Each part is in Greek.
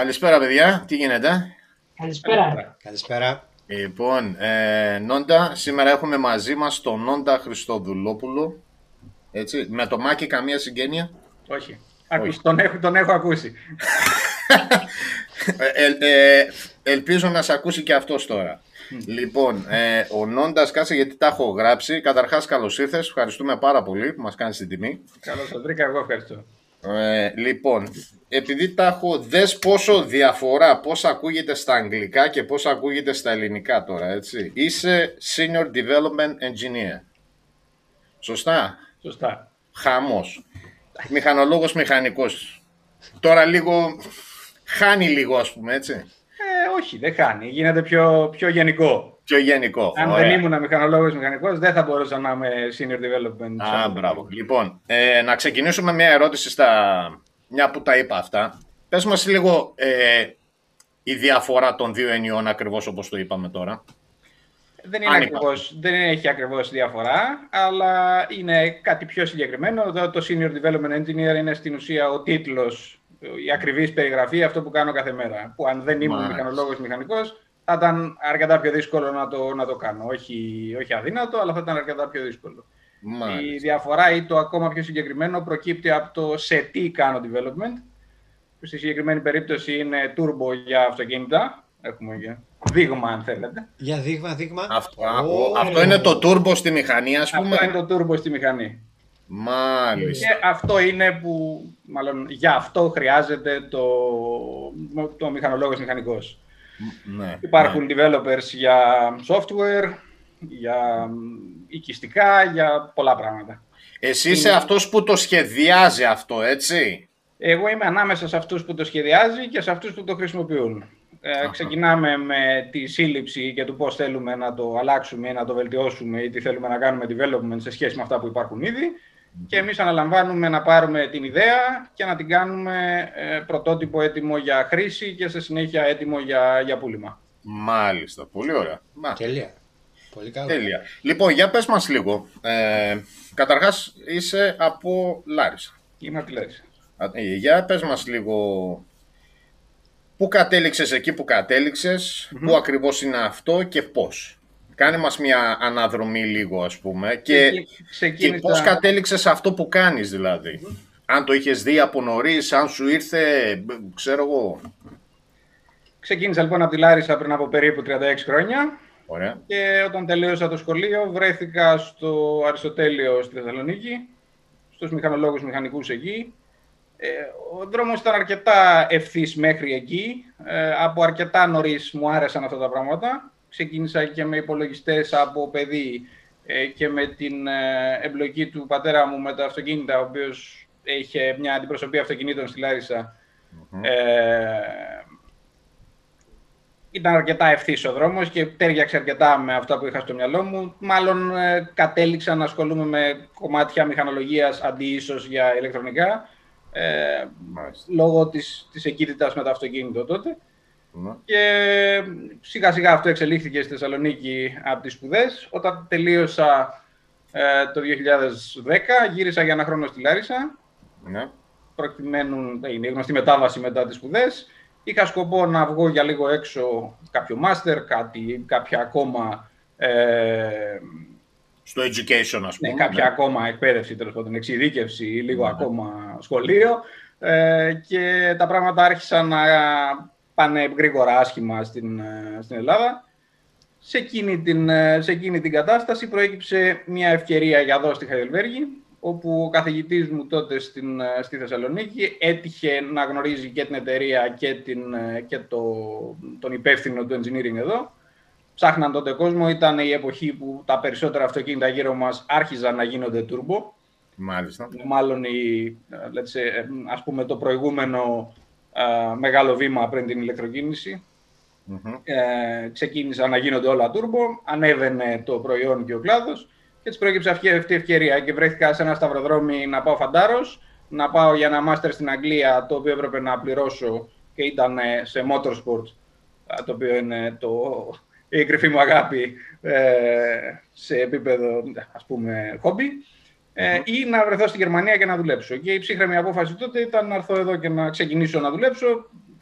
Καλησπέρα, παιδιά. Τι γίνεται; Καλησπέρα. Καλησπέρα. Λοιπόν, ε, Νόντα, σήμερα έχουμε μαζί μας τον Νόντα Χριστοδουλόπουλο. Έτσι, με το Μάκη καμία συγγένεια; Όχι. Ακούς, τον, έχω, τον έχω ακούσει. Ε, ε, ε, ελπίζω να σε ακούσει και αυτός τώρα. Λοιπόν, ε, ο Νόντας, κάτσε γιατί τα έχω γράψει. Καταρχάς, καλώς ήρθες. Ευχαριστούμε πάρα πολύ που μας κάνεις την τιμή. Καλώς τον βρήκα, εγώ ευχαριστώ. Ε, λοιπόν, επειδή τα έχω, δες πόσο διαφορά, πώς ακούγεται στα αγγλικά και πώς ακούγεται στα ελληνικά τώρα, έτσι. Είσαι Senior Development Engineer. Σωστά; Σωστά. Χαμός. Μηχανολόγος μηχανικός. Τώρα λίγο, χάνει λίγο ας πούμε, έτσι. Ε, όχι, δεν χάνει. Γίνεται πιο, πιο γενικό. Πιο γενικό. Αν Ωραία. δεν ήμουν μηχανολόγος μηχανικός, δεν θα μπορούσα να είμαι senior development. Α, μπράβο. Λοιπόν, ε, να ξεκινήσουμε μια ερώτηση στα... Μια που τα είπα αυτά. Πες μας λίγο ε, η διαφορά των δύο ενιών ακριβώς όπως το είπαμε τώρα. Δεν, είναι Αν ακριβώς, δεν έχει ακριβώς διαφορά, αλλά είναι κάτι πιο συγκεκριμένο. Εδώ το Senior Development Engineer είναι στην ουσία ο τίτλος, η ακριβής περιγραφή, αυτό που κάνω κάθε μέρα. Που αν δεν ήμουν Μάλιστα. Μηχανολόγος μηχανικός, θα ήταν αρκετά πιο δύσκολο να το, να το κάνω. Όχι, όχι αδύνατο, αλλά θα ήταν αρκετά πιο δύσκολο. Η Μάλιστα. διαφορά ή το ακόμα πιο συγκεκριμένο προκύπτει από το σε τι κάνω development. Που στη συγκεκριμένη περίπτωση είναι turbo για αυτοκίνητα. Έχουμε και δείγμα αν θέλετε. Για δείγμα, δείγμα. Αυτό, Ω, αυτό είναι το turbo στη μηχανή ας πούμε. Αυτό είναι το turbo στη μηχανή. Μάλιστα. Και αυτό είναι που, μάλλον για αυτό χρειάζεται το, το μηχανολόγος μηχανικός. Ναι, Υπάρχουν developers για software, για οικιστικά, για πολλά πράγματα. Εσύ είσαι αυτός που το σχεδιάζει αυτό, έτσι; Εγώ είμαι ανάμεσα σε αυτούς που το σχεδιάζει και σε αυτούς που το χρησιμοποιούν. Ε, ξεκινάμε με τη σύλληψη και του πώς θέλουμε να το αλλάξουμε ή να το βελτιώσουμε ή τι θέλουμε να κάνουμε development σε σχέση με αυτά που υπάρχουν ήδη. Και εμείς αναλαμβάνουμε να πάρουμε την ιδέα και να την κάνουμε ε, πρωτότυπο έτοιμο για χρήση και σε συνέχεια έτοιμο για, για πούλημα. Μάλιστα, πολύ ωραία. Μα, Τέλεια. Πολύ καλό. τέλεια. Λοιπόν, για πες μας λίγο. Ε, καταρχάς, είσαι από Λάρισα. Είμαι από τη Λάρισα. Α, ε, Για πες μας λίγο πού κατέληξες εκεί που κατέληξες, πού ακριβώς είναι αυτό και πώς. Κάνε μας μια αναδρομή λίγο ας πούμε και, Ξεκι- και ξεκίνησα- πώς κατέληξες σε αυτό που κάνεις δηλαδή. Αν το είχες δει από νωρίς, αν σου ήρθε, μπ, ξέρω εγώ. Ξεκίνησα λοιπόν από τη Λάρισα πριν από περίπου 36 χρόνια. Ωραία. Και όταν τελείωσα το σχολείο βρέθηκα στο Αριστοτέλειο στη Θεσσαλονίκη, στους μηχανολόγους μηχανικούς εκεί. Ε, ο δρόμος ήταν αρκετά ευθύς μέχρι εκεί. Ε, από αρκετά νωρίς μου άρεσαν αυτά τα πράγματα. Ξεκίνησα και με υπολογιστές από παιδί ε, και με την ε, εμπλοκή του πατέρα μου με τα αυτοκίνητα, ο οποίος είχε μια αντιπροσωπεία αυτοκινήτων στη Λάρισα. Ε, ήταν αρκετά ευθύς ο δρόμος και τέριαξε αρκετά με αυτά που είχα στο μυαλό μου. Μάλλον ε, κατέληξα να ασχολούμαι με κομμάτια μηχανολογίας αντί ίσως για ηλεκτρονικά. Ε, Μάλιστα. λόγω της, της εκείτητας με το αυτοκίνητο τότε. Ναι. Και σιγά σιγά αυτό εξελίχθηκε στη Θεσσαλονίκη από τις σπουδές. Όταν τελείωσα ε, το 2010 γύρισα για ένα χρόνο στη Λάρισα Ναι. προκειμένου, είναι η γνωστή μετάβαση μετά τις σπουδές. Είχα σκοπό να βγω για λίγο έξω κάποιο μάστερ, κάτι, κάποια ακόμα, ε, Στο education ας ναι, πούμε. κάποια ακόμα εκπαίδευση, τέλος πάντων, εξειδίκευση ή λίγο ακόμα σχολείο. Ε, και τα πράγματα άρχισαν να πάνε γρήγορα άσχημα στην, ε, στην Ελλάδα. Σε εκείνη, την, ε, σε εκείνη την κατάσταση προέκυψε μια ευκαιρία για εδώ στη Χαϊδελβέργη, όπου ο καθηγητής μου τότε στην, ε, στη Θεσσαλονίκη έτυχε να γνωρίζει και την εταιρεία και, την, ε, και το, τον υπεύθυνο του engineering εδώ. Ψάχναν τότε κόσμο, ήταν η εποχή που τα περισσότερα αυτοκίνητα γύρω μας άρχιζαν να γίνονται turbo. Μάλιστα. Μάλλον η, ε, let's say, ε, ας πούμε το προηγούμενο ε, μεγάλο βήμα πριν την ηλεκτροκίνηση. Μμμ. Ε, ξεκίνησαν να γίνονται όλα turbo, ανέβαινε το προϊόν και ο κλάδος και έτσι προέκυψε αυτή αυτή η ευκαιρία και βρέθηκα σε ένα σταυροδρόμι να πάω φαντάρος, να πάω για ένα μάστερ στην Αγγλία το οποίο έπρεπε να πληρώσω και ήταν ε, σε motorsport, ε, το οποίο είναι το, η κρυφή μου αγάπη ε, σε επίπεδο ας πούμε χόμπι. Ε, ή να βρεθώ στη Γερμανία και να δουλέψω. Και η ψύχρεμη απόφαση τότε ήταν να έρθω εδώ και να ξεκινήσω να δουλέψω.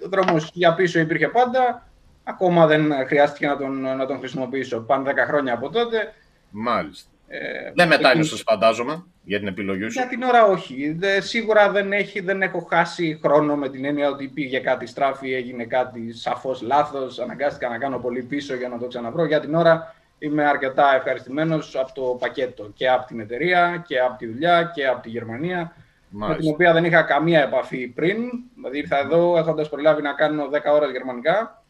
ο δρόμος για πίσω υπήρχε πάντα, ακόμα δεν χρειάστηκε να τον, να τον χρησιμοποιήσω. Πάνε 10 χρόνια από τότε. Μάλιστα. Ε, δεν μετάνιωσες φαντάζομαι για την επιλογή σου; Για την ώρα όχι. Δε, σίγουρα δεν, έχει, δεν έχω χάσει χρόνο με την έννοια ότι πήγε κάτι στράφη, έγινε κάτι σαφώς λάθος, αναγκάστηκα να κάνω πολύ πίσω για να το ξαναβρω. Για την ώρα είμαι αρκετά ευχαριστημένος από το πακέτο και από την εταιρεία και από τη δουλειά και από τη Γερμανία. Μάλιστα. Με την οποία δεν είχα καμία επαφή πριν. Δηλαδή ήρθα εδώ έχοντας προλάβει να κάνω 10 ώρες γερμανικά.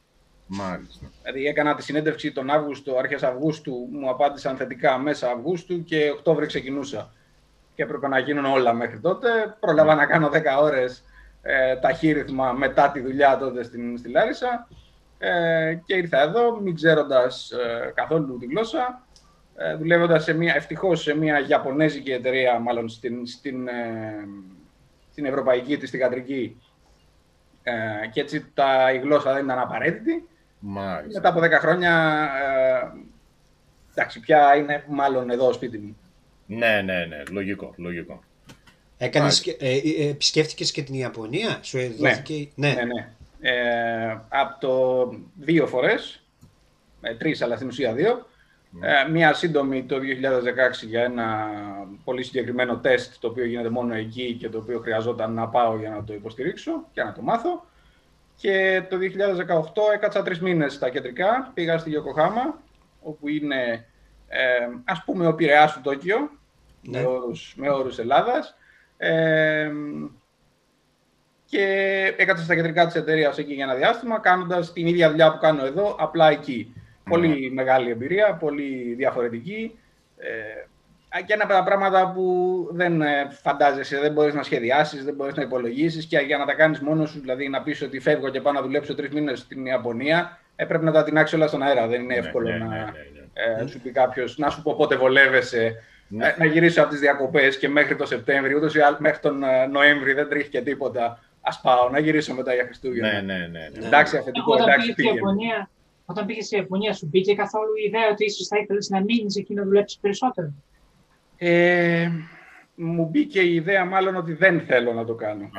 Μάλιστα. Δηλαδή έκανα τη συνέντευξη τον Αύγουστο, αρχές Αυγούστου, μου απάντησαν θετικά μέσα Αυγούστου και Οκτώβρη ξεκινούσα. Και έπρεπε να γίνουν όλα μέχρι τότε. Προλάβα να κάνω 10 ώρες ε, ταχύρυθμα μετά τη δουλειά τότε στην, στη Λάρισα. Ε, και ήρθα εδώ, μην ξέροντας ε, καθόλου τη γλώσσα, ε, δουλεύοντας σε μια, ευτυχώς σε μια Ιαπωνέζικη εταιρεία, μάλλον στην, στην, ε, στην ευρωπαϊκή της θηγατρική. Ε, και έτσι τα, η γλώσσα δεν ήταν απαραίτητη. Μάλιστα. Μετά από 10 χρόνια, ε, εντάξει, πια είναι μάλλον εδώ σπίτι μου. Ναι, ναι, ναι, λογικό, λογικό. Έκανες, ε, ε, επισκέφτηκες και την Ιαπωνία, σου ναι. δόθηκε... Ναι, ναι, ναι. Ε, από το δύο φορές, ε, τρεις αλλά στην ουσία δύο. Ναι. Ε, μία σύντομη το 2016 για ένα πολύ συγκεκριμένο τεστ το οποίο γίνεται μόνο εκεί και το οποίο χρειαζόταν να πάω για να το υποστηρίξω και να το μάθω. Και το 2018 έκατσα τρεις μήνες στα κεντρικά, πήγα στη Γιοκοχάμα, όπου είναι ε, ας πούμε ο Πειραιάς του Τόκιο, ναι. με, όρους, με όρους Ελλάδας. Ε, και έκατσα στα κεντρικά της εταιρείας εκεί για ένα διάστημα, κάνοντας την ίδια δουλειά που κάνω εδώ, απλά εκεί. Πολύ μεγάλη εμπειρία, πολύ διαφορετική. Ε, και ένα από τα πράγματα που δεν ε, φαντάζεσαι, δεν μπορείς να σχεδιάσεις, δεν μπορείς να υπολογίσεις και για να τα κάνεις μόνος σου, δηλαδή να πεις ότι φεύγω και πάω να δουλέψω τρεις μήνες στην Ιαπωνία, έπρεπε να τα τεινάξεις όλα στον αέρα. Δεν είναι ναι, εύκολο ναι, να ναι, ε, σου πει κάποιος, να σου πω πότε βολεύεσαι, ε, να γυρίσω από τις διακοπές και μέχρι το Σεπτέμβριο, ούτως ή μέχρι τον Νοέμβρη δεν τρέχει και τίποτα. Α πάω να γυρίσω μετά για Χριστούγεννα. Ναι, ναι, ναι. ναι. Εντάξει, αφεντικό, εντάξει, πήγαινε. Όταν πήγες στη Ιαπωνία, σου μπήκε καθόλου η ιδέα ότι ίσως θα ήθελες να μείνεις εκεί να δουλέψεις περισσότερο; Ε, μου μπήκε η ιδέα μάλλον ότι δεν θέλω να το κάνω.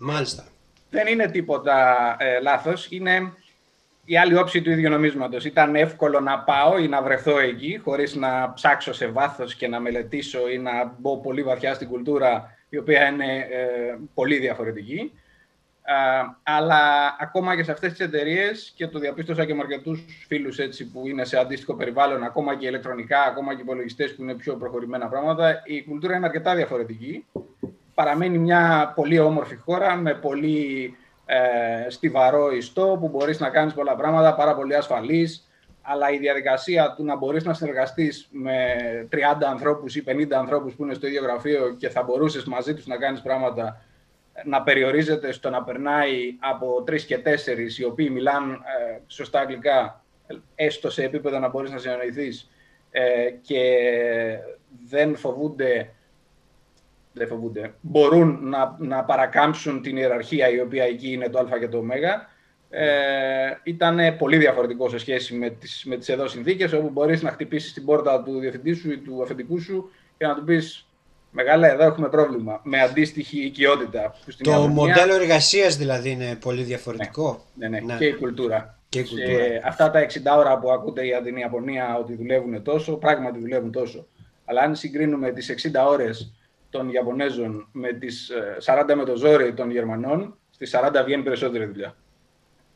Μάλιστα. Δεν είναι τίποτα ε, λάθος. Είναι η άλλη όψη του ίδιου νομίσματος. Ήταν εύκολο να πάω ή να βρεθώ εκεί χωρίς να ψάξω σε βάθος και να μελετήσω ή να μπω πολύ βαθιά στην κουλτούρα η οποία είναι ε, πολύ διαφορετική αλλά ακόμα και σε αυτές τις εταιρείες και το διαπίστωσα και με αρκετούς φίλους έτσι, που είναι σε αντίστοιχο περιβάλλον, ακόμα και ηλεκτρονικά, ακόμα και υπολογιστές που είναι πιο προχωρημένα πράγματα, η κουλτούρα είναι αρκετά διαφορετική. Παραμένει μια πολύ όμορφη χώρα με πολύ ε, στιβαρό ιστό που μπορείς να κάνεις πολλά πράγματα, πάρα πολύ ασφαλής, αλλά η διαδικασία του να μπορείς να συνεργαστείς με 30 ανθρώπους ή 50 ανθρώπους που είναι στο ίδιο γραφείο και θα μπορούσες μαζί τους να κάνεις πράγματα να περιορίζεται στο να περνάει από τρεις και τέσσερις οι οποίοι μιλάνε ε, σωστά αγγλικά, έστω σε επίπεδο να μπορείς να συνεννοηθείς ε, και δεν φοβούνται, δεν φοβούνται, μπορούν να, να παρακάμψουν την ιεραρχία η οποία εκεί είναι το α και το ω. Ε, ήταν πολύ διαφορετικό σε σχέση με τις, με τις εδώ συνθήκες όπου μπορείς να χτυπήσεις την πόρτα του διευθυντή σου ή του αφεντικού σου και να του πεις Μεγάλα, εδώ έχουμε πρόβλημα με αντίστοιχη οικειότητα. το μοντέλο εργασίας δηλαδή είναι πολύ διαφορετικό. Ναι, ναι, ναι. Και η κουλτούρα. Και η κουλτούρα. αυτά τα 60 ώρα που ακούτε για την Ιαπωνία ότι δουλεύουν τόσο, πράγματι δουλεύουν τόσο. Αλλά αν συγκρίνουμε τις 60 ώρες των Ιαπωνέζων με τις 40 ε, με το ζόρι των Γερμανών, στις 40 βγαίνει περισσότερη δουλειά.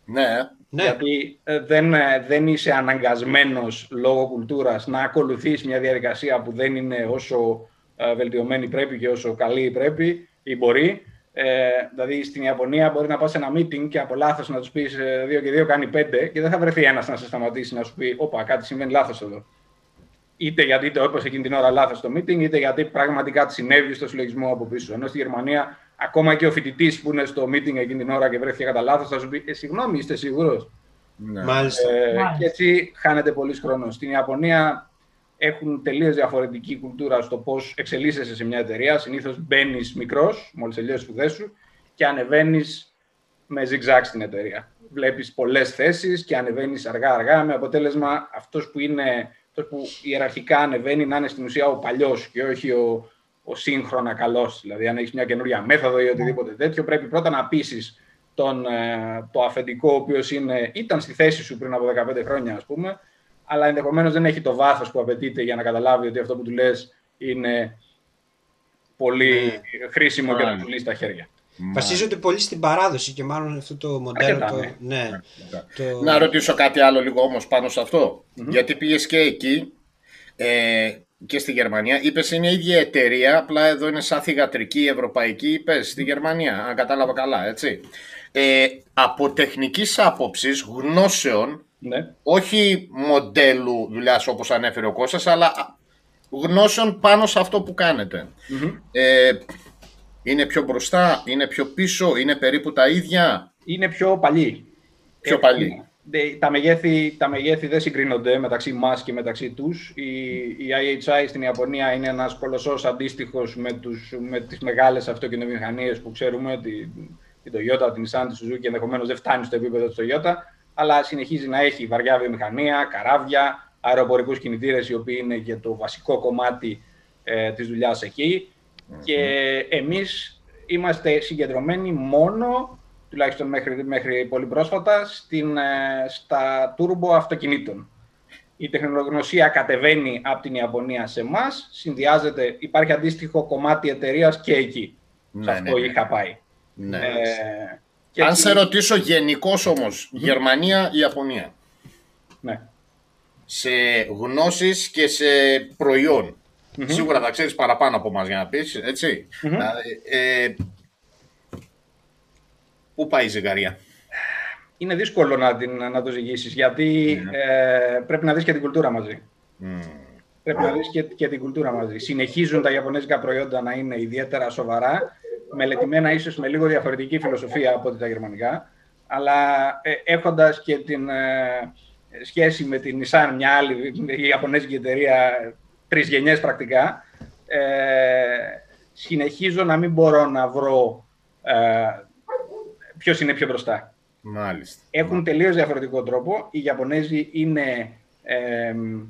Ναι. ναι. Γιατί ε, δεν, ε, δεν είσαι αναγκασμένος λόγω κουλτούρας να ακολουθείς μια διαδικασία που δεν είναι όσο ε, βελτιωμένη πρέπει και όσο καλή πρέπει ή μπορεί. Ε, δηλαδή στην Ιαπωνία μπορεί να πας σε ένα meeting και από λάθος να τους πεις 2 ε, και 2 κάνει 5 και δεν θα βρεθεί ένας να σε σταματήσει να σου πει: Όπα, κάτι συμβαίνει λάθος εδώ. Είτε γιατί το έπεσε εκείνη την ώρα λάθος στο meeting, είτε γιατί πραγματικά κάτι συνέβη στο συλλογισμό από πίσω. Ενώ στη Γερμανία, ακόμα και ο φοιτητής που είναι στο meeting εκείνη την ώρα και βρέθηκε κατά λάθος, θα σου πει: ε, Συγγνώμη, είστε σίγουρος. Ναι. Μάλιστα. Ε, και έτσι χάνεται πολύς χρόνος. Στην Ιαπωνία έχουν τελείως διαφορετική κουλτούρα στο πώς εξελίσσεσαι σε μια εταιρεία. Συνήθως μπαίνεις μικρός, μόλις τελειώσεις σπουδές σου, και ανεβαίνεις με zigzag στην εταιρεία. Βλέπεις πολλές θέσεις και ανεβαίνεις αργά-αργά, με αποτέλεσμα αυτός που είναι αυτός που ιεραρχικά ανεβαίνει να είναι στην ουσία ο παλιός και όχι ο, ο σύγχρονα καλός. Δηλαδή, αν έχεις μια καινούρια μέθοδο ή οτιδήποτε τέτοιο, πρέπει πρώτα να πείσεις τον, ε, το αφεντικό ο οποίος είναι, ήταν στη θέση σου πριν από 15 χρόνια ας πούμε, αλλά ενδεχομένως δεν έχει το βάθος που απαιτείται για να καταλάβει ότι αυτό που του λες είναι πολύ Ναι. χρήσιμο και να Μάλιστα. του λύσει στα χέρια. Βασίζονται πολύ στην παράδοση και μάλλον αυτό το μοντέλο. Αρκετά, το, ναι. ναι. Το... Να ρωτήσω κάτι άλλο λίγο όμως πάνω σε αυτό. Γιατί πήγες και εκεί ε, και στη Γερμανία. Είπες είναι η ίδια εταιρεία, απλά εδώ είναι σαν θηγατρική ευρωπαϊκή, είπες στη Γερμανία, αν κατάλαβα καλά, έτσι. Ε, από τεχνικής άποψης, γνώσεων, Ναι. όχι μοντέλου δουλειάς όπως ανέφερε ο Κώστας, αλλά γνώσεων πάνω σε αυτό που κάνετε. Μμμ. Ε, είναι πιο μπροστά, είναι πιο πίσω, είναι περίπου τα ίδια; Είναι πιο παλιοί. Πιο Ε, παλιοί. δε- Τα μεγέθη, τα μεγέθη δεν συγκρίνονται μεταξύ μας και μεταξύ τους. Η, η IHI στην Ιαπωνία είναι ένας κολοσσός αντίστοιχος με, τους, με τις μεγάλες αυτοκινητομηχανίες που ξέρουμε, την, την Toyota, την Nissan, τη Suzuki, ενδεχομένως δεν φτάνει στο επίπεδο της Toyota, αλλά συνεχίζει να έχει βαριά βιομηχανία, καράβια, αεροπορικούς κινητήρες, οι οποίοι είναι και το βασικό κομμάτι ε, της δουλειάς εκεί. Και εμείς είμαστε συγκεντρωμένοι μόνο, τουλάχιστον μέχρι, μέχρι πολύ πρόσφατα, στην, ε, στα turbo αυτοκινήτων. Η τεχνογνωσία κατεβαίνει από την Ιαπωνία σε εμάς, συνδυάζεται, υπάρχει αντίστοιχο κομμάτι εταιρείας και εκεί. Ναι, σε αυτό ναι, ναι. είχα πάει. Ναι. Ε, και Αν εκεί- σε ρωτήσω γενικώς όμως, Γερμανία ή Ιαπωνία, Ναι. σε γνώσεις και σε προϊόν. Σίγουρα θα ξέρεις παραπάνω από μας για να πεις, έτσι. Μμμ. Δηλαδή, ε, πού πάει η ζυγαρία; Είναι δύσκολο να, την, να το ζυγίσεις, γιατί ε, πρέπει να δεις και την κουλτούρα μαζί. Μμ. Πρέπει να δεις και, και την κουλτούρα μαζί. Συνεχίζουν τα ιαπωνέζικα προϊόντα να είναι ιδιαίτερα σοβαρά, μελετημένα ίσως με λίγο διαφορετική φιλοσοφία από ό,τι τα γερμανικά, αλλά ε, έχοντας και την ε, σχέση με την Nissan, μια άλλη η ιαπωνέζικη εταιρεία, τρεις γενιές πρακτικά, ε, συνεχίζω να μην μπορώ να βρω ε, ποιος είναι πιο μπροστά Μάλιστα. έχουν τελείως διαφορετικό τρόπο. Οι Ιαπωνέζοι είναι εμ,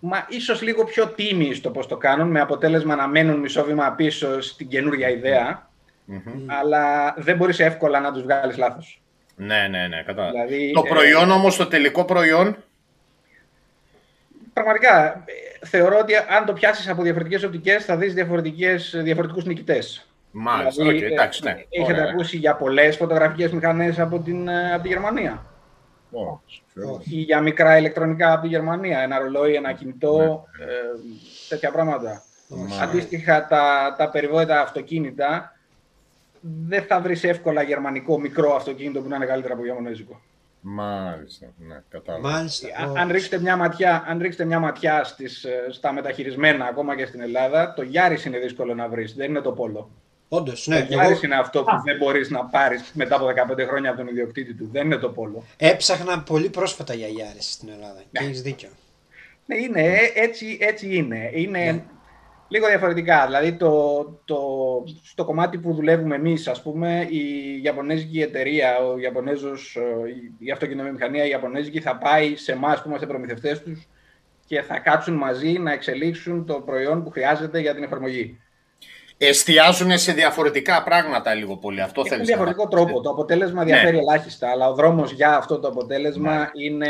μα ίσως λίγο πιο τίμοι στο πώς το κάνουν, με αποτέλεσμα να μένουν μισό βήμα πίσω στην καινούργια ιδέα, Μμμ. αλλά δεν μπορείς εύκολα να τους βγάλεις λάθος. Ναι, ναι, ναι, κατάλαβα. Δηλαδή, Το ε, προϊόν όμως, το τελικό προϊόν, Πραγματικά, ε, θεωρώ ότι αν το πιάσεις από διαφορετικές οπτικές θα δεις διαφορετικές, διαφορετικούς νικητές. Μάλιστα, Δηλαδή, οκ, ε, εντάξει, ναι. Έχετε Ωραία. ακούσει για πολλές φωτογραφικές μηχανές από, την, ε, από τη Γερμανία; Ω, ή για μικρά ηλεκτρονικά από τη Γερμανία, ένα ρολόι, ένα κινητό, ε, τέτοια πράγματα. Μάλιστα. Αντίστοιχα, τα, τα περιβόητα αυτοκίνητα δεν θα βρεις εύκολα γερμανικό μικρό αυτοκίνητο που να είναι καλύτερο από ιαπωνέζικο. Μάλιστα, ναι, κατάλαβα. Μάλιστα. Α- Ω, Αν ρίξετε μια ματιά, αν ρίξετε μια ματιά στις, ε, στα μεταχειρισμένα, ακόμα και στην Ελλάδα, το Yaris είναι δύσκολο να βρεις, δεν είναι το Polo. Όντως, Το ναι. Εγώ Yaris είναι αυτό που Α. δεν μπορείς να πάρεις μετά από 15 χρόνια από τον ιδιοκτήτη του, δεν είναι το Polo. έψαχνα πολύ πρόσφατα για Γιάρες στην Ελλάδα. Και Ναι. έχεις δίκιο. Ναι, είναι, ε, έτσι, έτσι είναι. Είναι Ναι. λίγο διαφορετικά. Δηλαδή, το, το, στο κομμάτι που δουλεύουμε εμείς, ας πούμε, η Ιαπωνέζικη εταιρεία, ο Ιαπωνέζος, ε, η- η αυτοκινητομηχανία η Ιαπωνέζικη θα πάει σε εμάς που είμαστε προμηθευτές τους και θα κάτσουν μαζί να εξελίξουν το προϊόν που χρειάζεται για την εφαρμογή. Εστιάζουν σε διαφορετικά πράγματα λίγο πολύ. Αυτό Έχουν θέλεις διαφορετικό να πεις. τρόπο. Το αποτέλεσμα διαφέρει ελάχιστα, αλλά ο δρόμος για αυτό το αποτέλεσμα Ναι. είναι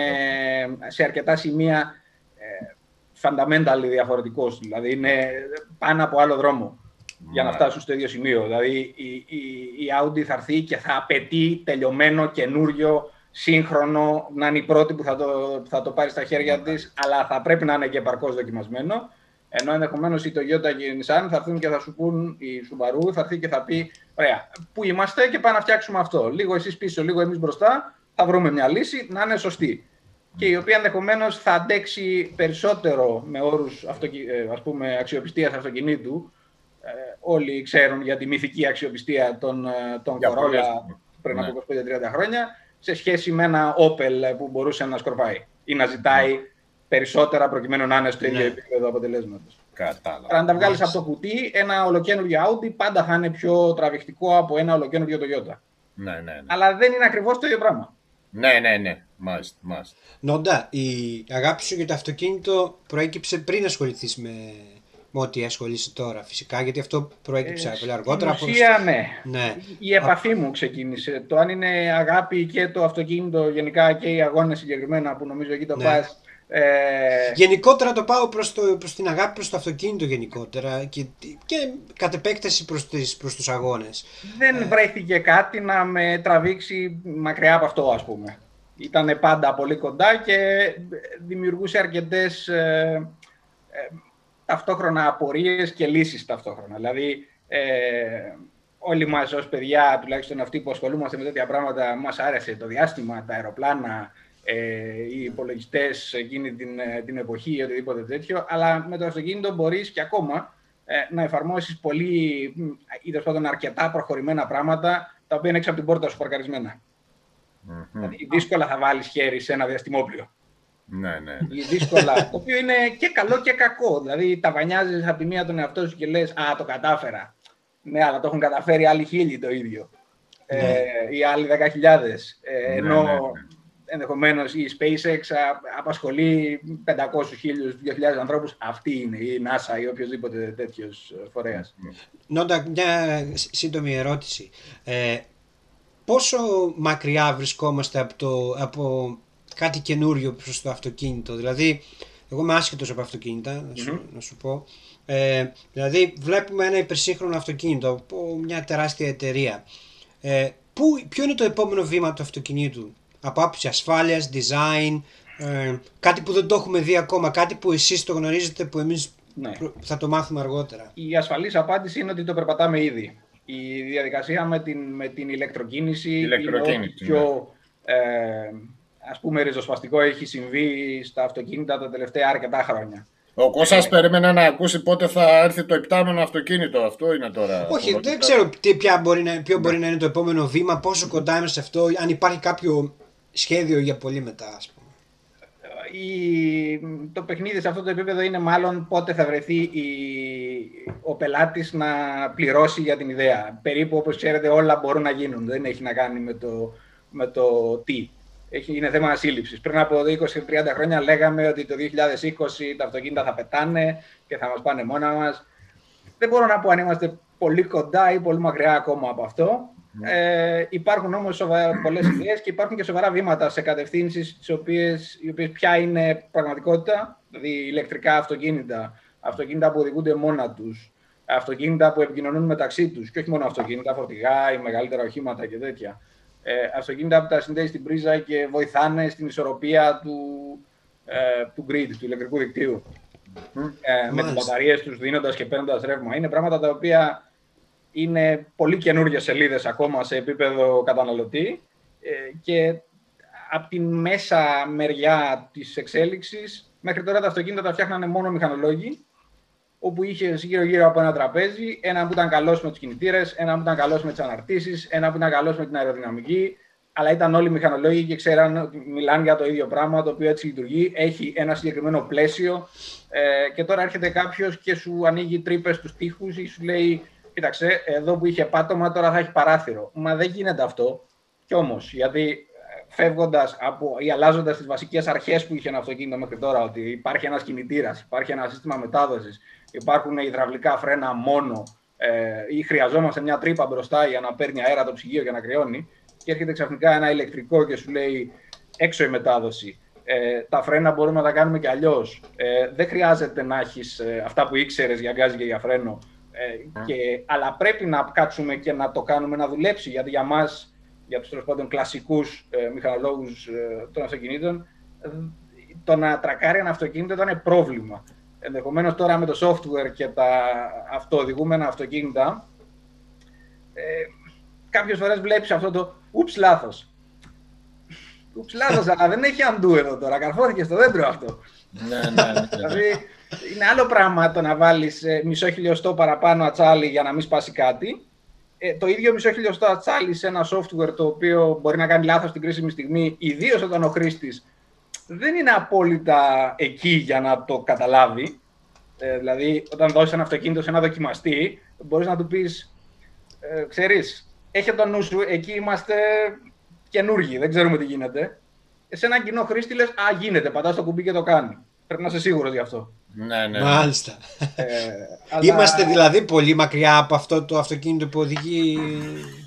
σε αρκετά σημεία ε, fundamental διαφορετικός. Δηλαδή είναι πάνω από άλλο δρόμο για να Μάλιστα. φτάσουν στο ίδιο σημείο. Δηλαδή η, η, η Audi θα έρθει και θα απαιτεί τελειωμένο, καινούριο, σύγχρονο, να είναι η πρώτη που θα το, που θα το πάρει στα χέρια της, αλλά θα πρέπει να είναι και επαρκώς δοκιμασμένο. Ενώ ενδεχομένως η Toyota και η Nissan θα έρθουν και θα σου πούν, η Subaru θα έρθει και θα πει: Ωραία, πού είμαστε και πάμε να φτιάξουμε αυτό. Λίγο εσείς πίσω, λίγο εμείς μπροστά, θα βρούμε μια λύση να είναι σωστή. Και η οποία ενδεχομένως θα αντέξει περισσότερο με όρους ας πούμε, αξιοπιστίας αυτοκινήτου. Ε, όλοι ξέρουν για τη μυθική αξιοπιστία των, ε, των Για Corolla πολλές. πριν Ναι. από 25-30 χρόνια σε σχέση με ένα Opel που μπορούσε να σκορπάει ή να ζητάει περισσότερα προκειμένου να είναι στο ίδιο Ναι. επίπεδο αποτελέσματος. Κατάλαβα. Αν τα βγάλεις Μάλιστα. από το κουτί, ένα ολοκένουργιο Audi πάντα θα είναι πιο τραβηχτικό από ένα ολοκένουργιο Toyota. Ναι, ναι, ναι. Αλλά δεν είναι ακριβώς το ίδιο πράγμα. Ναι, ναι, ναι. Μάλιστα, μάλιστα. Νόντα, η αγάπη σου για το αυτοκίνητο προέκυψε πριν ασχοληθείς με, με ό,τι ασχολείσαι τώρα φυσικά, γιατί αυτό προέκυψε ε, πολύ αργότερα. Στην ουσία, ναι. ναι. Η επαφή μου ξεκίνησε. Το αν είναι αγάπη και το αυτοκίνητο γενικά και οι αγώνες συγκεκριμένα που νομίζω εκεί το ναι. πας. Ε... Γενικότερα το πάω προς, το, προς την αγάπη προς το αυτοκίνητο γενικότερα και, και κατ' επέκταση προς, τις, προς τους αγώνες. Δεν ε... βρέθηκε κάτι να με τραβήξει μακριά από αυτό ας πούμε. Ήταν πάντα πολύ κοντά και δημιουργούσε αρκετές ε, ε ταυτόχρονα απορίες και λύσεις ταυτόχρονα. Δηλαδή, ε, όλοι μας ως παιδιά, τουλάχιστον αυτοί που ασχολούμαστε με τέτοια πράγματα, μας άρεσε το διάστημα, τα αεροπλάνα, ε, οι υπολογιστές εκείνη την, ε, την εποχή ή οτιδήποτε τέτοιο, αλλά με το αυτοκίνητο μπορείς και ακόμα ε, να εφαρμόσεις πολύ ή τέλος πάντων αρκετά προχωρημένα πράγματα τα οποία είναι έξω από την πόρτα σου παρκαρισμένα. Mm-hmm. Δηλαδή, δύσκολα θα βάλεις χέρι σε ένα διαστημόπλιο. Ναι, ναι. Δύσκολα. το οποίο είναι και καλό και κακό. Δηλαδή, τα βανιάζεις από τη μία τον εαυτό σου και λες: Α, το κατάφερα. Ναι, αλλά το έχουν καταφέρει άλλοι χίλιοι το ίδιο. Ε, ναι. Ε, ή άλλοι 10.000. Ε, ναι, ενώ ναι, ναι. Ενδεχομένως η SpaceX απασχολεί 500, 1000, 2.000 ανθρώπους. Αυτή είναι η NASA ή οποιοδήποτε τέτοιος φορέας. Νόντα, μια σύντομη ερώτηση. Ε, πόσο μακριά βρισκόμαστε από, το, από κάτι καινούριο προς το αυτοκίνητο; Δηλαδή, εγώ είμαι άσχετος από αυτοκίνητα, να σου, να σου πω. Ε, δηλαδή, βλέπουμε ένα υπερσύγχρονο αυτοκίνητο από μια τεράστια εταιρεία. Ε, που, ποιο είναι το επόμενο βήμα του αυτοκινήτου, από άποψη ασφάλειας, design, ε, κάτι που δεν το έχουμε δει ακόμα, κάτι που εσείς το γνωρίζετε που εμείς ναι. θα το μάθουμε αργότερα. Η ασφαλής απάντηση είναι ότι το περπατάμε ήδη. Η διαδικασία με την, με την ηλεκτροκίνηση, ηλεκτροκίνηση είναι πιο ναι. ε, ας πούμε ριζοσπαστικό έχει συμβεί στα αυτοκίνητα τα τελευταία αρκετά χρόνια. Ο Κώστας περίμενε να ακούσει πότε θα έρθει το επτάμενο αυτοκίνητο. Αυτό είναι τώρα. Όχι, δεν ξέρω τι, ποια μπορεί να, ποιο μπορεί να είναι το επόμενο βήμα, πόσο κοντά είμαι σε αυτό, αν υπάρχει κάποιο σχέδιο για πολύ μετά, ας πούμε. Η, το παιχνίδι σε αυτό το επίπεδο είναι μάλλον πότε θα βρεθεί η, ο πελάτης να πληρώσει για την ιδέα. Περίπου όπως ξέρετε όλα μπορούν να γίνουν, δεν έχει να κάνει με το, με το τι είναι θέμα σύλληψης. Πριν από 20-30 χρόνια λέγαμε ότι το 2020 τα αυτοκίνητα θα πετάνε και θα μας πάνε μόνα μας. Δεν μπορώ να πω αν είμαστε πολύ κοντά ή πολύ μακριά ακόμα από αυτό. Ναι. Ε, υπάρχουν όμως πολλές ιδέες και υπάρχουν και σοβαρά βήματα σε κατευθύνσεις οι οποίες πια είναι πραγματικότητα. Δηλαδή ηλεκτρικά αυτοκίνητα, αυτοκίνητα που οδηγούνται μόνα τους, αυτοκίνητα που επικοινωνούν μεταξύ τους και όχι μόνο αυτοκίνητα, φορτηγά ή μεγαλύτερα οχήματα και τέτοια ε, αυτοκίνητα που τα συνδέει στην πρίζα και βοηθάνε στην ισορροπία του, ε, του grid, του ηλεκτρικού δικτύου. Ε, με τις μπαταρίες τους δίνοντας και παίρνοντας ρεύμα. Είναι πράγματα τα οποία είναι πολύ καινούργιες σελίδες ακόμα σε επίπεδο καταναλωτή ε, και από τη μέσα μεριά της εξέλιξης μέχρι τώρα τα αυτοκίνητα τα φτιάχνανε μόνο μηχανολόγοι όπου είχε γύρω-γύρω από ένα τραπέζι ένα που ήταν καλός με τους κινητήρες, ένα που ήταν καλός με τις αναρτήσεις, ένα που ήταν καλός με την αεροδυναμική. Αλλά ήταν όλοι μηχανολόγοι και ξέραν ότι μιλάνε για το ίδιο πράγμα, το οποίο έτσι λειτουργεί. Έχει ένα συγκεκριμένο πλαίσιο. Ε, και τώρα έρχεται κάποιος και σου ανοίγει τρύπες στους τοίχους ή σου λέει: Κοίταξε, εδώ που είχε πάτωμα, τώρα θα έχει παράθυρο. Μα δεν γίνεται αυτό. Κι όμως, γιατί ε, φεύγοντας από ή αλλάζοντας τις βασικές αρχές που είχε ένα αυτοκίνητο μέχρι τώρα, ότι υπάρχει ένας κινητήρας, υπάρχει ένα σύστημα μετάδοσης, υπάρχουν υδραυλικά φρένα μόνο ε, ή χρειαζόμαστε μια τρύπα μπροστά για να παίρνει αέρα το ψυγείο και να κρυώνει και έρχεται ξαφνικά ένα ηλεκτρικό και σου λέει έξω η μετάδοση. Ε, τα φρένα μπορούμε να τα κάνουμε και αλλιώς. Ε, δεν χρειάζεται να έχεις ε, αυτά που ήξερες για γκάζι και για φρένο. Ε, και, αλλά πρέπει να κάτσουμε και να το κάνουμε να δουλέψει. Γιατί για μας, για τους τέλος πάντων κλασικούς ε, μηχανολόγους ε, των αυτοκινήτων, το να τρακάρει ένα αυτοκίνητο ήταν πρόβλημα. Ενδεχομένως τώρα με το software και τα αυτοοδηγούμενα αυτοκίνητα, ε, κάποιες φορές βλέπεις αυτό το «ούψ, λάθος». «Ούψ, λάθος, αλλά δεν έχει αντού εδώ τώρα, καρφώθηκε στο δέντρο αυτό. ναι, ναι, ναι, ναι. δηλαδή, είναι άλλο πράγμα το να βάλεις ε, μισό χιλιοστό παραπάνω ατσάλι για να μην σπάσει κάτι. Ε, το ίδιο μισό χιλιοστό ατσάλι σε ένα software το οποίο μπορεί να κάνει λάθος την κρίσιμη στιγμή, ιδίως όταν ο χρήστης δεν είναι απόλυτα εκεί για να το καταλάβει. Ε, δηλαδή, όταν δώσεις ένα αυτοκίνητο σε ένα δοκιμαστή, μπορείς να του πεις, ε, ξέρεις, έχει το νου σου, εκεί είμαστε καινούργοι, δεν ξέρουμε τι γίνεται. Σε έναν κοινό χρήστη λες, α, γίνεται, πατάς το κουμπί και το κάνει. Πρέπει να είσαι σίγουρος γι' αυτό. Ναι, ναι. Μάλιστα. Ε, αλλά- Είμαστε δηλαδή πολύ μακριά από αυτό το αυτοκίνητο που οδηγεί,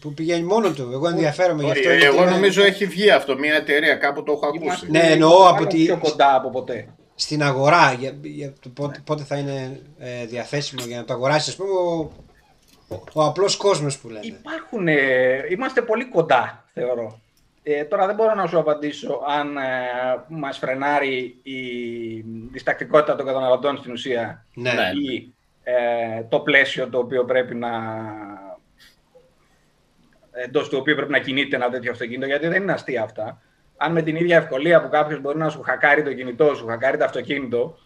που πηγαίνει μόνο του. Εγώ ενδιαφέρομαι γι' Όχι, αυτό. γιατί εγώ είναι- νομίζω έχει βγει αυτό, μια εταιρεία, κάπου το έχω ακούσει. Είμαστε Ναι, εννοώ από μάλλον τη- πιο κοντά από ποτέ. στην αγορά για, για το πότε, πότε θα είναι ε, διαθέσιμο για να το αγοράσεις, ας πούμε, ο, ο, ο απλός κόσμος που λένε. Υπάρχουν, ε, είμαστε πολύ κοντά, θεωρώ. Ε, τώρα δεν μπορώ να σου απαντήσω αν ε, μας φρενάρει η διστακτικότητα των καταναλωτών στην ουσία Ναι. Ναι. ή ε, το πλαίσιο το οποίο πρέπει να εντός του οποίου πρέπει να κινείται ένα τέτοιο αυτοκίνητο, γιατί δεν είναι αστεία αυτά. Αν με την ίδια ευκολία που κάποιος μπορεί να σου χακάρει το κινητό σου, χακάρει το αυτοκίνητο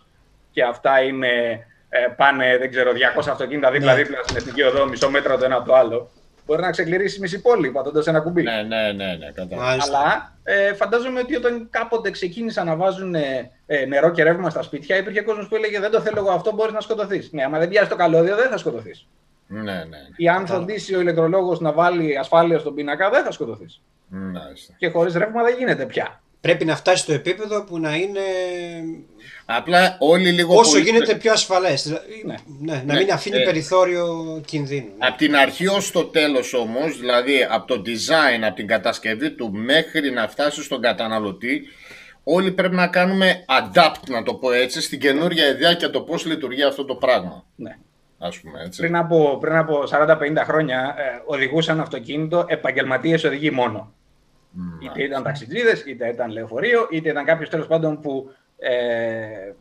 και αυτά είναι, ε, πάνε, δεν ξέρω, 200 αυτοκίνητα δίπλα-δίπλα στην εθνική οδό, μισό μέτρο το ένα από το άλλο, μπορεί να ξεκληρίσει μισή πόλη πατώντας ένα κουμπί. Ναι, ναι, ναι, ναι, κατάλαβα. Μάλιστα. Αλλά ε, φαντάζομαι ότι όταν κάποτε ξεκίνησαν να βάζουν ε, ε, νερό και ρεύμα στα σπίτια, υπήρχε κόσμος που έλεγε Δεν το θέλω εγώ αυτό, μπορείς να σκοτωθείς. Ναι, άμα δεν πιάσει το καλώδιο, δεν θα σκοτωθείς. Ναι, ναι, ναι. Ή αν φροντίσει ο ηλεκτρολόγος να βάλει ασφάλεια στον πίνακα, δεν θα σκοτωθείς. Μάλιστα. Και χωρίς ρεύμα δεν γίνεται πια. Πρέπει να φτάσει στο επίπεδο που να είναι Απλά όλοι λίγο όσο πολύ- γίνεται πιο ασφαλές. Δηλαδή, Ναι. ναι, να Ναι, μην αφήνει ε, περιθώριο κινδύνου. Από την αρχή ως το τέλος όμως, δηλαδή από το design, από την κατασκευή του μέχρι να φτάσει στον καταναλωτή, όλοι πρέπει να κάνουμε adapt, να το πω έτσι, στην καινούργια ιδέα και το πώς λειτουργεί αυτό το πράγμα. Ναι. Ας πούμε έτσι. Πριν από, πριν από 40-50 χρόνια ε, οδηγούσαν αυτοκίνητο επαγγελματίες οδηγοί μόνο. Μ, Είτε ήταν ταξιτζίδες, είτε ήταν λεωφορείο, είτε ήταν κάποιος τέλος πάντων που ε,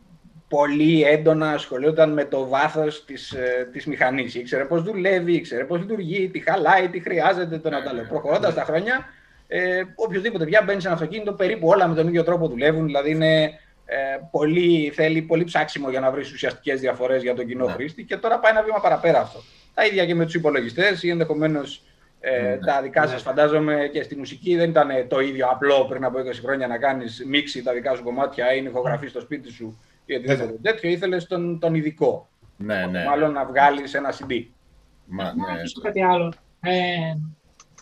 πολύ έντονα ασχολούνταν με το βάθος της ε, της μηχανής. Ήξερε πώς δουλεύει, ήξερε πώς λειτουργεί, τι χαλάει, τι χρειάζεται το να τα λέω. Προχωρώντας τα χρόνια, ε, οποιοδήποτε πια μπαίνει σε ένα αυτοκίνητο, περίπου όλα με τον ίδιο τρόπο δουλεύουν. Δηλαδή είναι, ε, πολύ, θέλει πολύ ψάξιμο για να βρεις ουσιαστικές διαφορές για τον κοινό Ναι. χρήστη. Και τώρα πάει ένα βήμα παραπέρα αυτό. Τα ίδια και με τους υπολογιστές ή ενδεχομένως ε, Ναι. τα δικά σας Ναι. φαντάζομαι και στη μουσική δεν ήταν το ίδιο απλό πριν από 20 χρόνια να κάνεις μίξη τα δικά σου κομμάτια ή ηχογραφή στο σπίτι σου ή οτιδήποτε τέτοιο. Ήθελες τον, τον ειδικό. Ναι, ναι. Μάλλον να βγάλεις ένα CD. Μα, Να ναι. ρωτήσω κάτι άλλο. Ε,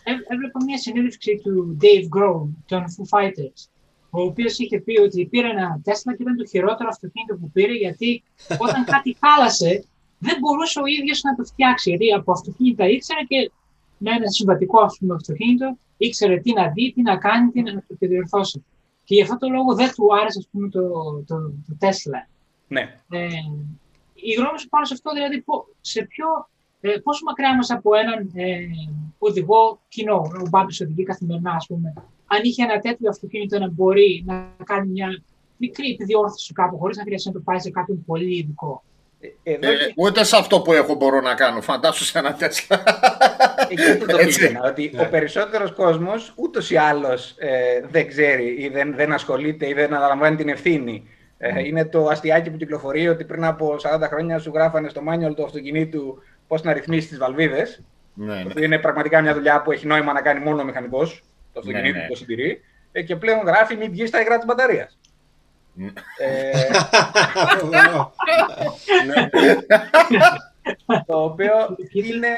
έ- έβλεπα μια συνέντευξη του Dave Grohl των Foo Fighters, ο οποίος είχε πει ότι πήρε ένα Tesla και ήταν το χειρότερο αυτοκίνητο που πήρε γιατί όταν κάτι χάλασε δεν μπορούσε ο ίδιος να το φτιάξει. Γιατί από αυτοκίνητα ήξερε και με ένα συμβατικό ας πούμε, αυτοκίνητο ήξερε τι να δει, τι να κάνει, τι να το διορθώσει. Και γι' αυτό το λόγο δεν του άρεσε ας πούμε, το, το, το Tesla. Ναι. Ε, η γνώμη σου πάνω σε αυτό, δηλαδή πο- σε ποιο, ε, πόσο μακριά είμαστε από έναν ε, οδηγό κοινό, ο Μπάμπης οδηγεί καθημερινά, ας πούμε, αν είχε ένα τέτοιο αυτοκίνητο να μπορεί να κάνει μια μικρή επιδιόρθωση κάπου, χωρίς να χρειάζεται να το πάει σε κάποιον πολύ ειδικό. Ε, Εδώ Ε, και- ούτε σε αυτό που έχω μπορώ να κάνω. Φαντάσου σε ένα Τέσλα. Εκεί που το Έτσι. πήγαινα, ότι Ναι. ο περισσότερος κόσμος ούτως ή άλλως ε, δεν ξέρει ή δεν, δεν ασχολείται ή δεν αναλαμβάνει την ευθύνη. Ε, είναι το αστιάκι που κυκλοφορεί ότι πριν από 40 χρόνια σου γράφανε στο μάνιολ του αυτοκινήτου πώς να ρυθμίσεις τις βαλβίδες. ναι, ναι. που είναι πραγματικά μια δουλειά που έχει νόημα να κάνει μόνο ο μηχανικός, το αυτοκίνητο ναι. που το συντηρεί. Ε, και πλέον γράφει μην βγεις στα υγρά της μπαταρίας. Ναι. ε, Ωραίο. το οποίο είναι...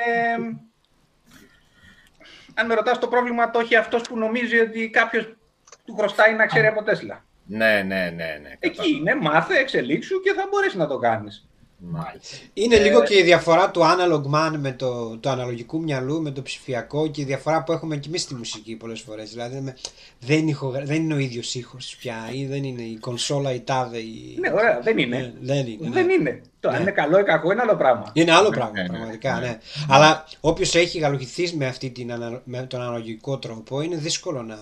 Αν με ρωτάς το πρόβλημα το έχει αυτός που νομίζει ότι κάποιος του χρωστάει να ξέρει από Τέσλα. ναι, ναι, ναι, ναι. Εκεί είναι, μάθε, εξελίξου και θα μπορέσει να το κάνεις. Μάλιστα. Είναι Ε, λίγο και η διαφορά του analog man με το, το αναλογικού μυαλού, με το ψηφιακό και η διαφορά που έχουμε και εμείς στη μουσική πολλές φορές. Δηλαδή με- δεν, ηχογρα- δεν είναι ο ίδιος ήχος πια ή δεν είναι η κονσόλα η τάδε. Η... Ναι, ωραία, δεν είναι. Ναι, δεν είναι. Δεν ναι. είναι. Το αν Ναι. είναι καλό ή κακό είναι άλλο πράγμα. Είναι άλλο Ναι, πράγμα, ναι, ναι, πραγματικά, ναι. ναι. Αλλά όποιος έχει γαλουχηθεί με, αυτή την, ανα- με τον αναλογικό τρόπο, είναι δύσκολο να,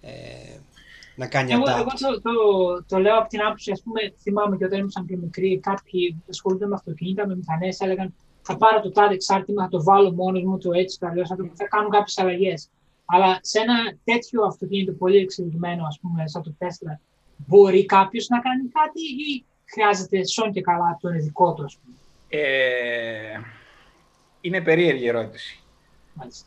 ε, να κάνει Εγώ, adapt. εγώ το, το, το λέω από την άποψη, ας πούμε, θυμάμαι και όταν ήμουν πιο μικρή, κάποιοι ασχολούνται με αυτοκίνητα, με μηχανές, έλεγαν θα πάρω το τάδε εξάρτημα, θα το βάλω μόνος μου, το έτσι, το αλλιώς, θα, το- θα κάνουν κάποιες αλλαγές. Αλλά σε ένα τέτοιο αυτοκίνητο πολύ εξελιγμένο, ας πούμε, σαν το Tesla, μπορεί κάποιος να κάνει κάτι ή χρειάζεται σόν και καλά τον ειδικό του, ας πούμε; Ε, είναι περίεργη ερώτηση. Μάλιστα.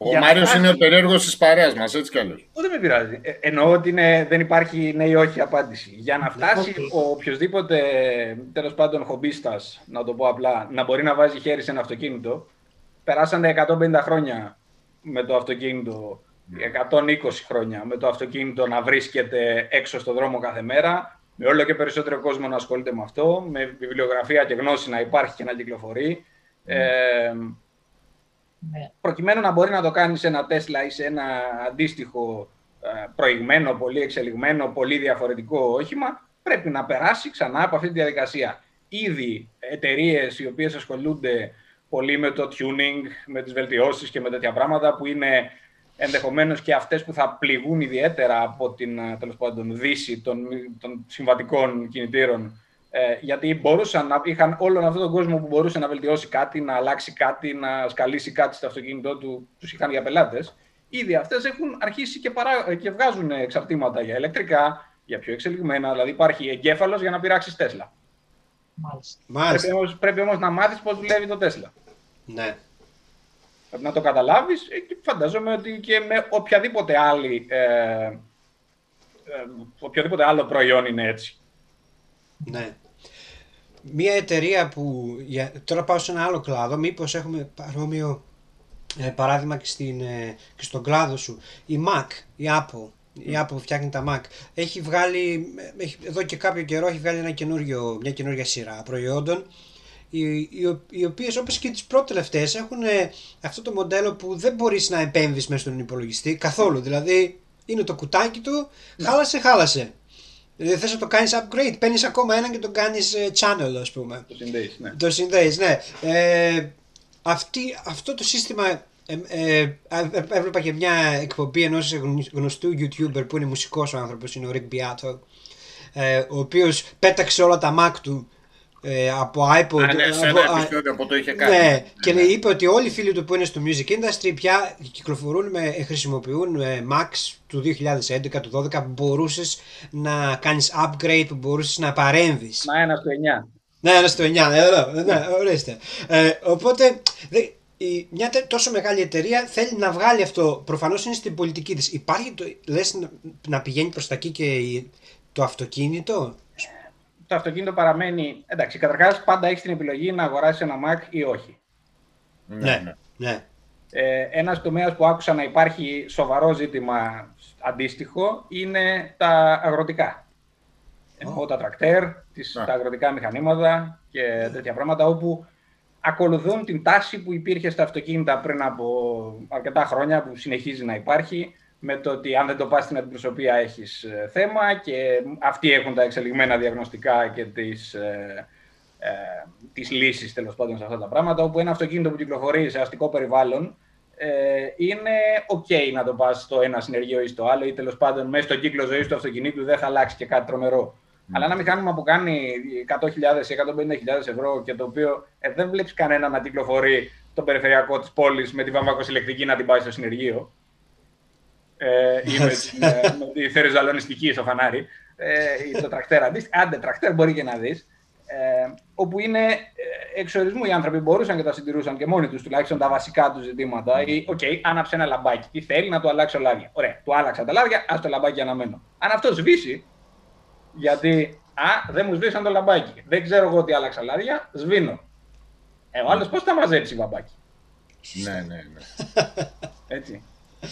Ο Για να Μάριος φτάσει- είναι ο περίεργος της παρέας μας, έτσι κι αλλιώς. Ο, δεν με πειράζει. Ε, εννοώ ότι είναι, δεν υπάρχει ναι ή όχι απάντηση. Για να φτάσει Οκ. ο οποιοδήποτε τέλος πάντων χομπίστας, να το πω απλά, να μπορεί να βάζει χέρι σε ένα αυτοκίνητο, περάσανε 150 χρόνια με το αυτοκίνητο, 120 χρόνια με το αυτοκίνητο να βρίσκεται έξω στο δρόμο κάθε μέρα, με όλο και περισσότερο κόσμο να ασχολείται με αυτό, με βιβλιογραφία και γνώση να υπάρχει και να κυκλοφορεί. Ε, Ναι. προκειμένου να μπορεί να το κάνεις σε ένα Τέσλα ή σε ένα αντίστοιχο ε, προηγμένο, πολύ εξελιγμένο, πολύ διαφορετικό όχημα, πρέπει να περάσει ξανά από αυτή τη διαδικασία. Ήδη εταιρείες οι οποίες ασχολούνται πολύ με το tuning, με τις βελτιώσεις και με τέτοια πράγματα που είναι ενδεχομένως και αυτές που θα πληγούν ιδιαίτερα από την ε, τέλος πάντων, δύση των, των συμβατικών κινητήρων ε, γιατί μπορούσαν να είχαν όλον αυτόν τον κόσμο που μπορούσε να βελτιώσει κάτι, να αλλάξει κάτι, να σκαλίσει κάτι στο αυτοκίνητό του, τους είχαν για πελάτες. Ήδη αυτές έχουν αρχίσει και, παρά, και βγάζουν εξαρτήματα για ηλεκτρικά, για πιο εξελιγμένα, δηλαδή υπάρχει εγκέφαλος για να πειράξεις Τέσλα. Μάλιστα. Πρέπει Μάλιστα. όμως, πρέπει όμως να μάθεις πώς δουλεύει το Τέσλα. Ναι. Πρέπει να το καταλάβεις ε, και φαντάζομαι ότι και με οποιαδήποτε άλλη ε, ε, οποιοδήποτε άλλο προϊόν είναι έτσι. Ναι. Μία εταιρεία που. για- Τώρα πάω σε ένα άλλο κλάδο. Μήπως έχουμε παρόμοιο ε, παράδειγμα και, στην, ε, και στον κλάδο σου. Η Mac, η Apple. Η Apple που φτιάχνει τα Mac. Έχει βγάλει, ε, έχει, εδώ και κάποιο καιρό έχει βγάλει ένα καινούριο, μια καινούργια σειρά προϊόντων οι, οι, οι οποίες όπως και τις πρώτες τελευταίες έχουν ε, αυτό το μοντέλο που δεν μπορείς να επέμβεις μέσα στον υπολογιστή καθόλου. Δηλαδή είναι το κουτάκι του, χάλασε, χάλασε. Δηλαδή θες να το κάνεις upgrade, παίρνεις ακόμα έναν και το κάνεις ε, channel ας πούμε. Το συνδέεις, ναι. Το συνδέεις, ναι. Ε, αυτή, αυτό το σύστημα ε, ε, ε, έβλεπα και μια εκπομπή ενός γνω- γνωστού YouTuber που είναι μουσικός ο άνθρωπος, είναι ο Rick Beato, ε, ο οποίος πέταξε όλα τα Mac του ε, από iPod. Α, ναι, σε από- ένα α, επεισόδιο που το είχε κάνει. ναι, και λέει, είπε ότι όλοι οι φίλοι του που είναι στο music industry πια κυκλοφορούν με, χρησιμοποιούν ε, Macs του 2011, του 2012 που μπορούσες να κάνεις upgrade, που μπορούσες να παρέμβεις. Να ένα στο 9. Ναι, ένα στο 9, ναι, εδώ, ναι, ορίστε. Ε, οπότε, δε, η, μια τε- τόσο μεγάλη εταιρεία θέλει να βγάλει αυτό. Προφανώς είναι στην πολιτική της. Υπάρχει, το, λες, να, να πηγαίνει προς τα εκεί και η- το αυτοκίνητο; Το αυτοκίνητο παραμένει. Εντάξει, καταρχάς πάντα έχεις την επιλογή να αγοράσεις ένα Mac ή όχι. Ναι, ναι. ναι. Ε, Ένας τομέας που άκουσα να υπάρχει σοβαρό ζήτημα αντίστοιχο είναι τα αγροτικά. Εννοώ τα τρακτέρ, τις, Α. τα αγροτικά μηχανήματα και τέτοια πράγματα όπου ακολουθούν την τάση που υπήρχε στα αυτοκίνητα πριν από αρκετά χρόνια που συνεχίζει να υπάρχει με το ότι αν δεν το πας στην αντιπροσωπεία έχεις ε, θέμα και αυτοί έχουν τα εξελιγμένα διαγνωστικά και τις, ε, ε, τις λύσεις τέλος πάντων σε αυτά τα πράγματα όπου ένα αυτοκίνητο που κυκλοφορεί σε αστικό περιβάλλον ε, είναι ok να το πας στο ένα συνεργείο ή στο άλλο ή τέλος πάντων μέσα στο κύκλο ζωής του αυτοκινήτου δεν θα αλλάξει και κάτι τρομερό. Αλλά ένα μηχάνημα που κάνει 100.000 ή 150.000 ευρώ και το οποίο ε, δεν βλέπεις κανένα να κυκλοφορεί το περιφερειακό της πόλης με τη βαμβακός ηλεκτρική να την πάει στο συνεργείο. Ε, ή με, την, ε, με τη θεριζαλονιστική στο φανάρι. Ε, ή το τρακτέρ αντίστοιχα. Άντε, τρακτέρ μπορεί και να δεις. Ε, όπου είναι ε, εξ ορισμού οι άνθρωποι μπορούσαν και τα συντηρούσαν και μόνοι τους τουλάχιστον τα βασικά τους ζητήματα. Ή, οκ, άναψε ένα λαμπάκι. Τι θέλει να του αλλάξω λάδια. Ωραία, του άλλαξα τα λάδια, άσ' το λαμπάκι αναμμένο. Αν αυτός σβήσει, γιατί α, δεν μου σβήσαν το λαμπάκι. Δεν ξέρω εγώ τι άλλαξα λάδια, σβήνω. Ε, ο άλλος πώς θα μαζέψει βαμπάκι; Ναι, ναι, ναι. Έτσι.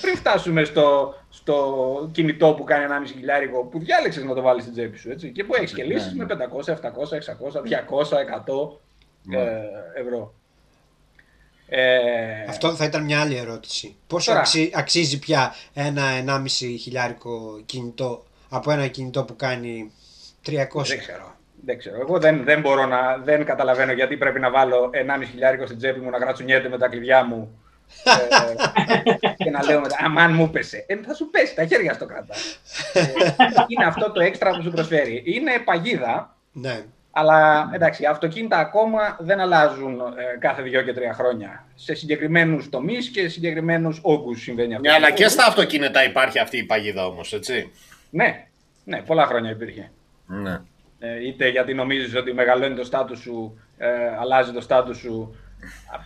Πριν φτάσουμε στο, στο κινητό που κάνει 1,5 χιλιάρικο που διάλεξες να το βάλεις στην τσέπη σου. Έτσι, και που έχεις και Ναι, λύσεις ναι. με 500, 700, 600, 200, 100 Ναι. ε, ευρώ. Ε, Αυτό θα ήταν μια άλλη ερώτηση. Πόσο Τώρα. αξι- αξίζει πια ένα 1,5 χιλιάρικο κινητό από ένα κινητό που κάνει 300. Δεν ξέρω. Δεν ξέρω. Εγώ δεν, δεν μπορώ να. Δεν καταλαβαίνω γιατί πρέπει να βάλω 1,5 χιλιάρικο στην τσέπη μου να γρατσουνιέται με τα κλειδιά μου. Ε, και να λέω μετά, αμάν μου πέσε. Ε, θα σου πέσει, τα χέρια στο κρατά. Ε, είναι αυτό το έξτρα που σου προσφέρει. Είναι παγίδα, Ναι. αλλά εντάξει, αυτοκίνητα ακόμα δεν αλλάζουν ε, κάθε δύο και τρία χρόνια. Σε συγκεκριμένους τομείς και σε συγκεκριμένους όγκους συμβαίνει αυτό. Ναι, αλλά και στα αυτοκίνητα υπάρχει αυτή η παγίδα όμως, έτσι. Ναι, ναι, πολλά χρόνια υπήρχε. Ναι. Ε, είτε γιατί νομίζεις ότι μεγαλώνει το στάτους σου, ε, αλλάζει το στάτους σου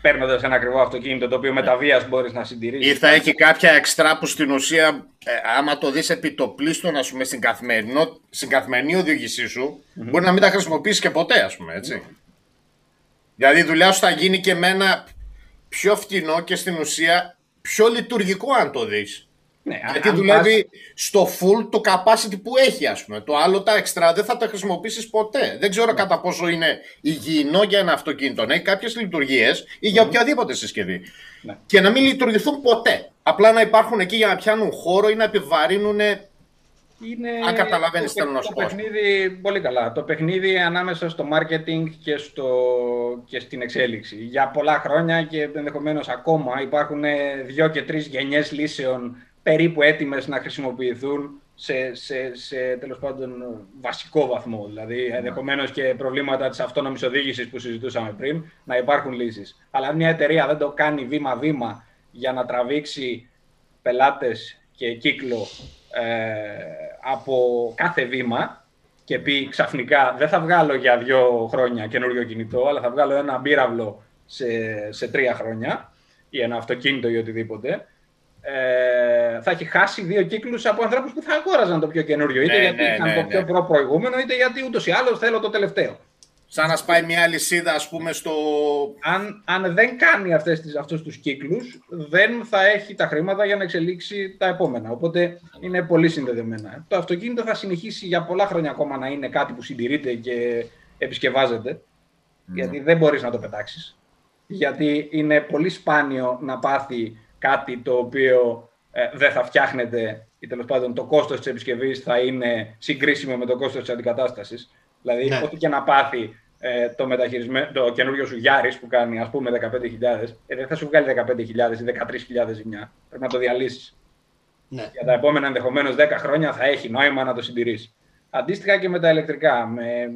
παίρνοντας ένα ακριβό αυτοκίνητο το οποίο με τα βίας μπορείς να συντηρήσεις. Ή θα έχει κάποια εξτρά που στην ουσία, ε, άμα το δεις επιτοπλίστων, ας πούμε, στην, καθημερινό, στην καθημερινή οδήγησή σου, μπορεί να μην τα χρησιμοποιήσεις και ποτέ, ας πούμε, έτσι. Δηλαδή η δουλειά σου θα γίνει και με ένα πιο φτηνό και στην ουσία πιο λειτουργικό, αν το δεις. Ναι, Γιατί αν δουλεύει στο full το capacity που έχει, ας πούμε. Το άλλο τα extra δεν θα τα χρησιμοποιήσεις ποτέ. Δεν ξέρω κατά πόσο είναι υγιεινό για ένα αυτοκίνητο. Να έχει κάποιες λειτουργίες ή για οποιαδήποτε συσκευή. Ναι. Και να μην λειτουργηθούν ποτέ. Απλά να υπάρχουν εκεί για να πιάνουν χώρο ή να επιβαρύνουν Είναι Αν καταλαβαίνεις, το, θέλω να σου το πω. παιχνίδι, πολύ καλά. Το παιχνίδι ανάμεσα στο marketing και, στο, και στην εξέλιξη. Για πολλά χρόνια και ενδεχομένως ακόμα υπάρχουν δύο και τρεις γενιές λύσεων περίπου έτοιμες να χρησιμοποιηθούν σε, σε, σε τέλος πάντων βασικό βαθμό. Δηλαδή, ενδεχομένως και προβλήματα της αυτόνομης οδήγησης που συζητούσαμε πριν, να υπάρχουν λύσεις. Αλλά αν μια εταιρεία δεν το κάνει βήμα-βήμα για να τραβήξει πελάτες και κύκλο ε, από κάθε βήμα και πει ξαφνικά δεν θα βγάλω για δύο χρόνια καινούριο κινητό, αλλά θα βγάλω ένα μπύραυλο σε, σε τρία χρόνια ή ένα αυτοκίνητο ή οτιδήποτε, ε, θα έχει χάσει δύο κύκλους από ανθρώπους που θα αγόραζαν το πιο καινούριο, είτε Ναι, γιατί ναι, είχαν ναι, το ναι. πιο προ προηγούμενο, είτε γιατί ούτως ή άλλως θέλω το τελευταίο. σαν να σπάει μια λυσίδα, ας πούμε, στο... αν, αν δεν κάνει αυτές τις, αυτούς τους κύκλους, δεν θα έχει τα χρήματα για να εξελίξει τα επόμενα. Οπότε είναι πολύ συνδεδεμένα. Το αυτοκίνητο θα συνεχίσει για πολλά χρόνια ακόμα να είναι κάτι που συντηρείται και επισκευάζεται, γιατί δεν μπορείς να το πετάξεις. Γιατί είναι πολύ σπάνιο να πάθει κάτι το οποίο ε, δεν θα φτιάχνεται ή τέλος πάντων το κόστος της επισκευής θα είναι συγκρίσιμο με το κόστος της αντικατάστασης. Δηλαδή, Ναι. ό,τι και να πάθει ε, το, μεταχειρισμένο, το καινούριο σου Γιάρης που κάνει ας πούμε 15.000, ε, δεν θα σου βγάλει 15.000 ή 13.000 ζημιά. Πρέπει να το διαλύσεις. Ναι. Για τα επόμενα ενδεχομένως 10 χρόνια θα έχει νόημα να το συντηρήσεις. Αντίστοιχα και με τα ηλεκτρικά, με,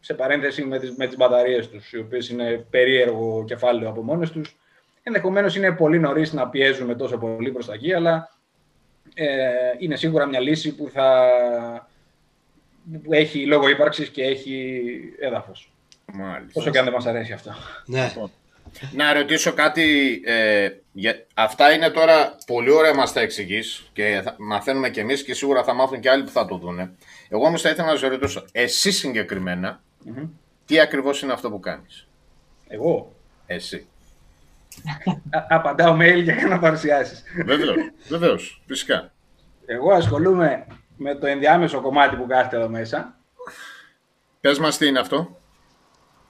σε παρένθεση με τις, με τις μπαταρίες τους, οι οποίες είναι περίεργο κεφάλαιο από μόνες τους. Ενδεχομένως είναι πολύ νωρίς να πιέζουμε τόσο πολύ προς τα εκεί, αλλά ε, είναι σίγουρα μια λύση που, θα, που έχει λόγο ύπαρξης και έχει έδαφος. Μάλιστα. Όσο και αν δεν μας αρέσει αυτό. Ναι. Να ρωτήσω κάτι. Ε, για... Αυτά είναι τώρα πολύ ωραία μας τα εξηγείς και θα... μαθαίνουμε κι εμείς και σίγουρα θα μάθουν και άλλοι που θα το δούνε. Εγώ όμως θα ήθελα να σε ρωτήσω, εσύ συγκεκριμένα, Μμμ. τι ακριβώς είναι αυτό που κάνεις; Εγώ; Εσύ. Α, απαντάω mail για να παρουσιάσεις. Βεβαίως, βεβαίως, φυσικά. Εγώ ασχολούμαι με το ενδιάμεσο κομμάτι που κάθεται εδώ μέσα. Πες μας τι είναι αυτό.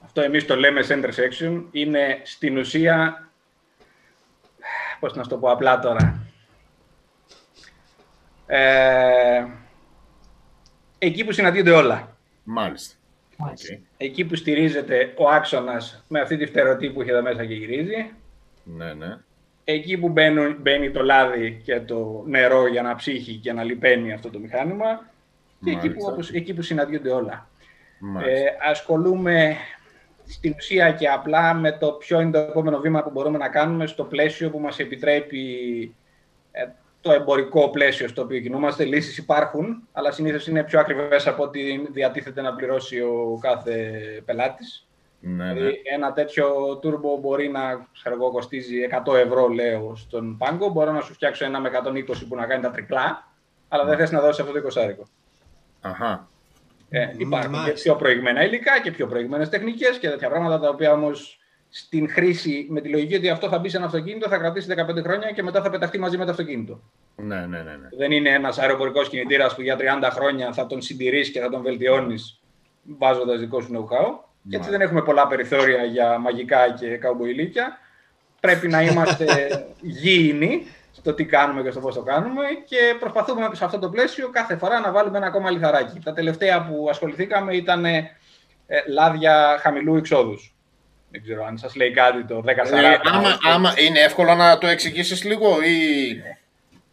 Αυτό εμείς το λέμε center section. Είναι στην ουσία, πώς να σου το πω απλά τώρα. Ε, εκεί που συναντιούνται όλα. Μάλιστα. Μάλιστα. Οκ. Εκεί που στηρίζεται ο άξονας με αυτή τη φτερωτή που έχει εδώ μέσα και γυρίζει. Ναι, ναι. Εκεί που μπαίνουν, μπαίνει το λάδι και το νερό για να ψύχει και να λιπαίνει αυτό το μηχάνημα. Και εκεί που, Μάλιστα. όπως- εκεί που συναντιούνται όλα. Μάλιστα. Ε, ασχολούμαι στην ουσία και απλά με το ποιο είναι το επόμενο βήμα που μπορούμε να κάνουμε στο πλαίσιο που μας επιτρέπει ε, το εμπορικό πλαίσιο στο οποίο κινούμαστε. Λύσεις υπάρχουν, αλλά συνήθως είναι πιο ακριβές από ό,τι διατίθεται να πληρώσει ο κάθε πελάτης. Ναι, ναι. Δηλαδή, ένα τέτοιο turbo μπορεί να ξέρω εγώ, κοστίζει 100 ευρώ, λέω, στον πάγκο. Μπορώ να σου φτιάξω ένα με 120 που να κάνει τα τρικλά, αλλά δεν θες να δώσεις αυτό το 20 Αχα. ε, υπάρχουν και μάλιστα. πιο προηγμένα υλικά και πιο προηγμένες τεχνικές και τέτοια πράγματα τα οποία όμως στην χρήση με τη λογική ότι αυτό θα μπει σε ένα αυτοκίνητο, θα κρατήσει 15 χρόνια και μετά θα πεταχτεί μαζί με το αυτοκίνητο. Ναι, ναι, ναι. ναι. Δεν είναι ένας αεροπορικός κινητήρας που για 30 χρόνια θα τον συντηρείς και θα τον βελτιώνεις βάζοντας δικό σου know-how. Και έτσι Μάλιστα. δεν έχουμε πολλά περιθώρια για μαγικά και καουμποϊλίκια. Πρέπει να είμαστε γήινοι στο τι κάνουμε και στο πώς το κάνουμε και προσπαθούμε σε αυτό το πλαίσιο κάθε φορά να βάλουμε ένα ακόμα λιθαράκι. Τα τελευταία που ασχοληθήκαμε ήταν ε, λάδια χαμηλού εξόδους. Δεν ξέρω αν σας λέει κάτι το 1040. Ε, άμα, άμα, είναι εύκολο να το εξηγήσεις λίγο ή...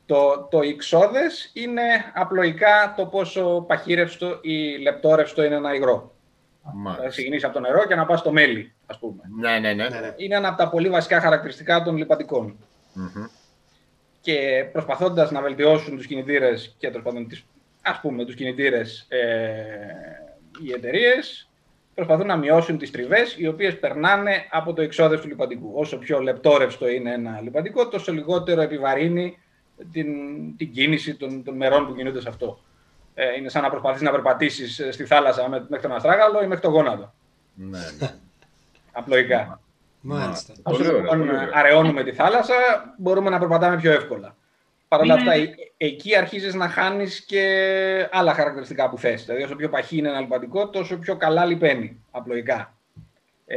Το, το εξόδες είναι απλοϊκά το πόσο παχύρευστο ή λεπτόρευστο είναι ένα υγρό. Θα Μάλιστα. ξεκινήσει από το νερό και να πας στο μέλι, ας πούμε. Ναι, ναι, ναι. Ναι, ναι. Είναι ένα από τα πολύ βασικά χαρακτηριστικά των λιπαντικών. Μμμ. Και προσπαθώντας να βελτιώσουν τους κινητήρες και τέλος πάντων τις, ας πούμε τους κινητήρες ε, οι εταιρείες προσπαθούν να μειώσουν τις τριβές οι οποίες περνάνε από το εξόδες του λιπαντικού. Όσο πιο λεπτόρευστο είναι ένα λιπαντικό, τόσο λιγότερο επιβαρύνει την, την κίνηση των, των μερών που κινούνται σε αυτό. Ε, είναι σαν να προσπαθείς να περπατήσεις ε, στη θάλασσα με- μέχρι τον αστράγαλο ή μέχρι το γόνατο. Ναι, ναι. Απλοϊκά. Μάλιστα. Όσο Πολύ ωραία, λοιπόν πολύ ωραία. αραιώνουμε τη θάλασσα, μπορούμε να περπατάμε πιο εύκολα. Παρ' όλα Είναι- αυτά, ε- εκεί αρχίζεις να χάνεις και άλλα χαρακτηριστικά που θες. Δηλαδή, όσο πιο παχύ είναι ένα λιπαντικό, τόσο πιο καλά λιπαίνει, απλοϊκά. Ε,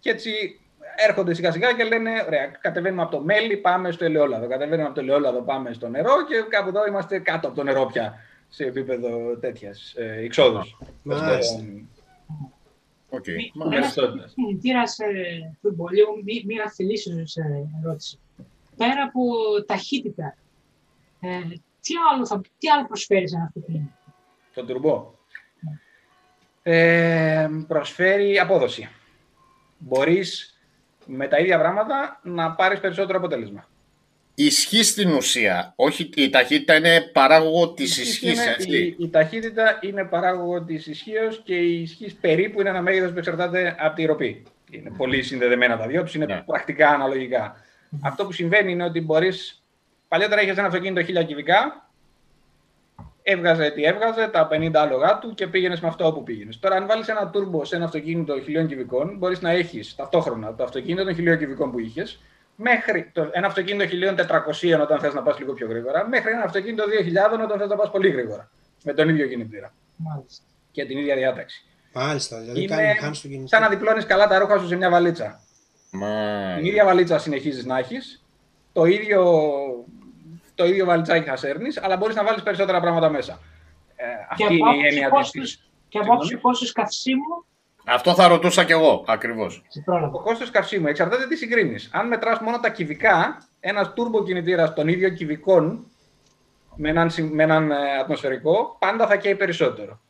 και έτσι έρχονται σιγά σιγά και λένε, ωραία, κατεβαίνουμε από το μέλι, πάμε στο ελαιόλαδο. Κατεβαίνουμε από το ελαιόλαδο, πάμε στο νερό και κάπου εδώ είμαστε κάτω από το νερό πια, σε επίπεδο τέτοιας ε, εξόδους. Μάλιστα. Ε, Οκ. Μη- Μα- Ένας Περισσότερες. κινητήρας ε, του λίγο μη- μία θελήσεως ε, ερώτηση. Πέρα από ταχύτητα, ε, τι, άλλο θα, τι άλλο προσφέρεις σε ένα αυτοκίνητο. Το τουρμπό. Ε, προσφέρει απόδοση. Μπορείς με τα ίδια πράγματα να πάρεις περισσότερο αποτέλεσμα. Ισχύει στην ουσία. Όχι, η ταχύτητα είναι παράγωγο της ισχύ, Είναι- έτσι. η, η ταχύτητα είναι παράγωγο της ισχύως και η ισχύς περίπου είναι ένα μέγεθος που εξαρτάται από τη ροπή. Είναι πολύ συνδεδεμένα τα δυο τους, είναι Ναι. πρακτικά αναλογικά. Αυτό που συμβαίνει είναι ότι μπορείς... Παλιότερα είχες ένα αυτοκίνητο 1000 κυβικά, έβγαζε τι έβγαζε, τα 50 άλογα του και πήγαινες με αυτό όπου πήγαινες. Τώρα, αν βάλεις ένα τούρμπο σε ένα αυτοκίνητο 1000 κυβικών, μπορείς να έχεις ταυτόχρονα το αυτοκίνητο των 1000 κυβικών που είχες, μέχρι το, ένα αυτοκίνητο 1400 όταν θες να πας λίγο πιο γρήγορα, μέχρι ένα αυτοκίνητο 2000 όταν θες να πας πολύ γρήγορα. Με τον ίδιο κινητήρα Μάλιστα. και την ίδια διάταξη. Μάλιστα, δηλαδή Είναι κάνει χάνει το κινητή. Σαν να διπλώνεις καλά τα ρούχα σου σε μια βαλίτσα. Μα... Την ίδια βαλίτσα συνεχίζεις να έχεις, το ίδιο, το ίδιο βαλιτσάκι θα σέρνεις, αλλά μπορείς να βάλεις περισσότερα πράγματα μέσα. Ε, Και αυτή από είναι η άποψη έννοια κόστους- της. Και από άποψη κόστος καυσίμου, Αυτό θα ρωτούσα κι εγώ, ακριβώς. σε Το πρόλαβα. κόστος καυσίμου εξαρτάται τι συγκρίνεις. Αν μετράς μόνο τα κυβικά, ένας τούρμπο κινητήρας των ίδιων κυβικών με έναν, συ- με έναν ε, ατμοσφαιρικό, πάντα θα καίει περισσότερο.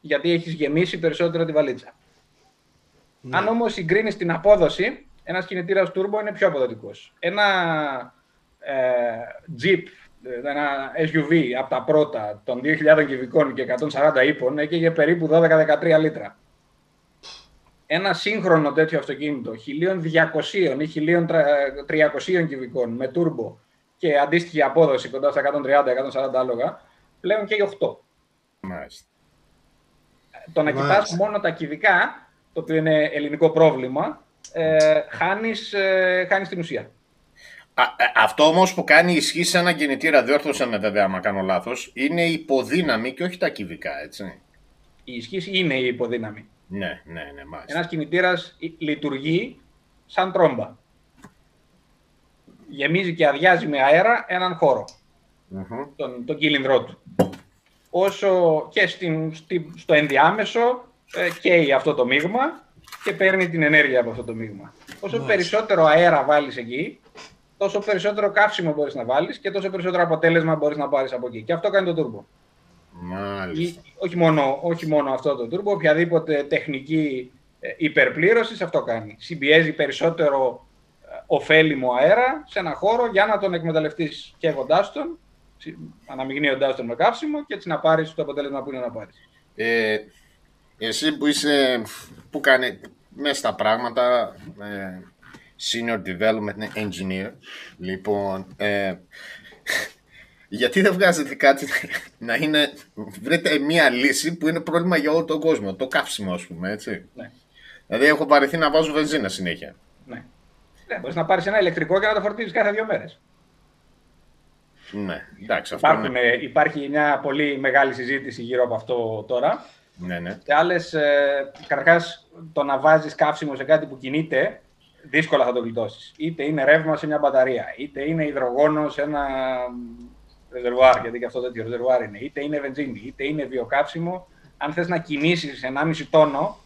Γιατί έχεις γεμίσει περισσότερο τη βαλίτσα. Ναι. Αν όμως συγκρίνεις την απόδοση, ένας κινητήρας turbo είναι πιο αποδοτικός. Ένα ε, Jeep, ε, ένα SUV από τα πρώτα των 2.000 κυβικών και 140 ύπων έκαιγε περίπου 12-13 λίτρα. Ένα σύγχρονο τέτοιο αυτοκίνητο 1.200 ή 1.300 κυβικών με turbo και αντίστοιχη απόδοση κοντά στα 130-140 άλογα, πλέον και 8 Μάλιστα. το να Μάλιστα. κοιτάς μόνο τα κυβικά, το οποίο είναι ελληνικό πρόβλημα, ε, χάνεις, ε, χάνεις την ουσία. Α, ε, αυτό όμως που κάνει ισχύ σε ένα κινητήρα, διόρθωσε με βέβαια, άμα κάνω λάθος, είναι η υποδύναμη και όχι τα κυβικά, έτσι. Η ισχύ είναι η υποδύναμη. Ναι, ναι, ναι, μάλιστα. Ένας κινητήρας λειτουργεί σαν τρόμπα. Γεμίζει και αδειάζει με αέρα έναν χώρο, Μμμ. τον, τον κύλινδρό του. Όσο και στην, στη- στο ενδιάμεσο ε, καίει αυτό το μείγμα και παίρνει την ενέργεια από αυτό το μείγμα. Όσο Μάλιστα. περισσότερο αέρα βάλεις εκεί, τόσο περισσότερο καύσιμο μπορείς να βάλεις και τόσο περισσότερο αποτέλεσμα μπορείς να πάρεις από εκεί. Και αυτό κάνει το turbo. Μάλιστα. Ή, όχι, μόνο, όχι μόνο αυτό το turbo, οποιαδήποτε τεχνική ε, υπερπλήρωση αυτό κάνει. Συμπιέζει περισσότερο ε, ωφέλιμο αέρα σε ένα χώρο για να τον εκμεταλλευτείς καίγοντάς τον, συ- αναμειγνύοντάς τον με καύσιμο και έτσι να πάρεις το αποτέλεσμα που είναι να πάρεις. Ε, εσύ που είσαι, που κάνει μέσα στα πράγματα, ε, Senior Development Engineer, λοιπόν, ε, γιατί δεν βγάζετε κάτι να είναι, βρείτε μια λύση που είναι πρόβλημα για όλο τον κόσμο, το καύσιμο ας πούμε, έτσι. Ναι. Δηλαδή έχω παρηθεί να βάζω βενζίνα συνέχεια. Ναι. Ναι, μπορείς να πάρεις ένα ηλεκτρικό και να το φορτίζεις κάθε δύο μέρες. Ναι, εντάξει, αυτό Υπάρχουν, είναι. ε, υπάρχει μια πολύ μεγάλη συζήτηση γύρω από αυτό τώρα. Ναι, ναι. Σε άλλες, ε, καταρχάς, το να βάζεις καύσιμο σε κάτι που κινείται, δύσκολα θα το γλιτώσεις. Είτε είναι ρεύμα σε μια μπαταρία, είτε είναι υδρογόνο σε ένα ρεζερβουάρ, γιατί και αυτό τέτοιο ρεζερβουάρ είναι, είτε είναι βενζίνη, είτε είναι βιοκαύσιμο. Αν θες να κινήσεις 1,5 τόνο,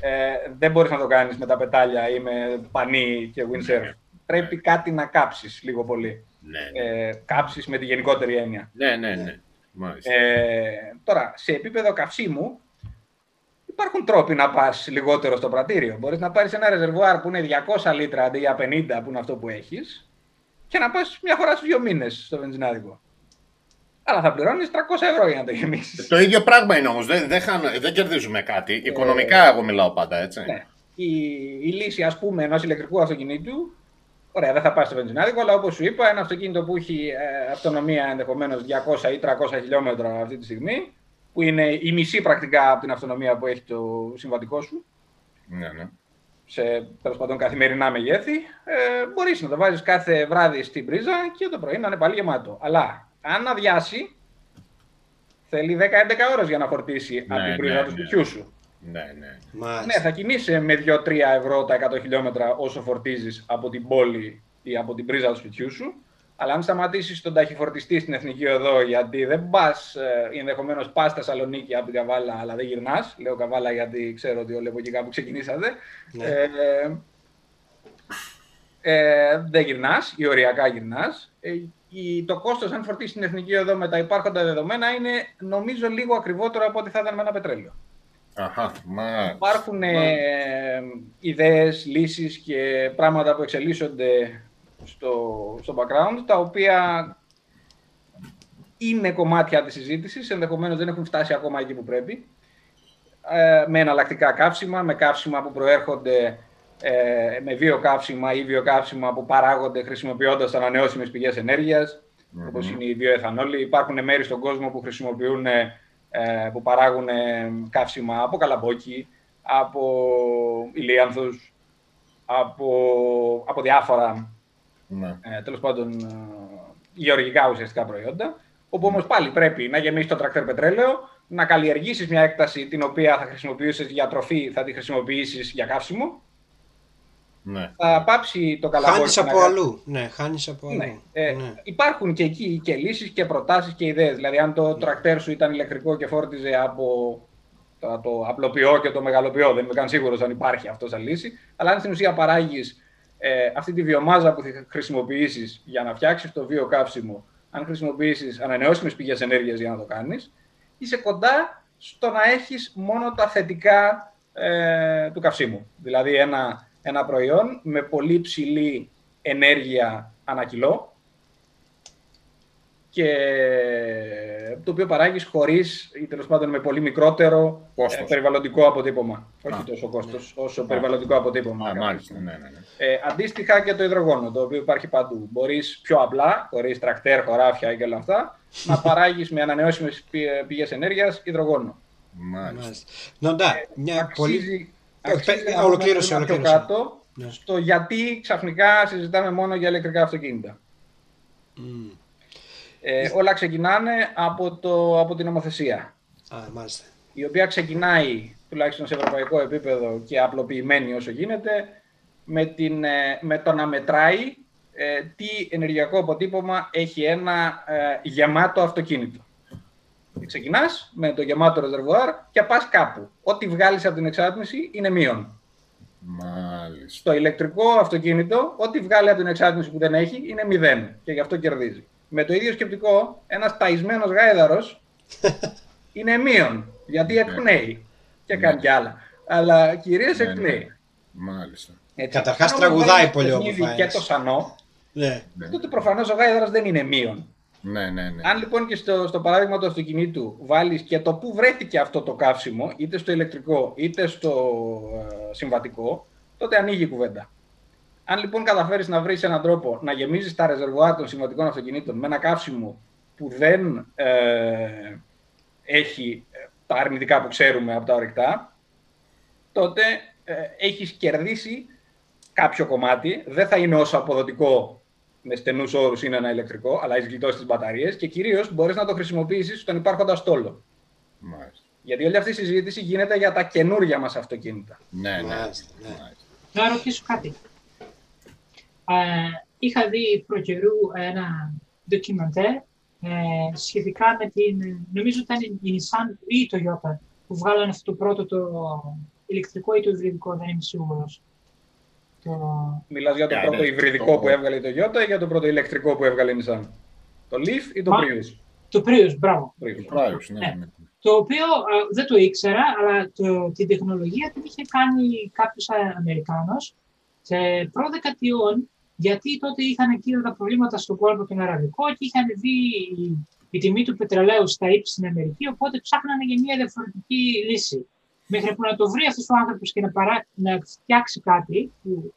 ε, δεν μπορείς να το κάνεις με τα πετάλια ή με πανί και windsurf. Πρέπει κάτι να κάψεις λίγο πολύ. Ναι, ναι, Ε, κάψεις με τη γενικότερη έννοια. ναι, ναι, ναι. Μάλιστα. Ε, τώρα, σε επίπεδο καυσίμου, υπάρχουν τρόποι να πας λιγότερο στο πρατήριο. Μπορείς να πάρεις ένα ρεζερβουάρ που είναι 200 λίτρα αντί για 50, που είναι αυτό που έχεις, και να πας μια φορά στους δύο μήνες στο βενζινάδικο. Αλλά θα πληρώνεις 300 ευρώ για να το γεμίσεις. Το ίδιο πράγμα είναι όμως, δεν, δεν, χάνω- δεν κερδίζουμε κάτι. Οικονομικά εγώ μιλάω πάντα, έτσι. ναι. η, η λύση, ας πούμε, ενός ηλεκτρικού αυτοκινήτου, ωραία, δεν θα πας στο βενζινάδικο, αλλά όπως σου είπα, ένα αυτοκίνητο που έχει ε, αυτονομία ενδεχομένως 200 ή 300 χιλιόμετρα αυτή τη στιγμή, που είναι η μισή πρακτικά από την αυτονομία που έχει το συμβατικό σου, Ναι, ναι. σε τέλος πάντων καθημερινά μεγέθη, ε, μπορείς να το βάζεις κάθε βράδυ στην πρίζα και το πρωί να είναι πάλι γεμάτο. Αλλά αν αδειάσει, θέλει 10-11 ώρες για να φορτίσει Ναι, από την ναι, πρίζα του ναι. σπιτιού σου. Ναι, ναι. Μάλιστα. Ναι, θα κινείσαι με 2-3 ευρώ τα 100 χιλιόμετρα όσο φορτίζεις από την πόλη ή από την πρίζα του σπιτιού σου. Αλλά αν σταματήσεις τον ταχυφορτιστή στην Εθνική Οδό, γιατί δεν πας, ε, ενδεχομένως πας στη Θεσσαλονίκη από την Καβάλα, αλλά δεν γυρνάς. Λέω Καβάλα γιατί ξέρω ότι όλοι από εκεί κάπου ξεκινήσατε. Ναι. Ε, ε, δεν γυρνάς, ή οριακά γυρνάς. Ε, η- το κόστος αν φορτίσεις την Εθνική Οδό με τα υπάρχοντα δεδομένα είναι νομίζω λίγο ακριβότερο από ό,τι θα ήταν με ένα πετρέλαιο. Αχα, μα... Υπάρχουν ε, ιδέες, λύσεις και πράγματα που εξελίσσονται στο, στο background, τα οποία είναι κομμάτια της συζήτησης, ενδεχομένως δεν έχουν φτάσει ακόμα εκεί που πρέπει, ε, με εναλλακτικά καύσιμα, με καύσιμα που προέρχονται ε, με βιοκαύσιμα ή βιοκαύσιμα που παράγονται χρησιμοποιώντας ανανεώσιμες πηγές ενέργειας, Μμμ. όπως είναι η βιοεθανόλη. Υπάρχουν μέρη στον κόσμο που χρησιμοποιούν, ε, που παράγουν ε, καύσιμα από καλαμπόκι, από ηλίανθους, από, από διάφορα Ναι. ε, τέλος πάντων ε, γεωργικά ουσιαστικά προϊόντα, όπου όμως πάλι πρέπει να γεμίσεις το τρακτέρ πετρέλαιο, να καλλιεργήσεις μια έκταση την οποία θα χρησιμοποιήσεις για τροφή, θα τη χρησιμοποιήσεις για καύσιμο, ναι. θα πάψει το καλαμπόκι. Χάνεις να από κα- αλλού. Ναι, χάνεις από αλλού. Ναι. Ε, Ναι. Υπάρχουν και εκεί και λύσεις και προτάσεις και ιδέες. Δηλαδή, αν το τρακτέρ σου ήταν ηλεκτρικό και φόρτιζε από το, το απλοποιώ και το μεγαλοποιώ, δεν είμαι καν σίγουρος αν υπάρχει αυτό σαν λύση, αλλά αν στην ουσία παράγεις ε, αυτή τη βιομάζα που θα χρησιμοποιήσεις για να φτιάξεις το βιοκαύσιμο, αν χρησιμοποιήσεις ανανεώσιμες πηγές ενέργειας για να το κάνεις, είσαι κοντά στο να έχεις μόνο τα θετικά ε, του καυσίμου. Δηλαδή ένα, ένα προϊόν με πολύ ψηλή ενέργεια ανά κιλό και το οποίο παράγεις χωρίς ή τέλος πάντων με πολύ μικρότερο Κόστος. ε, περιβαλλοντικό αποτύπωμα. Όχι Α, τόσο κόστος, όσο περιβαλλοντικό αποτύπωμα. Α, μάλιστα, ναι, ναι, ναι. Ε, αντίστοιχα και το υδρογόνο, το οποίο υπάρχει παντού. Μπορείς πιο απλά, χωρίς τρακτέρ, χωράφια και όλα αυτά, να παράγεις με ανανεώσιμες πη- πηγές ενέργειας υδρογόνο. Μάλιστα. Μάλιστα. Νοντά, μια πολύ... Αξίζει, Όχι, αξίζει πε- να δούμε ολοκλήρωσε, ένα βήμα πιο ολοκλήρωσε. κάτω Ναι. στο γιατί ξαφνικά συζητάμε μόνο για ηλεκτρικά αυτοκίνητα. Μμ. Ε, όλα ξεκινάνε από, το, από την νομοθεσία, Α, μάλιστα. η οποία ξεκινάει τουλάχιστον σε ευρωπαϊκό επίπεδο και απλοποιημένη όσο γίνεται, με, την, ε, με το να μετράει ε, τι ενεργειακό αποτύπωμα έχει ένα ε, γεμάτο αυτοκίνητο. Ξεκινάς με το γεμάτο ρεζερβουάρ και πας κάπου. Ό,τι βγάλεις από την εξάτμιση είναι μείον. Μάλιστα. Στο ηλεκτρικό αυτοκίνητο, ό,τι βγάλει από την εξάτμιση που δεν έχει είναι μηδέν και γι' αυτό κερδίζει. Με το ίδιο σκεπτικό, ένας ταϊσμένο γάιδαρος είναι μείον γιατί εκπνέει και κάνει κι άλλα. Αλλά κυρίως Ναι, ναι. εκπνέει. Μάλιστα. Έτσι. Καταρχάς Αν όμως τραγουδάει βάλεις πολύ ο παιχνίδι Αποφάης. Και το σανό, Ναι. Ναι. τότε προφανώς ο γάιδαρος δεν είναι μείον. Ναι, ναι, ναι. Αν λοιπόν και στο, στο παράδειγμα του αυτοκινήτου βάλεις και το που βρέθηκε αυτό το καύσιμο, είτε στο ηλεκτρικό είτε στο ε, συμβατικό, τότε ανοίγει η κουβέντα. Αν λοιπόν καταφέρεις να βρεις έναν τρόπο να γεμίζεις τα ρεζερβουάρ των συμβατικών αυτοκινήτων με ένα καύσιμο που δεν ε, έχει ε, τα αρνητικά που ξέρουμε από τα ορυκτά, τότε ε, έχεις κερδίσει κάποιο κομμάτι. Δεν θα είναι όσο αποδοτικό με στενούς όρους είναι ένα ηλεκτρικό, αλλά έχεις γλιτώσει τις μπαταρίες και κυρίως μπορείς να το χρησιμοποιήσεις στον υπάρχοντα στόλο. Μάλιστα. Γιατί όλη αυτή η συζήτηση γίνεται για τα καινούργια μας αυτοκίνητα. Ναι, ναι. Μάλιστα, ναι. Μάλιστα. Να ρωτήσω κάτι. Ε, είχα δει προ καιρού ένα ντοκιμαντέρ ε, σχετικά με την, νομίζω ήταν η Nissan ή η Toyota που βγάλανε αυτό το πρώτο το ηλεκτρικό ή το υβριδικό, δεν είμαι σίγουρος. Το... Μιλάς για το Ναι, πρώτο ναι, υβριδικό το- που έβγαλε η Toyota ή για το πρώτο ηλεκτρικό που έβγαλε η Nissan; Το Leaf ή το Μα- Prius; Το Prius, μπράβο. Prius. Πράγματι, ναι, Ναι. ναι. Το οποίο ε, δεν το ήξερα, αλλά το, την τεχνολογία την είχε κάνει κάποιος ε, Αμερικάνος σε προδεκατιών, γιατί τότε είχαν εκεί τα προβλήματα στον κόλπο τον Αραβικό και είχαν δει η, η τιμή του πετρελαίου στα ύψη στην Αμερική, οπότε ψάχνανε για μια διαφορετική λύση. Μέχρι που να το βρει αυτός ο άνθρωπος και να, παρά, να φτιάξει κάτι, που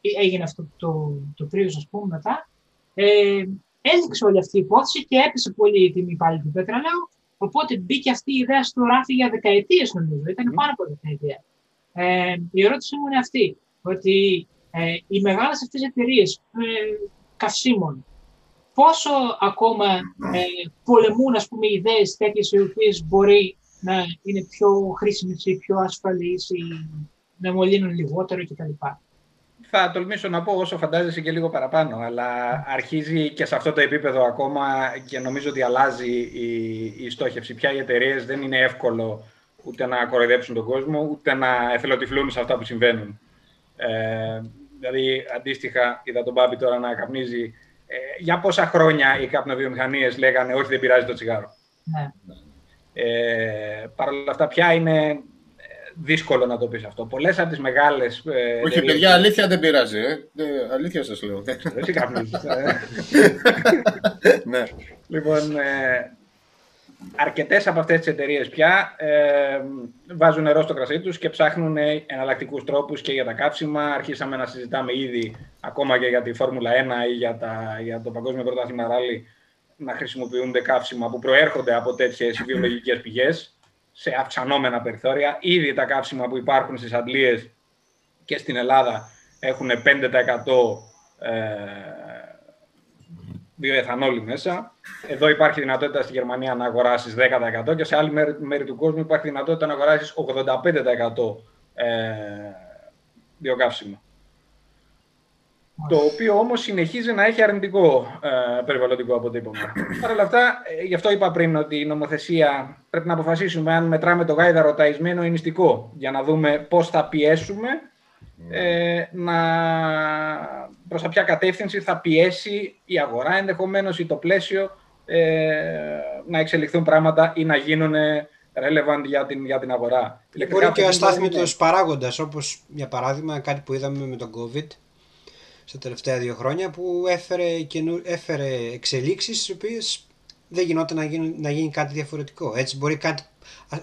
έγινε αυτό το, το Prius ας πούμε μετά, ε, έληξε όλη αυτή η υπόθεση και έπεσε πολύ η τιμή πάλι του πετρελαίου Οπότε μπήκε αυτή η ιδέα στο ράφι για δεκαετίες, νομίζω. Ήταν πάνω από δεκαετία. Ε, η ερώτησή μου είναι αυτή. ότι ε, οι μεγάλες αυτές εταιρείες ε, καυσίμων πόσο ακόμα ε, πολεμούν ας πούμε, ιδέες τέτοιες οι οποίες μπορεί να είναι πιο χρήσιμες ή πιο ασφαλείς ή να μολύνουν λιγότερο κτλ. Θα τολμήσω να πω όσο φαντάζεσαι και λίγο παραπάνω, αλλά αρχίζει και σε αυτό το επίπεδο ακόμα και νομίζω ότι αλλάζει η, η στόχευση. Πια οι εταιρείες δεν είναι εύκολο ούτε να κοροϊδέψουν τον κόσμο, ούτε να εθελοτυφλούν σε αυτά που συμβαίνουν. Ε, δηλαδή, αντίστοιχα, είδα τον Μπάμπη τώρα να καπνίζει. Ε, για πόσα χρόνια οι καπνοβιομηχανίες λέγανε Όχι, δεν πειράζει το τσιγάρο. Ναι. Ε, Παρ' όλα αυτά, πια είναι ε, δύσκολο να το πεις αυτό. Πολλές από τις μεγάλες... Ε, Όχι, παιδιά, αλήθεια δεν πειράζει. Ε. Ε, αλήθεια σας λέω. Εσύ καπνίζεις. ε. ναι. Λοιπόν, ε, αρκετές από αυτές τις εταιρείες πια ε, βάζουν νερό στο κρασί τους και ψάχνουν εναλλακτικούς τρόπους και για τα καύσιμα. Αρχίσαμε να συζητάμε ήδη ακόμα και για τη Φόρμουλα 1 ή για, τα, για το Παγκόσμιο Πρωτάθλημα Ράλι να χρησιμοποιούνται καύσιμα που προέρχονται από τέτοιες βιολογικές πηγές σε αυξανόμενα περιθώρια. Ήδη τα καύσιμα που υπάρχουν στις αντλίες και στην Ελλάδα έχουν 5% ε, βιοεθανόλη μέσα. Εδώ υπάρχει δυνατότητα στη Γερμανία να αγοράσεις 10% και σε άλλη μέρη, μέρη του κόσμου υπάρχει δυνατότητα να αγοράσεις 85% ε, βιοκαύσιμο. Το οποίο όμως συνεχίζει να έχει αρνητικό ε, περιβαλλοντικό αποτύπωμα. Παρ' όλα αυτά, ε, γι' αυτό είπα πριν ότι η νομοθεσία πρέπει να αποφασίσουμε αν μετράμε το γάιδαρο ταϊσμένο ή νηστικό, για να δούμε πώς θα πιέσουμε ε, να, προς τα ποια κατεύθυνση θα πιέσει η αγορά ενδεχομένως ή το πλαίσιο ε, να εξελιχθούν πράγματα ή να γίνουν relevant για την, για την αγορά. Μπορεί και ο αστάθμητος παράγοντας, όπως για παράδειγμα κάτι που είδαμε με τον COVID στα τελευταία δύο χρόνια που έφερε, καινου... έφερε εξελίξεις στις οποίες δεν γινόταν να γίνει, να γίνει κάτι διαφορετικό. Έτσι μπορεί κάτι,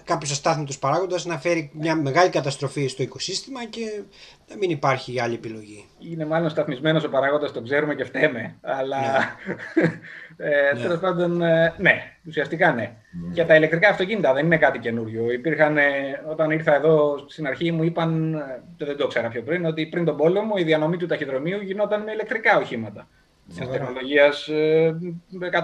κάποιος αστάθμητος παράγοντας να φέρει μια μεγάλη καταστροφή στο οικοσύστημα και να μην υπάρχει άλλη επιλογή. Είναι μάλλον σταθμισμένος ο παράγοντας, το ξέρουμε και φταίμε. Αλλά ε, Ναι. τέλος πάντων, ε, ναι, ουσιαστικά ναι. Για τα ηλεκτρικά αυτοκίνητα δεν είναι κάτι καινούριο. Υπήρχαν, ε, όταν ήρθα εδώ στην αρχή μου είπαν, ε, το δεν το 'ξερα πιο πριν, ότι πριν τον πόλεμο η διανομή του ταχυδρομείου γινόταν με ηλεκτρικά οχήματα. Της τεχνολογίας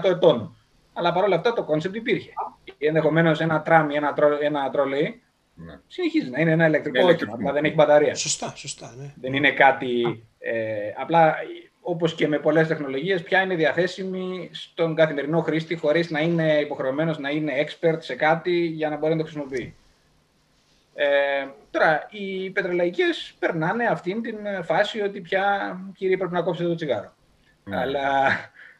100 ετών. Αλλά παρόλα αυτά το concept υπήρχε. Ενδεχομένως ένα τραμ ή ένα, τρο, ένα τρολέι Ναι. συνεχίζει να είναι ένα ηλεκτρικό Είναι όχημα, ηλεκτρικό. απλά δεν έχει μπαταρία. Σωστά, σωστά. Ναι. Δεν είναι κάτι. Ε, απλά όπως και με πολλές τεχνολογίες, πια είναι διαθέσιμη στον καθημερινό χρήστη χωρίς να είναι υποχρεωμένος να είναι expert σε κάτι για να μπορεί να το χρησιμοποιεί. Ε, τώρα, οι πετρελαϊκές περνάνε αυτήν την φάση ότι πια, κύριε, πρέπει να κόψετε το τσιγάρο. Ναι. Αλλά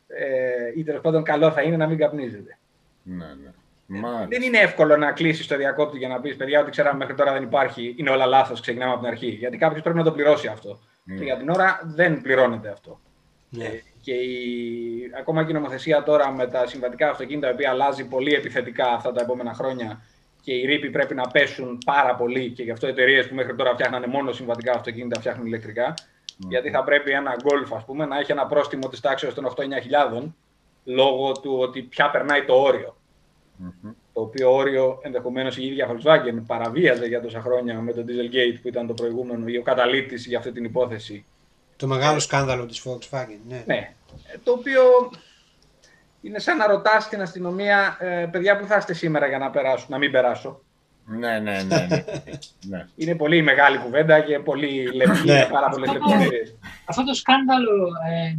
ε, ή τέλος πάντων καλό θα είναι να μην καπνίζετε. Ναι, ναι. Μάλιστα. Δεν είναι εύκολο να κλείσει το διακόπτη για να πεις: Παιδιά, ό,τι ξέραμε μέχρι τώρα δεν υπάρχει, είναι όλα λάθος. Ξεκινάμε από την αρχή. Γιατί κάποιος πρέπει να το πληρώσει αυτό. Ναι. Και για την ώρα δεν πληρώνεται αυτό. Ναι. Ε, και η, ακόμα και η νομοθεσία τώρα με τα συμβατικά αυτοκίνητα, η οποία αλλάζει πολύ επιθετικά αυτά τα επόμενα χρόνια και οι ρήποι πρέπει να πέσουν πάρα πολύ και γι' αυτό εταιρείες που μέχρι τώρα φτιάχνανε μόνο συμβατικά αυτοκίνητα φτιάχνουν ηλεκτρικά. Γιατί θα πρέπει ένα Golf, ας πούμε, να έχει ένα πρόστιμο της τάξης των 8-9 χιλιάδων λόγω του ότι πια περνάει το όριο. Μμμ. Το οποίο όριο ενδεχομένως η ίδια Volkswagen παραβίαζε για τόσα χρόνια με το Dieselgate που ήταν το προηγούμενο ή ο καταλήτης για αυτή την υπόθεση. Το μεγάλο σκάνδαλο της Volkswagen. Ναι. Ναι. Ε, Το οποίο είναι σαν να ρωτάς την αστυνομία, ε, παιδιά, που θα είστε σήμερα για να περάσω, να μην περάσω; Ναι, ναι, ναι. ναι. ναι. Είναι πολύ μεγάλη κουβέντα και πολύ λεπτή, Ναι. με πάρα πολλέ λεπτομέρειε. Αυτό το σκάνδαλο ε,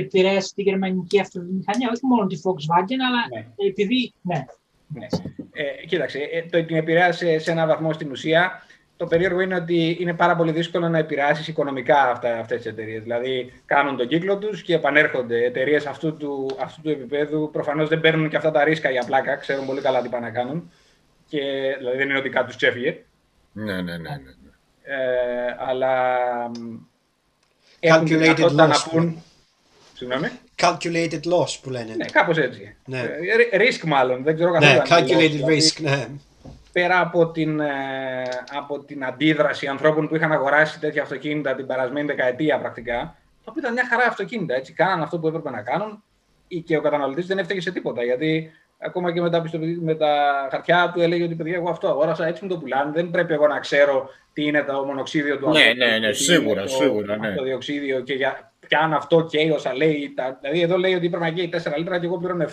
επηρέασε τη γερμανική αυτοβιομηχανία, όχι μόνο τη Volkswagen, αλλά Ναι. επειδή. Ναι, Ναι. Ε, κοίταξε, ε, το την επηρέασε σε έναν βαθμό στην ουσία. Το περίεργο είναι ότι είναι πάρα πολύ δύσκολο να επηρεάσεις οικονομικά αυτά, αυτές τις εταιρείες. Δηλαδή, κάνουν τον κύκλο τους και επανέρχονται. Εταιρείες αυτού του, αυτού του επίπεδου προφανώς δεν παίρνουν και αυτά τα ρίσκα για πλάκα. Ξέρουν πολύ καλά τι πάνε να κάνουν. Και, δηλαδή, δεν είναι ότι κάτι τους ξέφυγε. Ναι, ναι, ναι, ναι. ναι. Ε, αλλά μ, έχουν τη Calculated δυνατότητα loss. να πούν... Συγγνώμη. Calculated loss που λένε. Ναι, κάπως έτσι. Ναι. Ε, risk μάλλον, δεν ξέρω καθόλου. Ναι, αν είναι loss. calculated Δηλαδή, risk, ναι. πέρα από την, ε, από την αντίδραση ανθρώπων που είχαν αγοράσει τέτοια αυτοκίνητα την περασμένη δεκαετία πρακτικά, τα οποία ήταν μια χαρά αυτοκίνητα. Έτσι, κάναν αυτό που έπρεπε να κάνουν ή και ο καταναλωτής δεν έφταιγε σε τίποτα. Γιατί ακόμα και με τα, με τα χαρτιά του έλεγε ότι παιδιά, εγώ αυτό αγόρασα, έτσι μου το πουλάνε. Δεν πρέπει εγώ να ξέρω τι είναι το μονοξίδιο του Ναι, ναι, ναι, σίγουρα, το, σίγουρα. Ναι. Το διοξίδιο και για, και αν αυτό καίει όσα λέει. Τα, δηλαδή, εδώ λέει ότι πρέπει να καίει 4 λίτρα και εγώ πληρώνω 7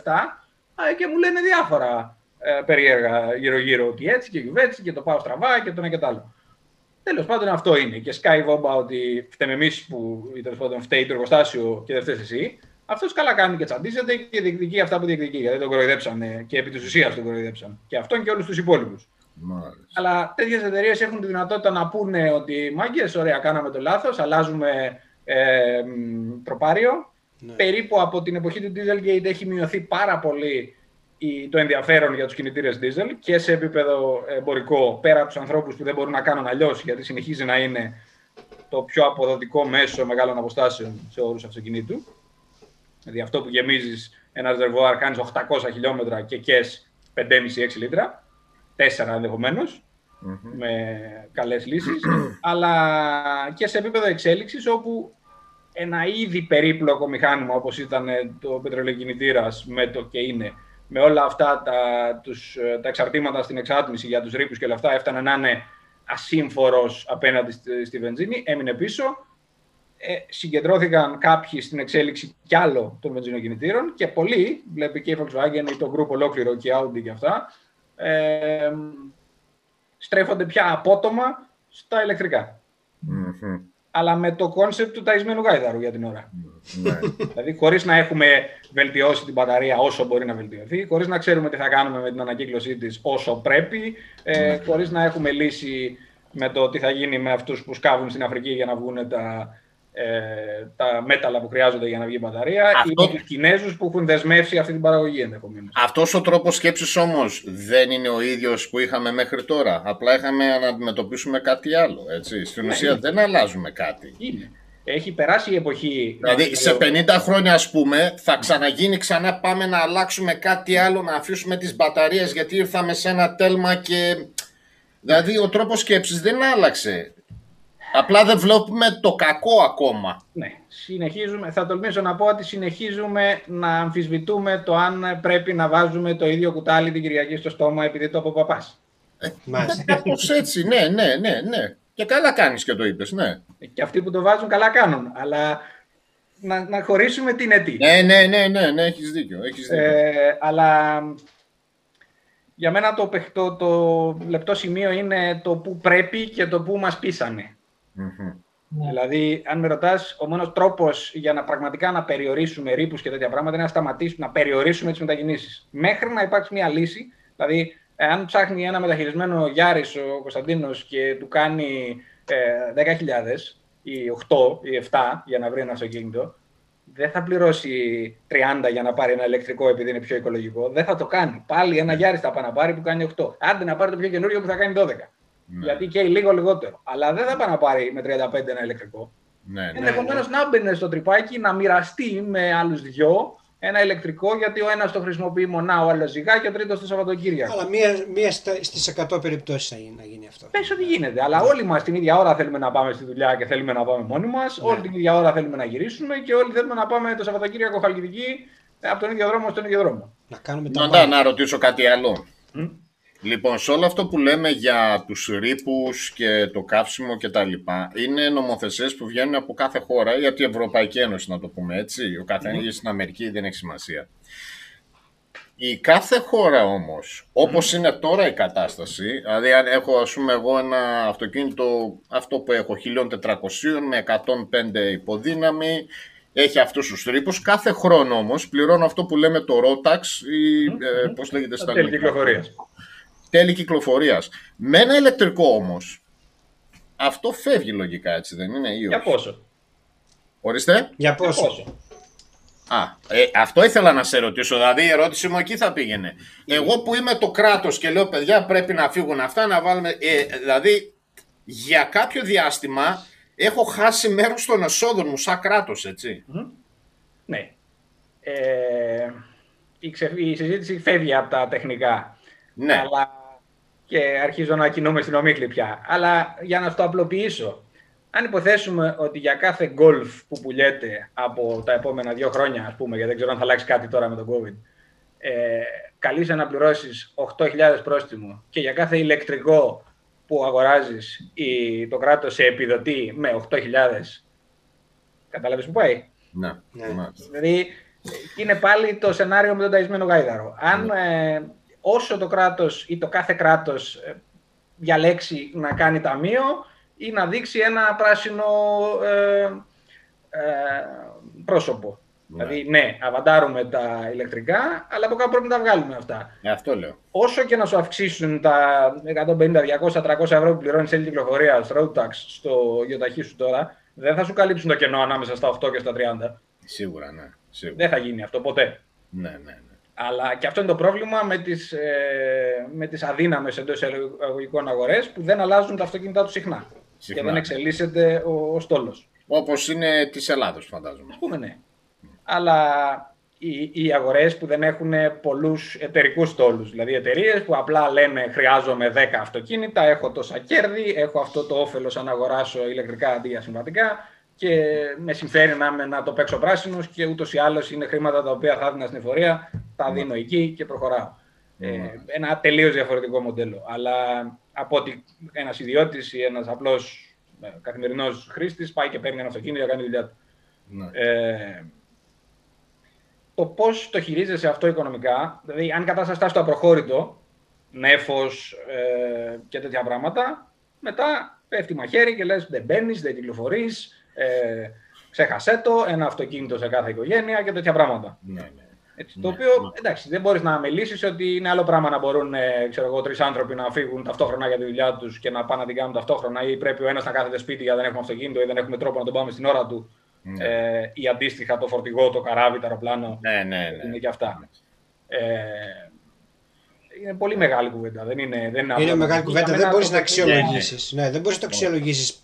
και μου λένε διάφορα ε, περίεργα γύρω-γύρω. Ότι έτσι και γιουβέτσι και το πάω στραβά και το ένα και το άλλο. Τέλος πάντων, αυτό είναι. Και σκάει βόμπα ότι φταίμε εμείς που τέλος πάντων φταίει το εργοστάσιο και δεν φταίεις εσύ. Αυτό καλά κάνει και τσαντίζεται και διεκδικεί αυτά που διεκδικεί. Γιατί τον κοροϊδέψανε και επί της ουσίας τον κοροϊδέψαν. Και αυτόν και όλους τους υπόλοιπους. Αλλά τέτοιες εταιρείες έχουν τη δυνατότητα να πούνε ότι μάγκες, ωραία, κάναμε το λάθος, αλλάζουμε ε, τροπάριο. Ναι. Περίπου από την εποχή του Dieselgate έχει μειωθεί πάρα πολύ το ενδιαφέρον για τους κινητήρες diesel και σε επίπεδο εμπορικό, πέρα από τους ανθρώπους που δεν μπορούν να κάνουν αλλιώς, γιατί συνεχίζει να είναι το πιο αποδοτικό μέσο μεγάλων αποστάσεων σε όρους αυτοκινήτου. Δηλαδή αυτό που γεμίζεις ένα ρεβόαρ, κάνεις 800 χιλιόμετρα και κες 5,5-6 λίτρα, 4 ενδεχομενω με καλές λύσεις. αλλά και σε επίπεδο εξέλιξης, όπου ένα ήδη περίπλοκο μηχάνημα όπως ήταν το πετρελαιοκινητήρας με το και είναι με όλα αυτά τα, τους, τα εξαρτήματα στην εξάτμιση για τους ρήπους και όλα αυτά έφτανε να είναι ασύμφορος απέναντι στη, στη βενζίνη, έμεινε πίσω. Ε, συγκεντρώθηκαν κάποιοι στην εξέλιξη κι άλλο των βενζινοκινητήρων και πολλοί, βλέπει και η Volkswagen ή το group ολόκληρο και η Audi και αυτά, ε, στρέφονται πια απότομα στα ηλεκτρικά Αλλά με το concept του ταϊσμένου γάιδαρου για την ώρα. Ναι. δηλαδή, χωρίς να έχουμε βελτιώσει την μπαταρία όσο μπορεί να βελτιωθεί, χωρίς να ξέρουμε τι θα κάνουμε με την ανακύκλωσή της όσο πρέπει, ε, ναι. χωρίς να έχουμε λύσει με το τι θα γίνει με αυτούς που σκάβουν στην Αφρική για να βγουν τα, ε, τα μέταλλα που χρειάζονται για να βγει η μπαταρία, Αυτό... ή με του Κινέζους που έχουν δεσμεύσει αυτή την παραγωγή ενδεχομένως. Αυτός ο τρόπος σκέψης όμως δεν είναι ο ίδιος που είχαμε μέχρι τώρα. Απλά είχαμε να αντιμετωπίσουμε κάτι άλλο. Έτσι. Στην ναι, ουσία δεν αλλάζουμε κάτι. Είναι. Έχει περάσει η εποχή. Δηλαδή σε 50 χρόνια, ας πούμε, θα ξαναγίνει ξανά. Πάμε να αλλάξουμε κάτι άλλο, να αφήσουμε τις μπαταρίες γιατί ήρθαμε σε ένα τέλμα και. Δηλαδή ο τρόπος σκέψης δεν άλλαξε. Απλά δεν βλέπουμε το κακό ακόμα. Ναι, συνεχίζουμε. Θα τολμήσω να πω ότι συνεχίζουμε να αμφισβητούμε το αν πρέπει να βάζουμε το ίδιο κουτάλι την Κυριακή στο στόμα επειδή το από παπάς. Ε, έτσι, ναι, ναι, ναι, ναι. Και καλά κάνεις και το είπες, ναι. Και αυτοί που το βάζουν καλά κάνουν, αλλά να, να χωρίσουμε την αιτή. Ναι, ναι, ναι, ναι, ναι, έχεις δίκιο. Έχεις δίκιο. Ε, αλλά για μένα το, το, το λεπτό σημείο είναι το που πρέπει και το που μας πείσανε. Mm-hmm. Δηλαδή, αν με ρωτάς, ο μόνος τρόπος για να πραγματικά να περιορίσουμε ρήπους και τέτοια πράγματα είναι να σταματήσουμε, να περιορίσουμε τις μετακινήσεις. Μέχρι να υπάρξει μια λύση, δηλαδή, αν ψάχνει ένα μεταχειρισμένο Γιάρης ο Κωνσταντίνος και του κάνει ε, 10.000 ή 8 ή 7 για να βρει ένα αυτοκίνητο, δεν θα πληρώσει 30 για να πάρει ένα ηλεκτρικό επειδή είναι πιο οικολογικό. Δεν θα το κάνει. Πάλι ένα Γιάρη θα πάει να πάρει που κάνει 8. Άντε να πάρει το πιο καινούριο που θα κάνει 12. Ναι. Γιατί καίει λίγο λιγότερο. Αλλά δεν θα πάει να πάρει με 35 ένα ηλεκτρικό. Ναι, ναι Ενδεχομένως ναι, ναι. να μπαίνει στο τρυπάκι, να μοιραστεί με άλλους δυο ένα ηλεκτρικό, γιατί ο ένας το χρησιμοποιεί μονά, ο άλλος ζυγά και ο τρίτος το Σαββατοκύριακο. Αλλά μία, μία στις 100 περιπτώσεις θα γίνει, να γίνει αυτό. Πες ότι γίνεται. Αλλά όλοι μας την ίδια ώρα θέλουμε να πάμε στη δουλειά και θέλουμε να πάμε μόνοι μας. Ναι. Όλη την ίδια ώρα θέλουμε να γυρίσουμε και όλοι θέλουμε να πάμε το Σαββατοκύριακο Χαλκιδική από τον ίδιο δρόμο στον ίδιο δρόμο. Να κάνουμε τα να, να ρωτήσω κάτι άλλο. Λοιπόν, σε όλο αυτό που λέμε για τους ρήπους και το καύσιμο και τα λοιπά, είναι νομοθεσίες που βγαίνουν από κάθε χώρα ή από την Ευρωπαϊκή Ένωση, να το πούμε έτσι. Ο καθένας mm. στην Αμερική δεν έχει σημασία. Η κάθε χώρα όμως, όπως είναι τώρα η κατάσταση, δηλαδή αν έχω ας πούμε εγώ ένα αυτοκίνητο, αυτό που έχω 1400 με 105 υποδύναμη, έχει αυτούς τους τρύπους, κάθε χρόνο όμως πληρώνω αυτό που λέμε το Rotax ή mm. ε, πώς λέγεται στα ελληνικά τέλη κυκλοφορίας. Με ένα ηλεκτρικό όμως, αυτό φεύγει λογικά έτσι δεν είναι. Ή Για πόσο; Ορίστε. Για πόσο; Α, ε, αυτό ήθελα να σε ρωτήσω. Δηλαδή η ερώτηση μου εκεί θα πήγαινε. Εγώ που είμαι το κράτος και λέω παιδιά πρέπει να φύγουν αυτά, να βάλουμε. Ε, δηλαδή για κάποιο διάστημα έχω χάσει μέρος των εσόδων μου σαν κράτος, έτσι. Ναι. Ε, η, ξε, η συζήτηση φεύγει από τα τεχνικά. Ναι. Αλλά και αρχίζω να κινούμε στην ομίχλη πια. Αλλά για να το απλοποιήσω, αν υποθέσουμε ότι για κάθε γκολφ που πουλιέται από τα επόμενα δύο χρόνια, ας πούμε, γιατί δεν ξέρω αν θα αλλάξει κάτι τώρα με τον COVID, ε, καλείσαι να πληρώσεις 8.000 πρόστιμο και για κάθε ηλεκτρικό που αγοράζεις η, το κράτος σε επιδοτεί με 8.000, κατάλαβες που πάει; Ναι, Ναι. μάλιστα. Δηλαδή, είναι πάλι το σενάριο με τον ταϊσμένο γάιδαρο. Αν ε, όσο το κράτος ή το κάθε κράτος ε, διαλέξει να κάνει ταμείο ή να δείξει ένα πράσινο ε, ε, πρόσωπο. Ναι. Δηλαδή, ναι, αβαντάρουμε τα ηλεκτρικά, αλλά από κάπου πρέπει να τα βγάλουμε αυτά. Ε, αυτό λέω. Όσο και να σου αυξήσουν τα 150, 200, 300 ευρώ που πληρώνεις σε κυκλοφορία, road tax στο γεωταχή σου τώρα, δεν θα σου καλύψουν το κενό ανάμεσα στα 8 και στα 30. Σίγουρα, ναι. Σίγουρα. Δεν θα γίνει αυτό ποτέ. Ναι, ναι, ναι. Αλλά και αυτό είναι το πρόβλημα με τις, ε, με τις αδύναμες εντός εισαγωγικών αγορές που δεν αλλάζουν τα αυτοκίνητά τους συχνά. Συχνά. Και δεν εξελίσσεται ο, ο στόλος. Όπως είναι της Ελλάδος, φαντάζομαι. Ας πούμε ναι. Αλλά οι, οι αγορές που δεν έχουν πολλούς εταιρικούς στόλους, δηλαδή εταιρείες που απλά λένε χρειάζομαι 10 αυτοκίνητα, έχω τόσα κέρδη, έχω αυτό το όφελος αν αγοράσω ηλεκτρικά αντί για συμβατικά και με συμφέρει να, είμαι- να το παίξω πράσινος και ούτως ή άλλως είναι χρήματα τα οποία θα έδινα στην εφορία, τα δίνω εκεί και προχωράω. Ε, ένα τελείως διαφορετικό μοντέλο. Αλλά από ότι ένας ιδιώτης ή ένας απλός ε, καθημερινός χρήστης πάει και παίρνει ένα αυτοκίνητο για να κάνει τη δουλειά του. Ναι. Ε, το πώς το χειρίζεσαι αυτό οικονομικά, δηλαδή αν η κατάσταση φτάσει στο απροχώρητο, νέφος ε, και τέτοια πράγματα, μετά πέφτει μαχαίρι και λες δεν μπαίνεις, δεν κυκλοφορείς, ε, ξέχασέ το, ένα αυτοκίνητο σε κάθε οικογένεια και τέτοια πράγματα. ναι, ναι. Έτσι, το Ναι, οποίο ναι. εντάξει, δεν μπορείς να αμελήσεις ότι είναι άλλο πράγμα να μπορούν ε, ξέρω εγώ, τρεις άνθρωποι να φύγουν ταυτόχρονα για τη δουλειά τους και να πάνε να την κάνουν ταυτόχρονα, ή πρέπει ο ένας να κάθεται σπίτι γιατί δεν έχουμε αυτοκίνητο ή δεν έχουμε τρόπο να τον πάμε στην ώρα του. Ναι. Ε, ή αντίστοιχα το φορτηγό, το καράβι, το αεροπλάνο. Ναι, ναι, ναι. Είναι και αυτά. Ε, είναι πολύ μεγάλη κουβέντα. Δεν είναι, δεν είναι, Είναι απλό. μεγάλη κουβέντα, Για δεν μένα μπορείς το να παιχνίδι- αξιολογήσεις. Ναι, δεν μπορείς να το αξιολογήσεις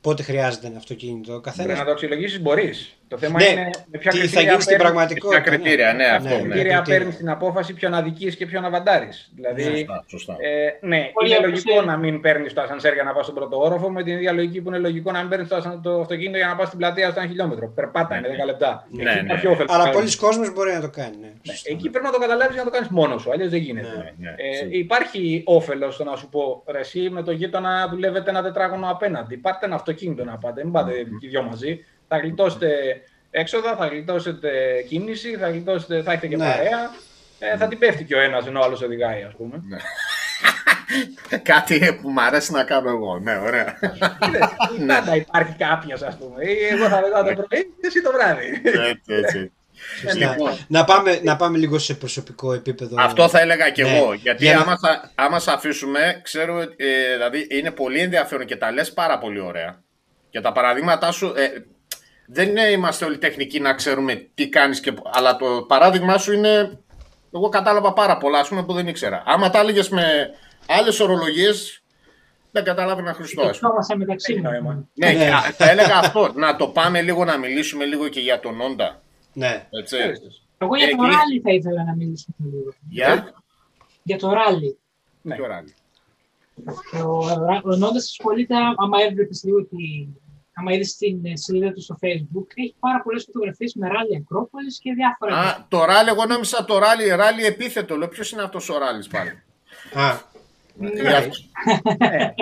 πότε χρειάζεται ένα αυτοκίνητο. Ο Μπορεί καθένα. να το αξιολογήσεις, μπορείς. Το θέμα Ναι, είναι με ποια τι θα κριτήρια γίνει στην παίρνεις- πραγματικότητα. Ποια κριτήρια, ναι, αυτό, ναι. ναι. κριτήρια κριτήρια. παίρνεις την απόφαση ποιον αδική και ποιον αβαντάρει. Δηλαδή, Σωστά, σωστά. Ε, ναι, Πολύ είναι όπως λογικό είναι. να μην παίρνεις το ασανσέρ για να πας στον πρώτο όροφο, με την ίδια λογική που είναι λογικό να μην παίρνεις το, ασαν- το αυτοκίνητο για να πας στην πλατεία στο ένα χιλιόμετρο. Περπάτα, είναι 10 λεπτά. Ναι, Εκεί ναι. υπάρχει όφελος. Αλλά πολλοί κόσμοι μπορεί να το κάνει. Ναι. Ναι, Σωστά. Εκεί πρέπει να το καταλάβεις για να το κάνεις μόνος σου, αλλιώς δεν γίνεται. Ναι, ναι, ε, σίγουρα. υπάρχει όφελος στο να σου πω ρε, εσύ με το γείτονα δουλεύετε ένα τετράγωνο απέναντι. Πάρτε ένα αυτοκίνητο να πάτε, μην πάτε και οι δυο μαζί. Θα γλιτώσετε έξοδα, θα γλιτώσετε κίνηση, θα, γλιτώσετε, θα έχετε και Ναι. παρέα. Ε, θα την πέφτει και ο ένας ενώ ο άλλος οδηγάει, ας πούμε. Κάτι που μου αρέσει να κάνω εγώ. Ναι, ωραία. Είδες, Πάντα υπάρχει κάποιο, ας πούμε. Ή Εγώ θα vedάω το πρωί και εσύ το βράδυ. έτσι, έτσι. Να, Λοιπόν, να, πάμε, να πάμε λίγο σε προσωπικό επίπεδο. Αυτό θα έλεγα και Ναι. εγώ. Γιατί Για να- άμα, θα, άμα σε αφήσουμε, ξέρω ότι ε, δηλαδή είναι πολύ ενδιαφέρον και τα λες πάρα πολύ ωραία. Και τα παραδείγματά σου. Ε, δεν είναι, είμαστε όλοι τεχνικοί να ξέρουμε τι κάνεις και, αλλά το παράδειγμά σου είναι εγώ κατάλαβα πάρα πολλά ας πούμε, που δεν ήξερα άμα τα έλεγες με άλλες ορολογίες δεν κατάλαβα ένα Χριστό ας πούμε. Σκεφτόμαστε μεταξύ Έχει μας. νόημα. ναι, Ναι. και α- θα έλεγα αυτό να το πάμε λίγο να μιλήσουμε λίγο και για τον Όντα Ναι. έτσι. Ευχαριστώ. Εγώ για το Εκεί- ράλι θα ήθελα να μιλήσουμε λίγο. Για; Για το ράλι. Ναι. ποιο ράλι. Ο, ο Νόντας ασχολείται, άμα έβλεπες λίγο τη, άμα είδες την ε, σελίδα του στο facebook, έχει πάρα πολλές φωτογραφίες με ράλι Ακρόπολης και διάφορα. Α, το ράλι, εγώ νόμιζα το ράλι, ράλι επίθετο. Λέω, ποιος είναι αυτός ο ράλης πάλι; Α, Για αυτό. Ναι,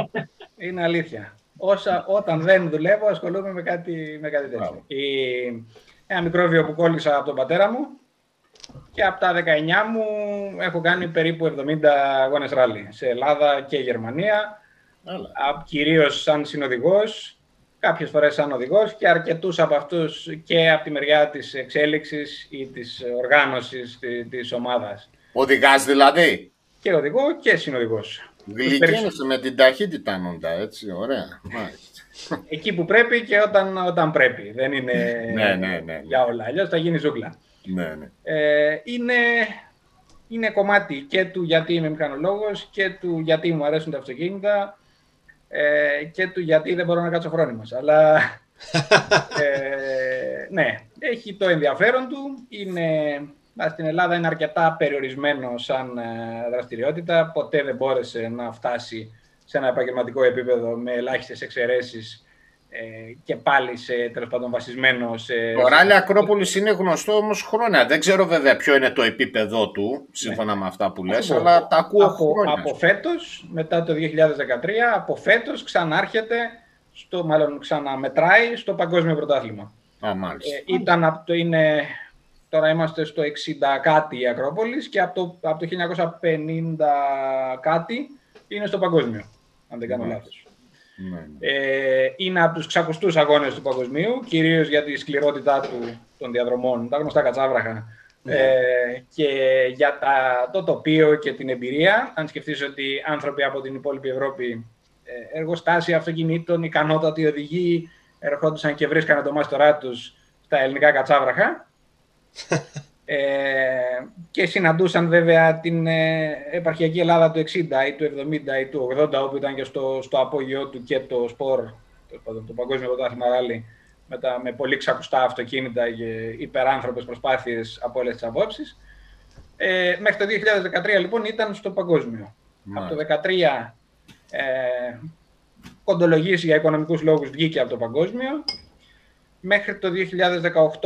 είναι αλήθεια. Όσα, όταν δεν δουλεύω, ασχολούμαι με κάτι, με κάτι τέτοιο. Μπράβο. Η, ένα μικρόβιο που κόλλησα από τον πατέρα μου και από τα 19 μου έχω κάνει περίπου 70 αγώνες ράλι σε Ελλάδα και Γερμανία, Έλα. α, κυρίως σαν συνοδηγός, κάποιες φορές σαν οδηγός και αρκετούς από αυτούς και από τη μεριά της εξέλιξης ή της οργάνωσης τη- της ομάδας. Οδηγάς δηλαδή; Και οδηγό και συνοδηγός. Γλυκένεσαι με την ταχύτητα νόντα, έτσι, ωραία. Μάλιστα. Εκεί που πρέπει και όταν, όταν πρέπει. Δεν είναι Ναι, ναι, ναι, ναι. για όλα. Αλλιώς θα γίνει ζούγκλα. ναι, ναι. Ε, είναι, είναι κομμάτι και του γιατί είμαι μηχανολόγος και του γιατί μου αρέσουν τα αυτοκίνητα ε, και του γιατί δεν μπορώ να κάτσω φρόνιμος. Αλλά ε, ναι, έχει το ενδιαφέρον του. Είναι, ας, στην Ελλάδα είναι αρκετά περιορισμένο σαν ε, δραστηριότητα. Ποτέ δεν μπόρεσε να φτάσει σε ένα επαγγελματικό επίπεδο με ελάχιστες εξαιρέσεις και πάλι σε, τέλος πάντων, βασισμένο σε... Το Ράλι Ακρόπολης είναι γνωστό όμως χρόνια. Δεν ξέρω βέβαια ποιο είναι το επίπεδο του, σύμφωνα ναι. με αυτά που λες, αλλά τα ακούω από, χρόνια. Από φέτος, μετά το 2013, από φέτος ξανάρχεται, στο, μάλλον ξαναμετράει στο παγκόσμιο πρωτάθλημα. Α, μάλιστα. Ε, ήταν από το, είναι, τώρα είμαστε στο 60 κάτι η Ακρόπολης και από το, από το 1950 κάτι είναι στο παγκόσμιο, αν δεν κάνω λάθος. Ναι, ναι. Ε, είναι από τους ξακουστούς αγώνες του παγκοσμίου, κυρίως για τη σκληρότητά του των διαδρομών, τα γνωστά κατσάβραχα, ναι. ε, και για τα, το τοπίο και την εμπειρία. Αν σκεφτείς ότι άνθρωποι από την υπόλοιπη Ευρώπη, ε, εργοστάσια αυτοκινήτων, ικανότατοι οδηγοί, ερχόντουσαν και βρίσκανε το μάστορά τους στα ελληνικά κατσάβραχα. Ε, και συναντούσαν βέβαια την ε, επαρχιακή Ελλάδα του 60 ή του 70 ή του 80 όπου ήταν και στο, στο απόγειό του και το σπορ, το, το παγκόσμιο πρωτάθλημα ράλι με, με πολύ ξακουστά αυτοκίνητα και υπεράνθρωπες προσπάθειες από όλες τις απόψεις. Ε, μέχρι το 2013 λοιπόν ήταν στο παγκόσμιο. Από το 2013 ε, κοντολογήσει για οικονομικούς λόγους βγήκε από το παγκόσμιο. Μέχρι το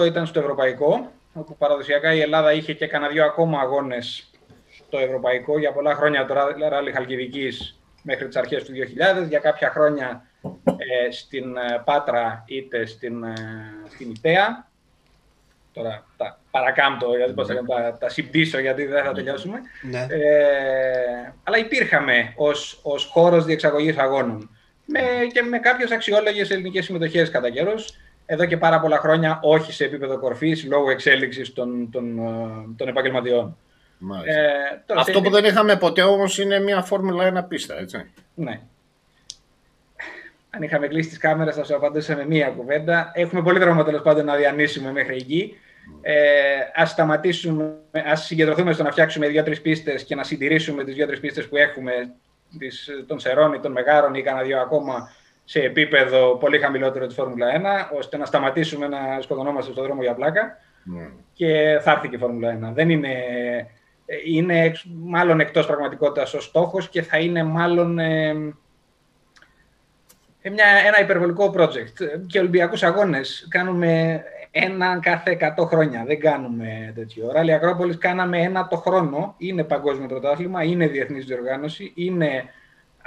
2018 ήταν στο ευρωπαϊκό όπου παραδοσιακά η Ελλάδα είχε και κανένα δύο ακόμα αγώνες στο ευρωπαϊκό για πολλά χρόνια το ράλι Χαλκιδικής μέχρι τις αρχές του 2000, για κάποια χρόνια ε, στην ε, Πάτρα είτε στην, ε, στην Ιταία. Τώρα τα παρακάμπτω, γιατί πώς θα τα, τα συμπτήσω γιατί δεν θα τελειώσουμε. Ναι. Ε, αλλά υπήρχαμε ως, ως χώρος διεξαγωγής αγώνων με, και με κάποιες αξιόλογες ελληνικές συμμετοχές κατά καιρός εδώ και πάρα πολλά χρόνια όχι σε επίπεδο κορφής λόγω εξέλιξης των, των, ε, των επαγγελματιών. Ε, Αυτό που δεν είχαμε ποτέ όμως είναι μια Φόρμουλα 1 πίστα, έτσι. Ναι. Αν είχαμε κλείσει τις κάμερες θα σου απαντήσω με μία κουβέντα. Έχουμε πολύ δρόμο τέλος πάντων να διανύσουμε μέχρι εκεί. Ε, ας σταματήσουμε, ας συγκεντρωθούμε στο να φτιάξουμε δύο-τρει πίστες και να συντηρήσουμε τις δύο-τρει πίστες που έχουμε τις, των Σερών των Μεγάρων ή κανένα δύο ακόμα σε επίπεδο πολύ χαμηλότερο της Φόρμουλα 1, ώστε να σταματήσουμε να σκοτωνόμαστε στον δρόμο για πλάκα. Mm. Και θα έρθει και η Φόρμουλα 1. Δεν είναι, είναι μάλλον εκτός πραγματικότητας ο στόχος και θα είναι μάλλον ε, ε μια, ένα υπερβολικό project. Και Ολυμπιακούς Αγώνες κάνουμε ένα κάθε 100 χρόνια. Δεν κάνουμε τέτοιο. Ράλι Ακρόπολης κάναμε ένα το χρόνο. Είναι παγκόσμιο πρωτάθλημα, είναι διεθνής διοργάνωση, είναι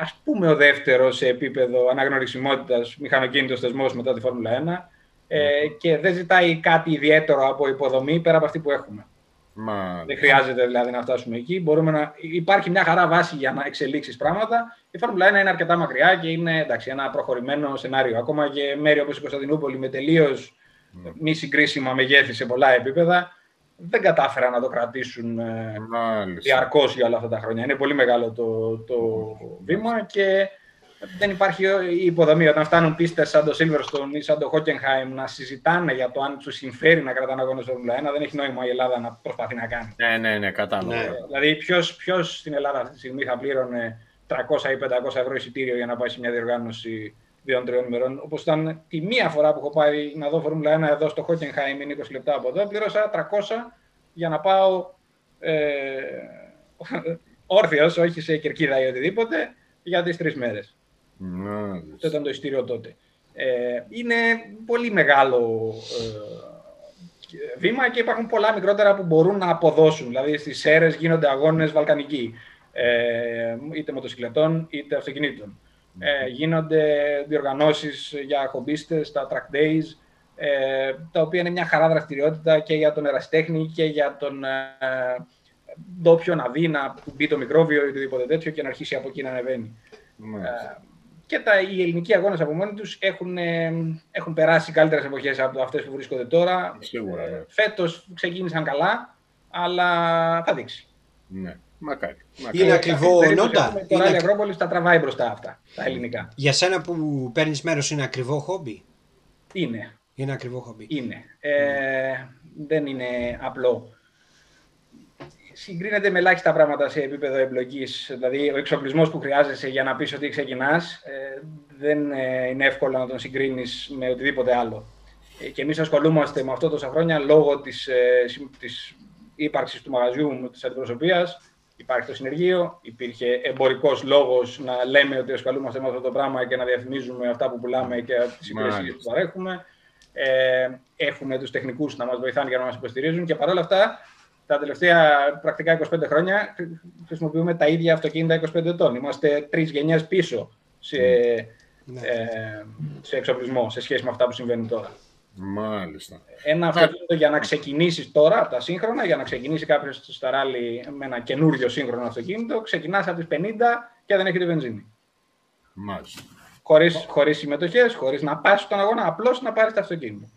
ας πούμε ο δεύτερος σε επίπεδο αναγνωρισιμότητας μηχανοκίνητος θεσμός μετά τη Φόρμουλα 1 ε, και δεν ζητάει κάτι ιδιαίτερο από υποδομή πέρα από αυτή που έχουμε. Μα... Δεν χρειάζεται δηλαδή να φτάσουμε εκεί. Μπορούμε να... Υπάρχει μια χαρά βάση για να εξελίξεις πράγματα. Η Φόρμουλα 1 είναι αρκετά μακριά και είναι εντάξει, ένα προχωρημένο σενάριο. Ακόμα και μέρη όπως η Κωνσταντινούπολη με τελείως mm. μη συγκρίσιμα μεγέθη σε πολλά επίπεδα δεν κατάφεραν να το κρατήσουν ε, διαρκώς για όλα αυτά τα χρόνια. Είναι πολύ μεγάλο το, το βήμα και δεν υπάρχει η υποδομή. Όταν φτάνουν πίστες σαν το Silverstone ή σαν το Hockenheim να συζητάνε για το αν τους συμφέρει να κρατάνε αγώνες στο Formula 1, δεν έχει νόημα η Ελλάδα να προσπαθεί να κάνει. Ναι, ναι, ναι, κατάλαβα. Ναι. Δηλαδή, ποιος στην Ελλάδα αυτή τη στιγμή θα πλήρωνε 300 ή 500 ευρώ εισιτήριο για να πάει σε μια διοργάνωση δύο-τριών ημερών. Όπως ήταν τη μία φορά που έχω πάει να δω Φόρμουλα 1 εδώ στο Hockenheim, είναι 20 λεπτά από εδώ, πλήρωσα 300 για να πάω ε, όρθιος, όχι σε κερκίδα ή οτιδήποτε, για τις τρεις μέρες. Αυτό ήταν το ειστήριο τότε. Ε, είναι πολύ μεγάλο ε, βήμα και υπάρχουν πολλά μικρότερα που μπορούν να αποδώσουν. Δηλαδή στις αίρες γίνονται αγώνες βαλκανικοί, ε, είτε μοτοσυκλετών είτε αυτοκινήτων. Ε, γίνονται διοργανώσεις για χομπίστες, τα track days, ε, τα οποία είναι μια χαρά δραστηριότητα και για τον εραστέχνη και για τον ε, ντόπιο να δει, να μπει το μικρόβιο ή οτιδήποτε τέτοιο και να αρχίσει από εκεί να ανεβαίνει. Ε, και τα, οι ελληνικοί αγώνες από μόνοι τους έχουν, ε, έχουν περάσει καλύτερες εποχές από αυτές που βρίσκονται τώρα. Σίγουρα. Ναι. Φέτος ξεκίνησαν καλά, αλλά θα δείξει. Ναι. Μακάρι. Είναι ακριβό νότα. Το Ράλι Ακρόπολη τα τραβάει μπροστά αυτά, τα ελληνικά. Για σένα που παίρνεις μέρος, είναι ακριβό χόμπι; Είναι. Είναι ακριβό χόμπι. Είναι. Ε, δεν είναι απλό. Συγκρίνεται με ελάχιστα πράγματα σε επίπεδο εμπλοκής. Δηλαδή, ο εξοπλισμός που χρειάζεσαι για να πεις ότι ξεκινάς ε, δεν ε, είναι εύκολο να τον συγκρίνεις με οτιδήποτε άλλο. Ε, και εμείς ασχολούμαστε με αυτό τόσα χρόνια λόγω της της ύπαρξης του μαγαζιού της αντιπροσωπείας υπάρχει το συνεργείο, υπήρχε εμπορικός λόγος να λέμε ότι ασχολούμαστε με αυτό το πράγμα και να διαφημίζουμε αυτά που πουλάμε και τις υπηρεσίες που παρέχουμε. Ε, έχουμε τους τεχνικούς να μας βοηθάνε για να μας υποστηρίζουν και παρόλα αυτά τα τελευταία πρακτικά 25 χρόνια χρησιμοποιούμε τα ίδια αυτοκίνητα 25 ετών. Είμαστε τρεις γενιές πίσω σε, ναι. ε, σε εξοπλισμό σε σχέση με αυτά που συμβαίνουν τώρα. Μάλιστα. Ένα αυτοκίνητο για να ξεκινήσεις τώρα από τα σύγχρονα, για να ξεκινήσει κάποιος στο ράλι με ένα καινούριο σύγχρονο αυτοκίνητο, ξεκινάς από τις 50 και δεν έχει τη βενζίνη. Μάλιστα. Χωρίς χωρίς συμμετοχές, χωρίς να πας στον αγώνα, απλώς να πάρεις το αυτοκίνητο.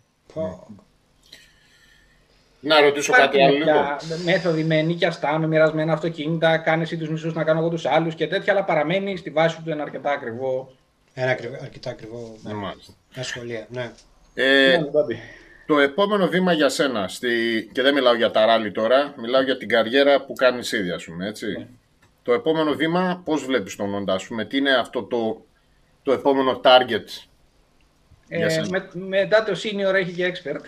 Να ρωτήσω κάτι άλλο. Με μέθοδοι με νίκιαστά, με μοιρασμένα αυτοκίνητα, κάνεις εσύ τους μισούς να κάνω εγώ τους άλλους και τέτοια, αλλά παραμένει στη βάση του ένα αρκετά ακριβό. Ένα αρκετά ακριβό. Ναι, μάλιστα. σχολεία, ναι. Ε, ναι, το επόμενο βήμα για σένα, στη... και δεν μιλάω για τα ράλι τώρα, μιλάω για την καριέρα που κάνεις ήδη, ας πούμε, έτσι. Ναι. Το επόμενο βήμα, πώς βλέπεις τον όντα, ας πούμε, τι είναι αυτό το, το επόμενο target ε, με, μετά το senior έχει και expert.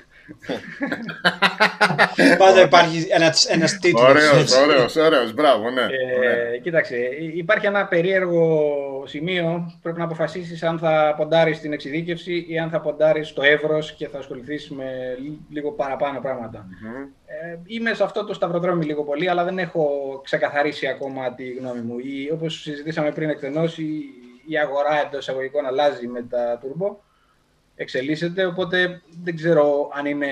Πάντα υπάρχει ένας, ένας τίτλος. Ωραίος, ωραίος, ωραίος, μπράβο, ναι. Ε, κοίταξε, υπάρχει ένα περίεργο σημείο. Πρέπει να αποφασίσεις αν θα ποντάρεις στην εξειδίκευση ή αν θα ποντάρεις στο εύρος και θα ασχοληθείς με λίγο παραπάνω Ε, είμαι σε αυτό το σταυροδρόμι λίγο πολύ, αλλά δεν έχω ξεκαθαρίσει ακόμα τη γνώμη μου. Ή, όπως συζητήσαμε πριν εκτενώς, η, η αγορά εντός εισαγωγικών αλλάζει με τα turbo εξελίσσεται, οπότε δεν ξέρω αν είναι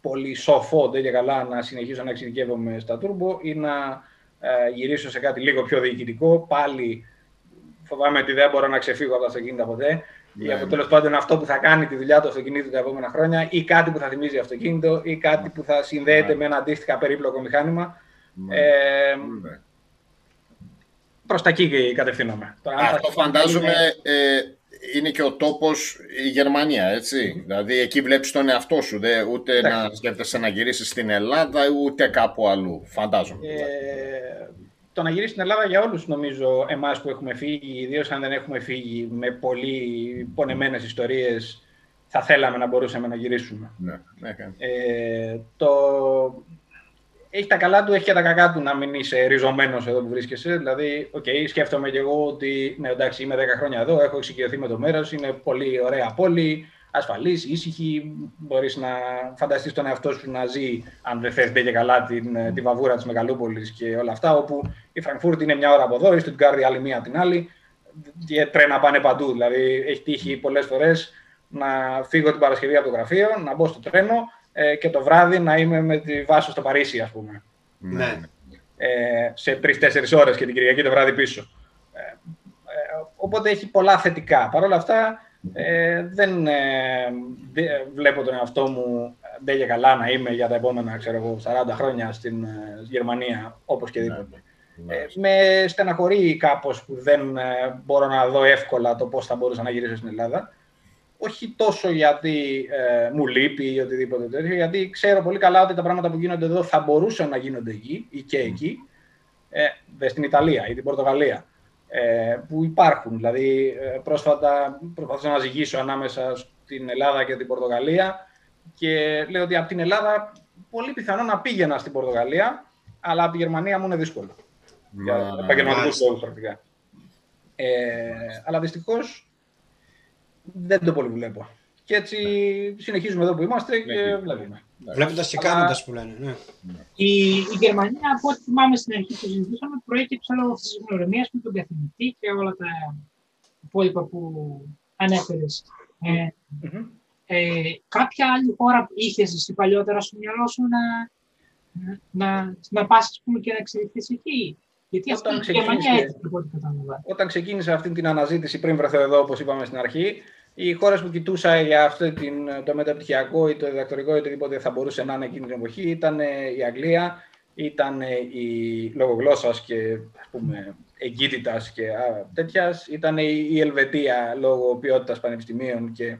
πολύ σοφό και καλά να συνεχίσω να εξειδικεύομαι στα turbo ή να ε, γυρίσω σε κάτι λίγο πιο διοικητικό. Πάλι φοβάμαι ότι δεν μπορώ να ξεφύγω από τα αυτοκίνητα ποτέ. Ναι. Ή από τέλος πάντων αυτό που θα κάνει τη δουλειά του αυτοκινήτου τα επόμενα χρόνια, ή κάτι που θα θυμίζει αυτοκίνητο, ή κάτι που θα συνδέεται ναι. με ένα αντίστοιχα περίπλοκο μηχάνημα. Ναι. Ε, ναι. Προς τα εκεί κατευθύνομαι. Αυτό φαντάζομαι ε, είναι και ο τόπος η Γερμανία, έτσι. Δηλαδή εκεί βλέπεις τον εαυτό σου, δε, ούτε να σκέφτεσαι να γυρίσεις στην Ελλάδα, ούτε κάπου αλλού, φαντάζομαι. Ε, το να γυρίσεις στην Ελλάδα για όλους νομίζω εμάς που έχουμε φύγει, ιδίως αν δεν έχουμε φύγει με πολύ πονεμένες ιστορίες, θα θέλαμε να μπορούσαμε να γυρίσουμε. Ναι, ναι. Ε, το, έχει τα καλά του, έχει και τα κακά του να μην είσαι ριζωμένος εδώ που βρίσκεσαι. Δηλαδή, okay, σκέφτομαι και εγώ ότι ναι, εντάξει, είμαι 10 χρόνια εδώ, έχω εξοικειωθεί με το μέρος, είναι πολύ ωραία πόλη, ασφαλής, ήσυχη. Μπορείς να φανταστείς τον εαυτό σου να ζει, αν δεν θες και καλά, την, τη βαβούρα της Μεγαλούπολης και όλα αυτά. Όπου η Φραγκφούρτη είναι μια ώρα από εδώ, η Στουτγκάρδη άλλη μία από την άλλη. Και τρένα πάνε παντού. Δηλαδή, έχει τύχει πολλές φορές να φύγω την Παρασκευή από το γραφείο, να μπω στο τρένο, ε, και το βράδυ να είμαι με τη βάση στο Παρίσι, ας πούμε. Ναι. ναι. Ε, σε τρει-τέσσερι ώρες και την Κυριακή το βράδυ πίσω. Ε, ε, οπότε έχει πολλά θετικά. Παρ' όλα αυτά, ε, δεν βλέπω τον εαυτό μου δεν για καλά να είμαι για τα επόμενα ξέρω εγώ, 40 χρόνια στην Γερμανία, όπως και δίποτε. Ναι. με στεναχωρεί κάπως που δεν μπορώ να δω εύκολα το πώς θα μπορούσα να γυρίσω στην Ελλάδα όχι τόσο γιατί ε, μου λείπει ή οτιδήποτε τέτοιο, γιατί ξέρω πολύ καλά ότι τα πράγματα που γίνονται εδώ θα μπορούσαν να γίνονται εκεί ή και εκεί, ε, στην Ιταλία ή την Πορτογαλία, ε, που υπάρχουν. Δηλαδή, ε, πρόσφατα προσπαθούσα να ζυγίσω ανάμεσα στην Ελλάδα και την Πορτογαλία και λέω ότι από την Ελλάδα πολύ πιθανό να πήγαινα στην Πορτογαλία, αλλά από τη Γερμανία μου είναι δύσκολο. Για επαγγελματικούς λόγους πρακτικά. Ε, αλλά δυστυχώς δεν το πολύ βλέπω. Και έτσι συνεχίζουμε εδώ που είμαστε και ναι, βλέπουμε. Βλέποντας και κάνοντας που λένε. Ναι. Η, η Γερμανία, από ό,τι θυμάμαι στην αρχή που συζητούσαμε, προέκυψε λόγω της γνωριμίας με τον καθηγητή και όλα τα υπόλοιπα που ανέφερες. Ε, mm-hmm. ε, κάποια άλλη χώρα είχες εσύ παλιότερα στο μυαλό σου να, να, να πας και να εξελιχθείς εκεί; Γιατί όταν αυτή η Γερμανία έτσι, Όταν ξεκίνησα αυτή την αναζήτηση πριν βρεθώ εδώ, όπως είπαμε στην αρχή, οι χώρες που κοιτούσα για αυτό την, το μεταπτυχιακό ή το διδακτορικό ή οτιδήποτε θα μπορούσε να είναι εκείνη την εποχή ήταν η Αγγλία, ήταν η λόγω γλώσσας και ας πούμε εγκύτητας και τέτοιας, ήταν η Ελβετία λόγω ποιότητας πανεπιστημίων και,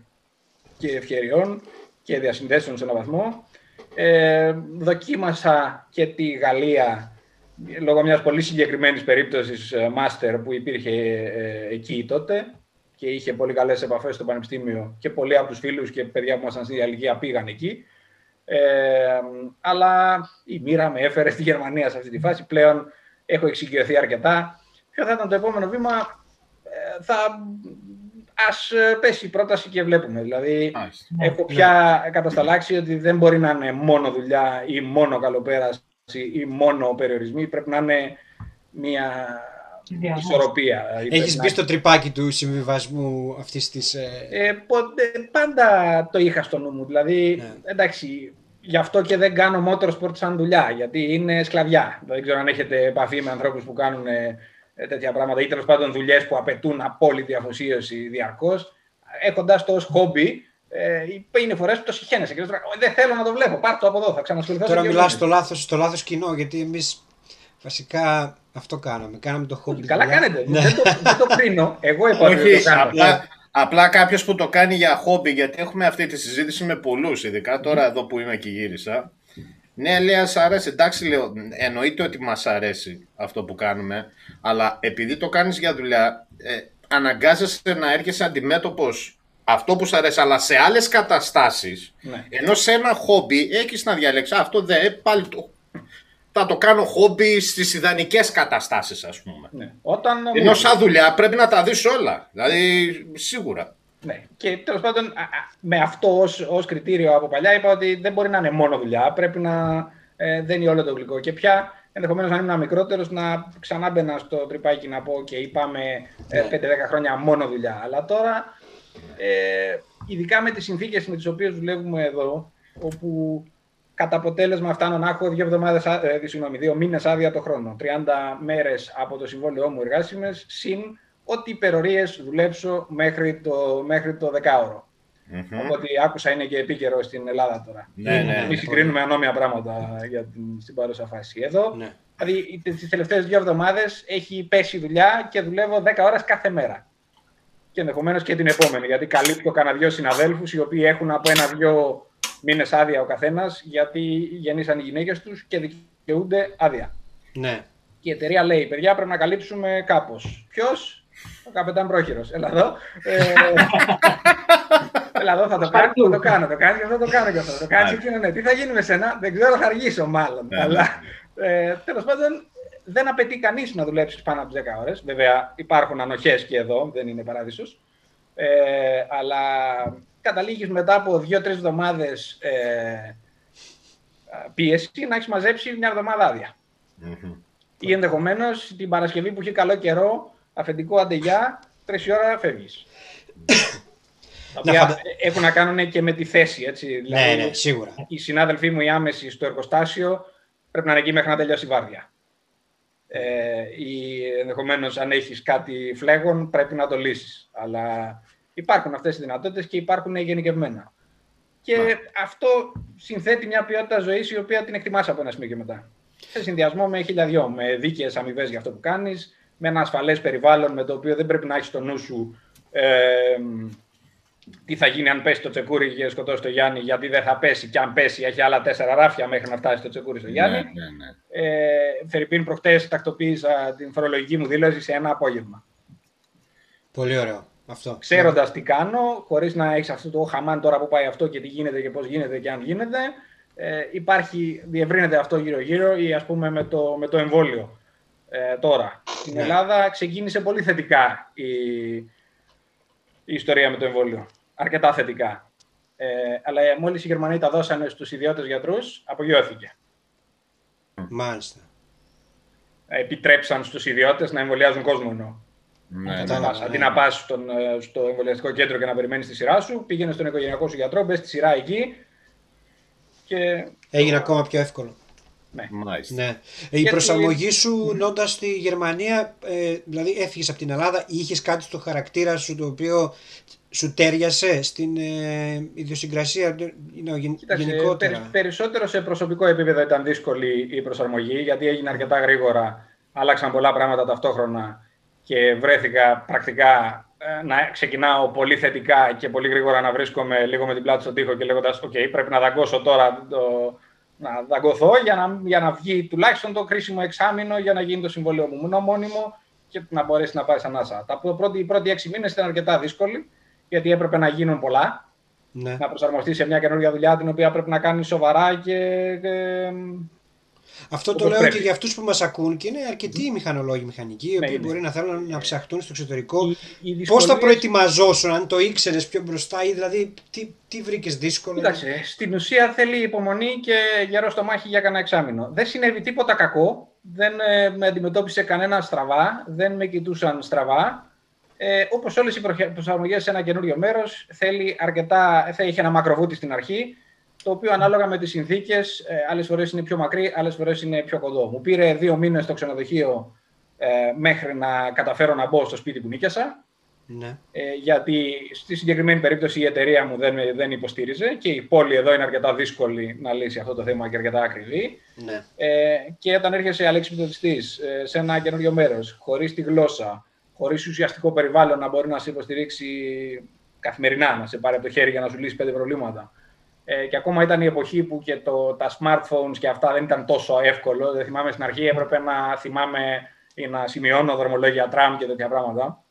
και ευκαιριών και διασυνδέσεων σε έναν βαθμό. Ε, δοκίμασα και τη Γαλλία λόγω μιας πολύ συγκεκριμένης περίπτωσης μάστερ που υπήρχε ε, εκεί τότε και είχε πολύ καλές επαφές στο πανεπιστήμιο και πολλοί από τους φίλους και παιδιά που ήμασταν στην διαλυγία πήγαν εκεί. Ε, αλλά η μοίρα με έφερε στη Γερμανία σε αυτή τη φάση. Πλέον έχω εξοικειωθεί αρκετά. Ποιο θα ήταν το επόμενο βήμα, ε, θα ας ε, πέσει η πρόταση και βλέπουμε. Δηλαδή, έχω πια κατασταλάξει ότι δεν μπορεί να είναι μόνο δουλειά ή μόνο καλοπέραση ή μόνο περιορισμοί. Πρέπει να είναι μια ισορροπία. Έχεις μπει στο τρυπάκι του συμβιβασμού αυτής της. Ε... Ε, πάντα το είχα στο νου μου. Δηλαδή, ναι. εντάξει, γι' αυτό και δεν κάνω motorsport σαν δουλειά, γιατί είναι σκλαβιά. Δεν ξέρω αν έχετε επαφή με ανθρώπους που κάνουν ε, τέτοια πράγματα ή τέλος πάντων δουλειές που απαιτούν απόλυτη αφοσίωση διαρκώς. Έχοντας το ως χόμπι, ε, είναι φορές που το συχαίνεσαι. Και δεν θέλω να το βλέπω. Πάρ το από εδώ, θα ξανασχοληθώ. Τώρα μιλάς στο λάθος στο λάθος κοινό, γιατί εμείς βασικά αυτό κάναμε. Κάναμε το χόμπι. Καλά κάνετε. Ναι. δεν, το, δεν το κρίνω. Εγώ είπα ότι το κάνω. Απλά, απλά κάποιος που το κάνει για χόμπι, γιατί έχουμε αυτή τη συζήτηση με πολλούς, ειδικά τώρα εδώ που είμαι και γύρισα. Ναι, λέει, σ' αρέσει. Εντάξει, λέω, εννοείται ότι μας αρέσει αυτό που κάνουμε, αλλά επειδή το κάνεις για δουλειά, ε, αναγκάζεσαι να έρχεσαι αντιμέτωπος αυτό που σου αρέσει, αλλά σε άλλες καταστάσεις. Ναι. Ενώ σε ένα χόμπι έχεις να διαλέξεις. Αυτό δεν, πάλι το, θα το κάνω χόμπι στις ιδανικές καταστάσεις, ας πούμε. Ναι. Όταν... Ενώ σαν δουλειά πρέπει να τα δεις όλα. Δηλαδή, σίγουρα. Ναι. Και τέλος πάντων, με αυτό ως κριτήριο από παλιά είπα ότι δεν μπορεί να είναι μόνο δουλειά. Πρέπει να ε, δεν είναι όλο το γλυκό. Και πια ενδεχομένως να ήμουν μικρότερος να ξανά μπαίνα στο τρυπάκι να πω και είπαμε ε, 5-10 ναι. χρόνια μόνο δουλειά. Αλλά τώρα, ε, ειδικά με τις συνθήκες με τις οποίες δουλεύουμε εδώ, όπου κατά αποτέλεσμα φτάνω να έχω δύο, εβδομάδες, ε, δύο μήνες άδεια το χρόνο. 30 μέρες από το συμβόλαιό μου εργάσιμες, συν ό,τι υπερορίες δουλέψω μέχρι το, μέχρι το δεκάωρο. Mm-hmm. Οπότε άκουσα είναι και επίκαιρο στην Ελλάδα τώρα. Ναι, ναι, Εμεί συγκρίνουμε ανώμια πράγματα για την, στην παρούσα φάση. Εδώ, ναι. δηλαδή τις τελευταίες δύο εβδομάδες έχει πέσει δουλειά και δουλεύω 10 ώρες κάθε μέρα. Και ενδεχομένως και την επόμενη, γιατί καλύπτω κανένα δυο συναδέλφους οι οποίοι έχουν από ένα-δυο μήνες άδεια ο καθένας, γιατί γεννήσαν οι γυναίκες τους και δικαιούνται άδεια. Ναι. Και η εταιρεία λέει: Παιδιά, πρέπει να καλύψουμε κάπως. Ποιος, ο καπετάν Πρόχειρος. Έλα εδώ. Ε, Έλα εδώ, θα το κάνω, θα το κάνω, το κάνεις και αυτό το κάνω και αυτό. Το κάνεις και ναι. Τι θα γίνει με σένα, δεν ξέρω, θα αργήσω μάλλον. Ναι. Αλλά ε, τέλος πάντων δεν απαιτεί κανείς να δουλέψει πάνω από 10 ώρες. Βέβαια υπάρχουν ανοχές και εδώ, δεν είναι παράδεισος. Ε, αλλά καταλήγεις μετά από δύο-τρεις εβδομάδες ε, πίεση να έχεις μαζέψει μια εβδομάδα άδεια. Mm-hmm. Ή ενδεχομένως την Παρασκευή που έχει καλό καιρό, αφεντικό αντεγιά, τρεις ώρα φεύγεις. Τα οποία έχουν να κάνουν και με τη θέση. Έτσι. Ναι, δηλαδή, ναι, σίγουρα. Οι συνάδελφοί μου οι άμεσοι στο εργοστάσιο πρέπει να είναι εκεί μέχρι να τελειώσει η βάρδια. Ε, ή ενδεχομένως αν έχεις κάτι φλέγον πρέπει να το λύσεις. Αλλά Υπάρχουν αυτές οι δυνατότητες και υπάρχουν γενικευμένα. Και αυτό συνθέτει μια ποιότητα ζωής η οποία την εκτιμάς από ένα σημείο και μετά. Σε συνδυασμό με χιλιαδιό, με δίκαιες αμοιβές για αυτό που κάνεις, με ένα ασφαλές περιβάλλον με το οποίο δεν πρέπει να έχεις στο νου σου ε, τι θα γίνει αν πέσει το τσεκούρι και σκοτώσει το Γιάννη, γιατί δεν θα πέσει. Και αν πέσει, έχει άλλα τέσσερα ράφια μέχρι να φτάσει το τσεκούρι στο Γιάννη. Ναι, ναι, ναι. Ε, Φερρυπίν, προχτές τακτοποίησα την φορολογική μου δήλωση σε ένα απόγευμα. Πολύ ωραίο. Αυτό. Ξέροντας τι κάνω, χωρίς να έχεις αυτό το χαμάν τώρα που πάει αυτό και τι γίνεται και πώς γίνεται και αν γίνεται. Ε, υπάρχει, διευρύνεται αυτό γύρω-γύρω ή ας πούμε με το, με το εμβόλιο ε, τώρα. Στην ναι. Ελλάδα ξεκίνησε πολύ θετικά η, η ιστορία με το εμβόλιο. Αρκετά θετικά. Ε, αλλά μόλις οι Γερμανοί τα δώσανε στους ιδιώτες γιατρούς, απογειώθηκε. Μάλιστα. Επιτρέψαν στους ιδιώτες να εμβολιάζουν κόσμο εννοώ. Ναι, ναι, ναι, Αντί να πας ε, στο εμβολιαστικό κέντρο και να περιμένεις τη σειρά σου, πήγαινε στον οικογενειακό σου γιατρό, μπες στη σειρά εκεί. Και... Έγινε ακόμα πιο εύκολο. Ναι. ναι. Η προσαρμογή σου νόντας στη Γερμανία, ε, δηλαδή έφυγες από την Ελλάδα, είχες κάτι στο χαρακτήρα σου το οποίο σου τέριασε στην ε, ιδιοσυγκρασία γενικότερα; περισσότερο σε προσωπικό επίπεδο ήταν δύσκολη η προσαρμογή γιατί έγινε αρκετά γρήγορα. Άλλαξαν πολλά πράγματα ταυτόχρονα και βρέθηκα πρακτικά ε, να ξεκινάω πολύ θετικά και πολύ γρήγορα να βρίσκομαι λίγο με την πλάτη στον τοίχο και λέγοντας: OK, πρέπει να δαγκώσω τώρα το, να δαγκωθώ για να, για να βγει τουλάχιστον το κρίσιμο εξάμεινο για να γίνει το συμβολίο μου. Μόνο μόνιμο και να μπορέσει να πάρεις ανάσα. Τα πρώτη, οι πρώτοι έξι μήνες ήταν αρκετά δύσκολοι γιατί έπρεπε να γίνουν πολλά. Ναι. να προσαρμοστεί σε μια καινούργια δουλειά την οποία πρέπει να κάνει σοβαρά και, και Αυτό το Όπως λέω πρέπει. και για αυτούς που μας ακούν και είναι αρκετοί μηχανολόγοι μηχανικοί, οι οποίοι είναι. μπορεί να θέλουν να ψαχτούν στο εξωτερικό. οι- οι Πώς θα δυσκολίες- προετοιμαζόσουν, αν το ήξερες πιο μπροστά, ή δηλαδή τι, τι βρήκες δύσκολο; Κοίταξε, στην ουσία θέλει υπομονή και γερό στο μάχη για κανένα εξάμεινο. Δεν συνέβη τίποτα κακό, δεν ε, με αντιμετώπισε κανένα στραβά, δεν με κοιτούσαν στραβά. Ε, Όπως όλες οι προσαρμογές σε ένα καινούριο μέρος, θέλει αρκετά, θα είχε ένα μακροβούτι στην αρχή, το οποίο ανάλογα με τις συνθήκες, ε, άλλες φορές είναι πιο μακρύ, άλλες φορές είναι πιο κοντό. Μου πήρε δύο μήνες στο ξενοδοχείο ε, μέχρι να καταφέρω να μπω στο σπίτι που νίκιασα. Ναι. Ε, γιατί στη συγκεκριμένη περίπτωση η εταιρεία μου δεν, δεν υποστήριζε και η πόλη εδώ είναι αρκετά δύσκολη να λύσει αυτό το θέμα και αρκετά ακριβή. ναι. Ε, και όταν έρχεσαι αλεξιπτωτιστή ε, σε ένα καινούριο μέρος, χωρίς τη γλώσσα, χωρίς ουσιαστικό περιβάλλον να μπορεί να σε υποστηρίξει καθημερινά, να σε πάρει από το χέρι για να σου λύσει πέντε προβλήματα. Ε, και ακόμα ήταν η εποχή που και το, τα smartphones και αυτά δεν ήταν τόσο εύκολο. Δεν θυμάμαι στην αρχή έπρεπε να θυμάμαι ή να σημειώνω δρομολόγια τραμ και τέτοια πράγματα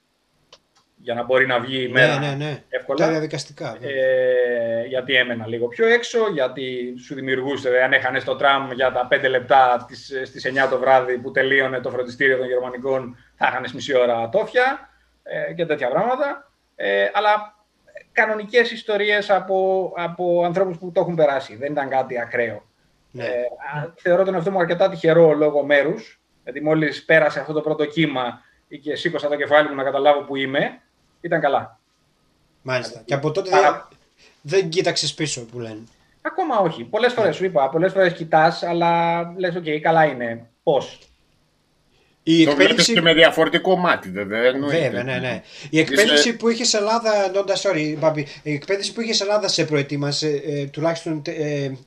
για να μπορεί να βγει η μέρα ναι, ναι, ναι. εύκολα. Τα διαδικαστικά. βέβαια. Ε, γιατί έμενα λίγο πιο έξω, γιατί σου δημιουργούσε, αν έχανες το τραμ για τα 5 λεπτά τις, στις 9 το βράδυ που τελείωνε το φροντιστήριο των γερμανικών, θα είχανε μισή ώρα τόφια ε, και τέτοια πράγματα. Ε, αλλά κανονικές ιστορίες από, από ανθρώπους που το έχουν περάσει. Δεν ήταν κάτι ακραίο. Ναι. Ε, α, θεωρώ τον εαυτό μου αρκετά τυχερό λόγω μέρους. Γιατί μόλις πέρασε αυτό το πρώτο κύμα και σήκωσα το κεφάλι μου να καταλάβω που είμαι, ήταν καλά. Μάλιστα. Και από τότε Παρα- δεν, δεν κοίταξες πίσω που λένε. Ακόμα όχι. Πολλές φορές σου είπα, πολλές φορές κοιτάς, αλλά λες: OK, καλά είναι. Πώς; Η Το βλέπεις εκπαίδευση. και με διαφορετικό μάτι, βέβαια. εννοείται. Βέβαια, ναι, ναι. Η εκπαίδευση που είχες Ελλάδα, Νόντας, sorry, Μπάμπη, η εκπαίδευση που είχες Ελλάδα σε προετοίμασε, ε, τουλάχιστον ε, σ-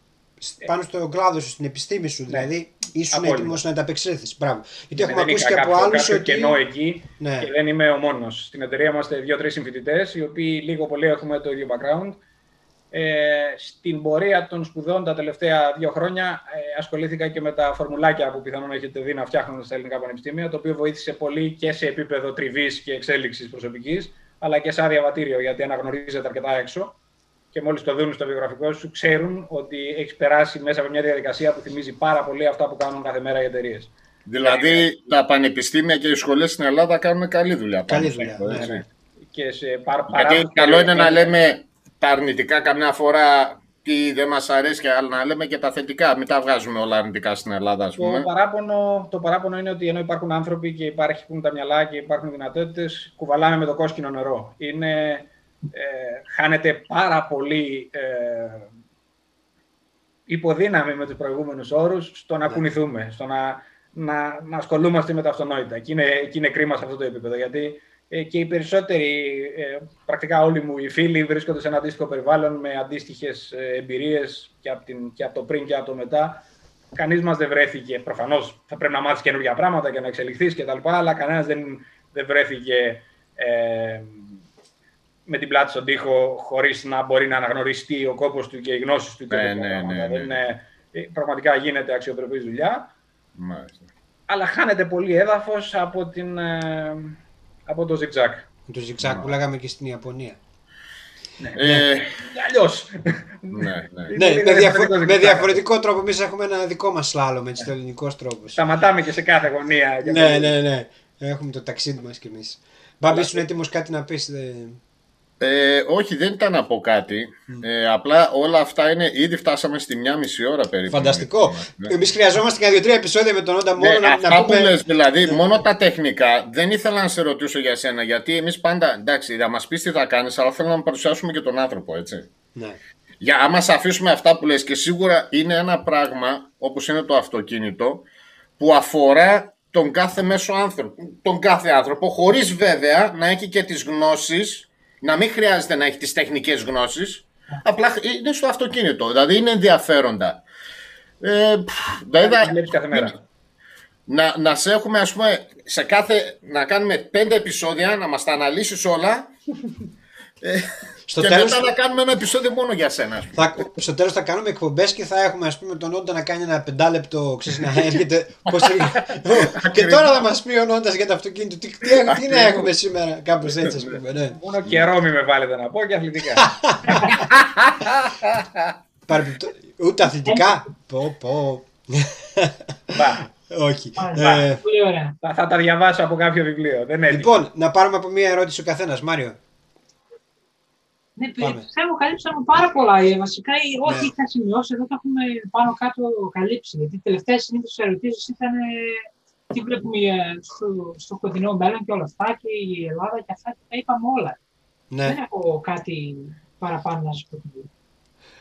πάνω στον κλάδο σου, στην επιστήμη σου, δηλαδή ήσουν Απόλυτα. έτοιμος να ανταπεξέλθεις. Μπράβο. Γιατί έχουμε δεν ακούσει είχα και από κάποιο, άλλους κάποιο ότι. κενό εκεί Ναι. και δεν είμαι ο μόνος. Στην εταιρεία είμαστε δύο-τρεις συμφοιτητές, οι οποίοι λίγο πολύ έχουμε το ίδιο background. Ε, στην πορεία των σπουδών τα τελευταία δύο χρόνια ε, ασχολήθηκα και με τα φορμουλάκια που πιθανόν έχετε δει να φτιάχνονται στα ελληνικά πανεπιστήμια, το οποίο βοήθησε πολύ και σε επίπεδο τριβής και εξέλιξης προσωπικής, αλλά και σαν διαβατήριο, γιατί αναγνωρίζεται αρκετά έξω. Και μόλις το δουν στο βιογραφικό σου, ξέρουν ότι έχεις περάσει μέσα από μια διαδικασία που θυμίζει πάρα πολύ αυτά που κάνουν κάθε μέρα οι εταιρείες. Δηλαδή τα πανεπιστήμια και οι σχολές στην Ελλάδα κάνουν καλή δουλειά. πάνω Καλή σε δουλειά, αυτό, ναι, έτσι. ναι. Και σε παρά, παρά Γιατί το καλό είναι να στερεοτύπο- λέμε τα αρνητικά καμιά φορά τι δεν μας αρέσει, αλλά να λέμε και τα θετικά. Μην τα βγάζουμε όλα αρνητικά στην Ελλάδα, ας Το πούμε. παράπονο, το παράπονο είναι ότι ενώ υπάρχουν άνθρωποι και υπάρχουν τα μυαλά και υπάρχουν δυνατότητες, κουβαλάμε με το κόσκινο νερό. Είναι, ε, χάνεται πάρα πολύ ε, υποδύναμη με τους προηγούμενους όρους στο να κουνηθούμε, στο να, να, να ασχολούμαστε με τα αυτονόητα. Και είναι, και είναι κρίμα σε αυτό το επίπεδο, γιατί ε, και οι περισσότεροι, ε, πρακτικά όλοι μου οι φίλοι βρίσκονται σε ένα αντίστοιχο περιβάλλον με αντίστοιχες ε, εμπειρίες και από, την, και από το πριν και από το μετά. Κανείς μας δεν βρέθηκε, προφανώς θα πρέπει να μάθεις καινούργια πράγματα και να εξελιχθείς κτλ. Αλλά κανένας δεν, δεν βρέθηκε ε, με την πλάτη στον τοίχο χωρίς να μπορεί να αναγνωριστεί ο κόπος του και οι γνώσεις του. Και Ναι, τέτοια ναι, πράγματα. ναι, ναι. Δεν είναι- ε, πραγματικά γίνεται αξιοπρεπής δουλειά Μάλιστα. αλλά χάνεται πολύ έδαφος από, την, ε, από το zigzag. Το ζυγζάκ που λέγαμε και στην Ιαπωνία. Ε, Αλλιώς. ναι, ναι. Ναι, Είναι με, διαφο- διαφορετικό με zigzag. διαφορετικό τρόπο. Εμείς έχουμε ένα δικό μας σλάλο έτσι, το ελληνικός τρόπος. Σταματάμε και σε κάθε γωνία. για Ναι, να- ναι, ναι. Έχουμε το ταξίδι μας κι εμείς. Μπάμπη, ήσουν έτοιμος κάτι να πεις. Ε, όχι, δεν ήταν να πω κάτι. Ε, απλά όλα αυτά είναι. Ήδη φτάσαμε στη μια μισή ώρα περίπου. Φανταστικό. Ναι. Εμείς χρειαζόμαστε και δύο-τρία επεισόδια με τον Όντα μόνο Ναι, να, αυτά να που πούμε. λες, δηλαδή, μόνο τα τεχνικά, δεν ήθελα να σε ρωτήσω για σένα, γιατί εμείς πάντα, εντάξει, θα μας πεις τι θα κάνεις, αλλά θέλω να παρουσιάσουμε και τον άνθρωπο, έτσι. Ναι. Για άμα σε αφήσουμε αυτά που λες και σίγουρα είναι ένα πράγμα, όπως είναι το αυτοκίνητο, που αφορά τον κάθε μέσο άνθρωπο, τον κάθε άνθρωπο, χωρίς βέβαια να έχει και τις γνώσεις, να μην χρειάζεται να έχει τις τεχνικές γνώσεις, απλά είναι στο αυτοκίνητο, δηλαδή είναι ενδιαφέροντα. Ε, πφ, δηλαδή, Τα βλέπεις κάθε μέρα. να, να σε έχουμε ας πούμε σε κάθε, να κάνουμε πέντε επεισόδια, να μας τα αναλύσεις όλα Ε, Στο και τέλος- μετά να κάνουμε ένα επεισόδιο μόνο για σένα. ας πούμε. Θα, στο τέλος θα κάνουμε εκπομπές και θα έχουμε ας πούμε τον Όντα να κάνει ένα πεντάλεπτο, ξέρεις να έρχεται. Πώς... και τώρα θα μας πει ο Όντα για το αυτοκίνητο. Τι, τι, τι να έχουμε σήμερα, κάπως έτσι ας πούμε. Ναι. Μόνο καιρό μη με βάλετε να πω και αθλητικά. Παρεμπιπτό- Ούτε αθλητικά. Πω, πω. Μπα. Όχι. Μάλιστα. Ε, Πολύ ωραία. θα, θα τα διαβάσω από κάποιο βιβλίο. Δεν έτυχε. λοιπόν, να πάρουμε από μία ερώτηση ο καθένας. Μάριο. Ναι, Πάμε. πιστεύω καλύψαμε πάρα πολλά. Ε, Βασικά, ε, ό,τι Ναι. είχα σημειώσει εδώ το έχουμε πάνω κάτω καλύψει. Γιατί οι τελευταίες συνήθως ερωτήσεις ήταν ε, τι βλέπουμε ε, στο, στο κοντινό μέλλον και όλα αυτά και η Ελλάδα και αυτά. Τα είπαμε όλα. Δεν Ναι. έχω κάτι παραπάνω να σα πω.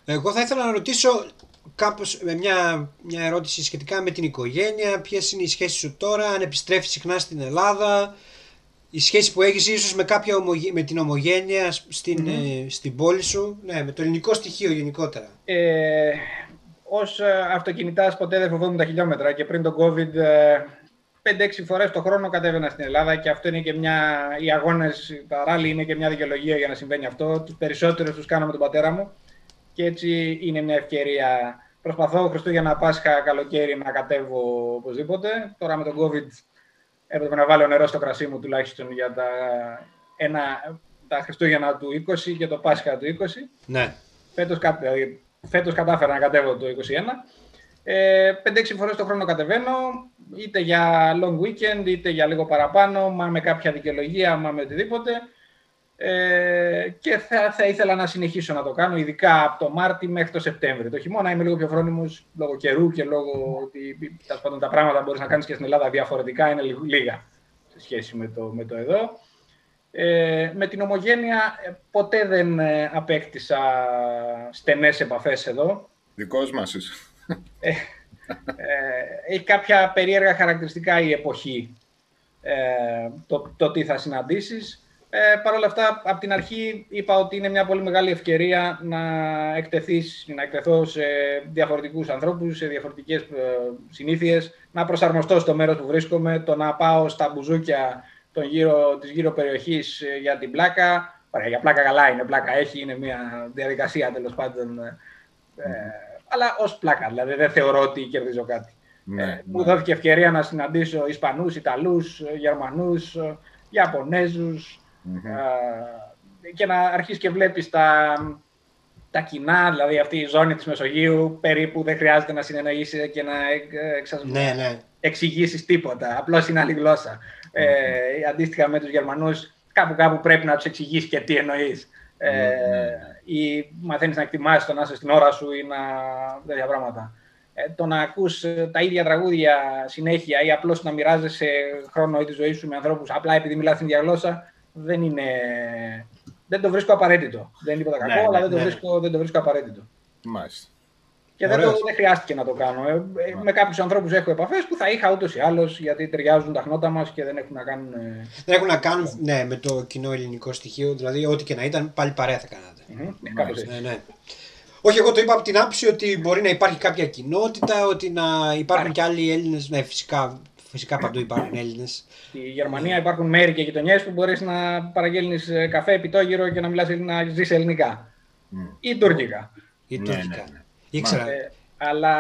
Εγώ θα ήθελα να ρωτήσω κάπως με μια, μια ερώτηση σχετικά με την οικογένεια. Ποιες είναι οι σχέσεις σου τώρα, αν επιστρέφεις συχνά στην Ελλάδα. Η σχέση που έχεις ίσως με, κάποια ομογε- με την ομογένεια στην, ε, στην πόλη σου. Ναι, με το ελληνικό στοιχείο γενικότερα. Ε, ως ε, αυτοκινητάς ποτέ δεν φοβόμουν τα χιλιόμετρα και πριν τον COVID ε, 5-6 φορές το χρόνο κατέβαινα στην Ελλάδα και αυτό είναι και μια, οι αγώνες, τα ράλι είναι και μια δικαιολογία για να συμβαίνει αυτό. Τους περισσότερους τους κάνω με τον πατέρα μου και έτσι είναι μια ευκαιρία. Προσπαθώ Χριστούγεννα, Πάσχα, καλοκαίρι να κατέβω οπωσδήποτε. Τώρα με τον COVID έπρεπε να βάλω νερό στο κρασί μου τουλάχιστον για τα, ένα, τα Χριστούγεννα του 20 και το Πάσχα του 20. Ναι. Φέτος, κα- δηλαδή, φέτος κατάφερα να κατέβω το 21. Ε, 5-6 φορές το χρόνο κατεβαίνω, είτε για long weekend, είτε για λίγο παραπάνω, μα με κάποια δικαιολογία, μα με οτιδήποτε. Ε, και θα, θα ήθελα να συνεχίσω να το κάνω, ειδικά από το Μάρτι μέχρι το Σεπτέμβριο. Το χειμώνα είμαι λίγο πιο φρόνιμος λόγω καιρού και λόγω ότι τέλος πάντων, τα πράγματα μπορείς να κάνεις και στην Ελλάδα διαφορετικά, είναι λιγ- λίγα σε σχέση με το, με το εδώ. Ε, με την ομογένεια ε, ποτέ δεν ε, απέκτησα στενές επαφές εδώ. Δικός μας είσαι. Ε, έχει κάποια περίεργα χαρακτηριστικά η εποχή ε, το, το τι θα συναντήσεις. Ε, Παρ' όλα αυτά, από την αρχή είπα ότι είναι μια πολύ μεγάλη ευκαιρία να εκτεθείς, να εκτεθώ σε διαφορετικούς ανθρώπους, σε διαφορετικές ε, συνήθειες, να προσαρμοστώ στο μέρος που βρίσκομαι, το να πάω στα μπουζούκια των γύρω, της γύρω περιοχής ε, για την πλάκα. Ωραία, για πλάκα καλά είναι, πλάκα έχει, είναι μια διαδικασία τέλος πάντων. Ε, αλλά ως πλάκα, δηλαδή δεν θεωρώ ότι κερδίζω κάτι. Ναι, Ε, Μου ναι. δόθηκε ευκαιρία να συναντήσω Ισπανούς, Ιταλούς, ε, Γερμανούς, ε, Ιαπωνέζους Μμμ. ε, και να αρχίσεις και βλέπεις τα, τα κοινά, δηλαδή αυτή η ζώνη της Μεσογείου περίπου δεν χρειάζεται να συνεννοήσει και να ε, εξασ- Ναι, ναι. εξηγήσεις τίποτα. Απλώς είναι άλλη γλώσσα. Ε, αντίστοιχα με τους Γερμανούς, κάπου κάπου πρέπει να τους εξηγήσει και τι εννοείς. Ε, ή μαθαίνεις να εκτιμάς το να είσαι στην ώρα σου ή να. τέτοια πράγματα. Ε, το να ακούς τα ίδια τραγούδια συνέχεια ή απλώς να μοιράζεσαι χρόνο ή τη ζωή σου με ανθρώπους απλά επειδή μιλάς την ίδια γλώσσα δεν είναι. Δεν το βρίσκω απαραίτητο. Δεν είναι τίποτα Ναι, κακό, ναι, αλλά δεν, το ναι. βρίσκω, δεν το βρίσκω απαραίτητο. Μάλιστα. Και δεν, το, Ωραίος. δεν χρειάστηκε να το κάνω. Ε, ε, με κάποιους ανθρώπους έχω επαφές που θα είχα ούτως ή άλλως γιατί ταιριάζουν τα χνότα μας και δεν έχουν να κάνουν. ε, Δεν έχουν να κάνουν ναι, με το κοινό ελληνικό στοιχείο, δηλαδή ό,τι και να ήταν, πάλι παρέα θα κάνατε. μμμ, κάπως έτσι. Ναι, ναι. Όχι, εγώ το είπα από την άποψη ότι μπορεί να υπάρχει κάποια κοινότητα, ότι να υπάρχουν και άλλοι Έλληνες. Ναι, φυσικά, φυσικά παντού υπάρχουν Έλληνες. Στη Γερμανία υπάρχουν μέρη και γειτονιές που μπορείς να παραγγέλνεις καφέ επιτόγυρο και να μιλάς, να ζεις ελληνικά. Ή τουρκικά. ή Ναι, τουρκικά. ναι, ναι. Ήξερα. Ε, αλλά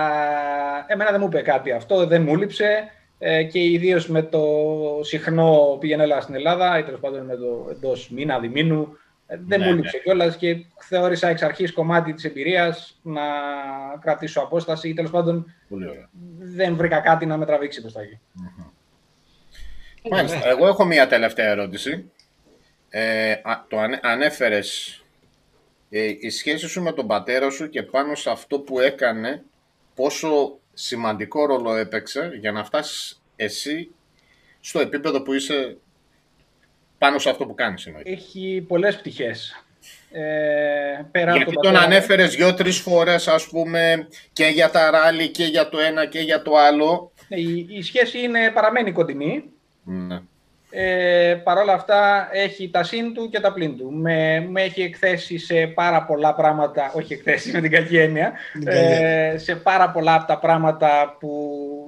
εμένα δεν μου είπε κάτι αυτό, δεν μου λείψε ε, και ιδίως με το συχνό πήγαινε έλα στην Ελλάδα ή τέλος πάντων με το εντός μήνα, διμήνου. Ε, Δεν Ναι, μου ναι. λείψε κιόλας και θεώρησα εξ αρχής κομμάτι της εμπειρίας να κρατήσω απόσταση ή τέλος πάντων Πολύ ωραία. δεν βρήκα κάτι να με τραβήξει προ τα εκεί. Μάλιστα. Εγώ έχω μία τελευταία ερώτηση. Ε, α- το ανε, ανέφερες ε, η σχέση σου με τον πατέρα σου και πάνω σε αυτό που έκανε πόσο σημαντικό ρόλο έπαιξε για να φτάσεις εσύ στο επίπεδο που είσαι πάνω σε αυτό που κάνεις εννοείται. Έχει πολλές πτυχές. Ε, πέρα από Γιατί τον τον πατέρα- ανέφερες δυο-τρεις φορές ας πούμε και για τα ράλι και για το ένα και για το άλλο. Ναι, η, η σχέση είναι, παραμένει κοντινή. Ναι. Ε, Παρ' όλα αυτά έχει τα συν του και τα πλήν του. Με, με έχει εκθέσει σε πάρα πολλά πράγματα, όχι εκθέσει με την κακή έννοια, Την καλή ε, σε πάρα πολλά από τα πράγματα που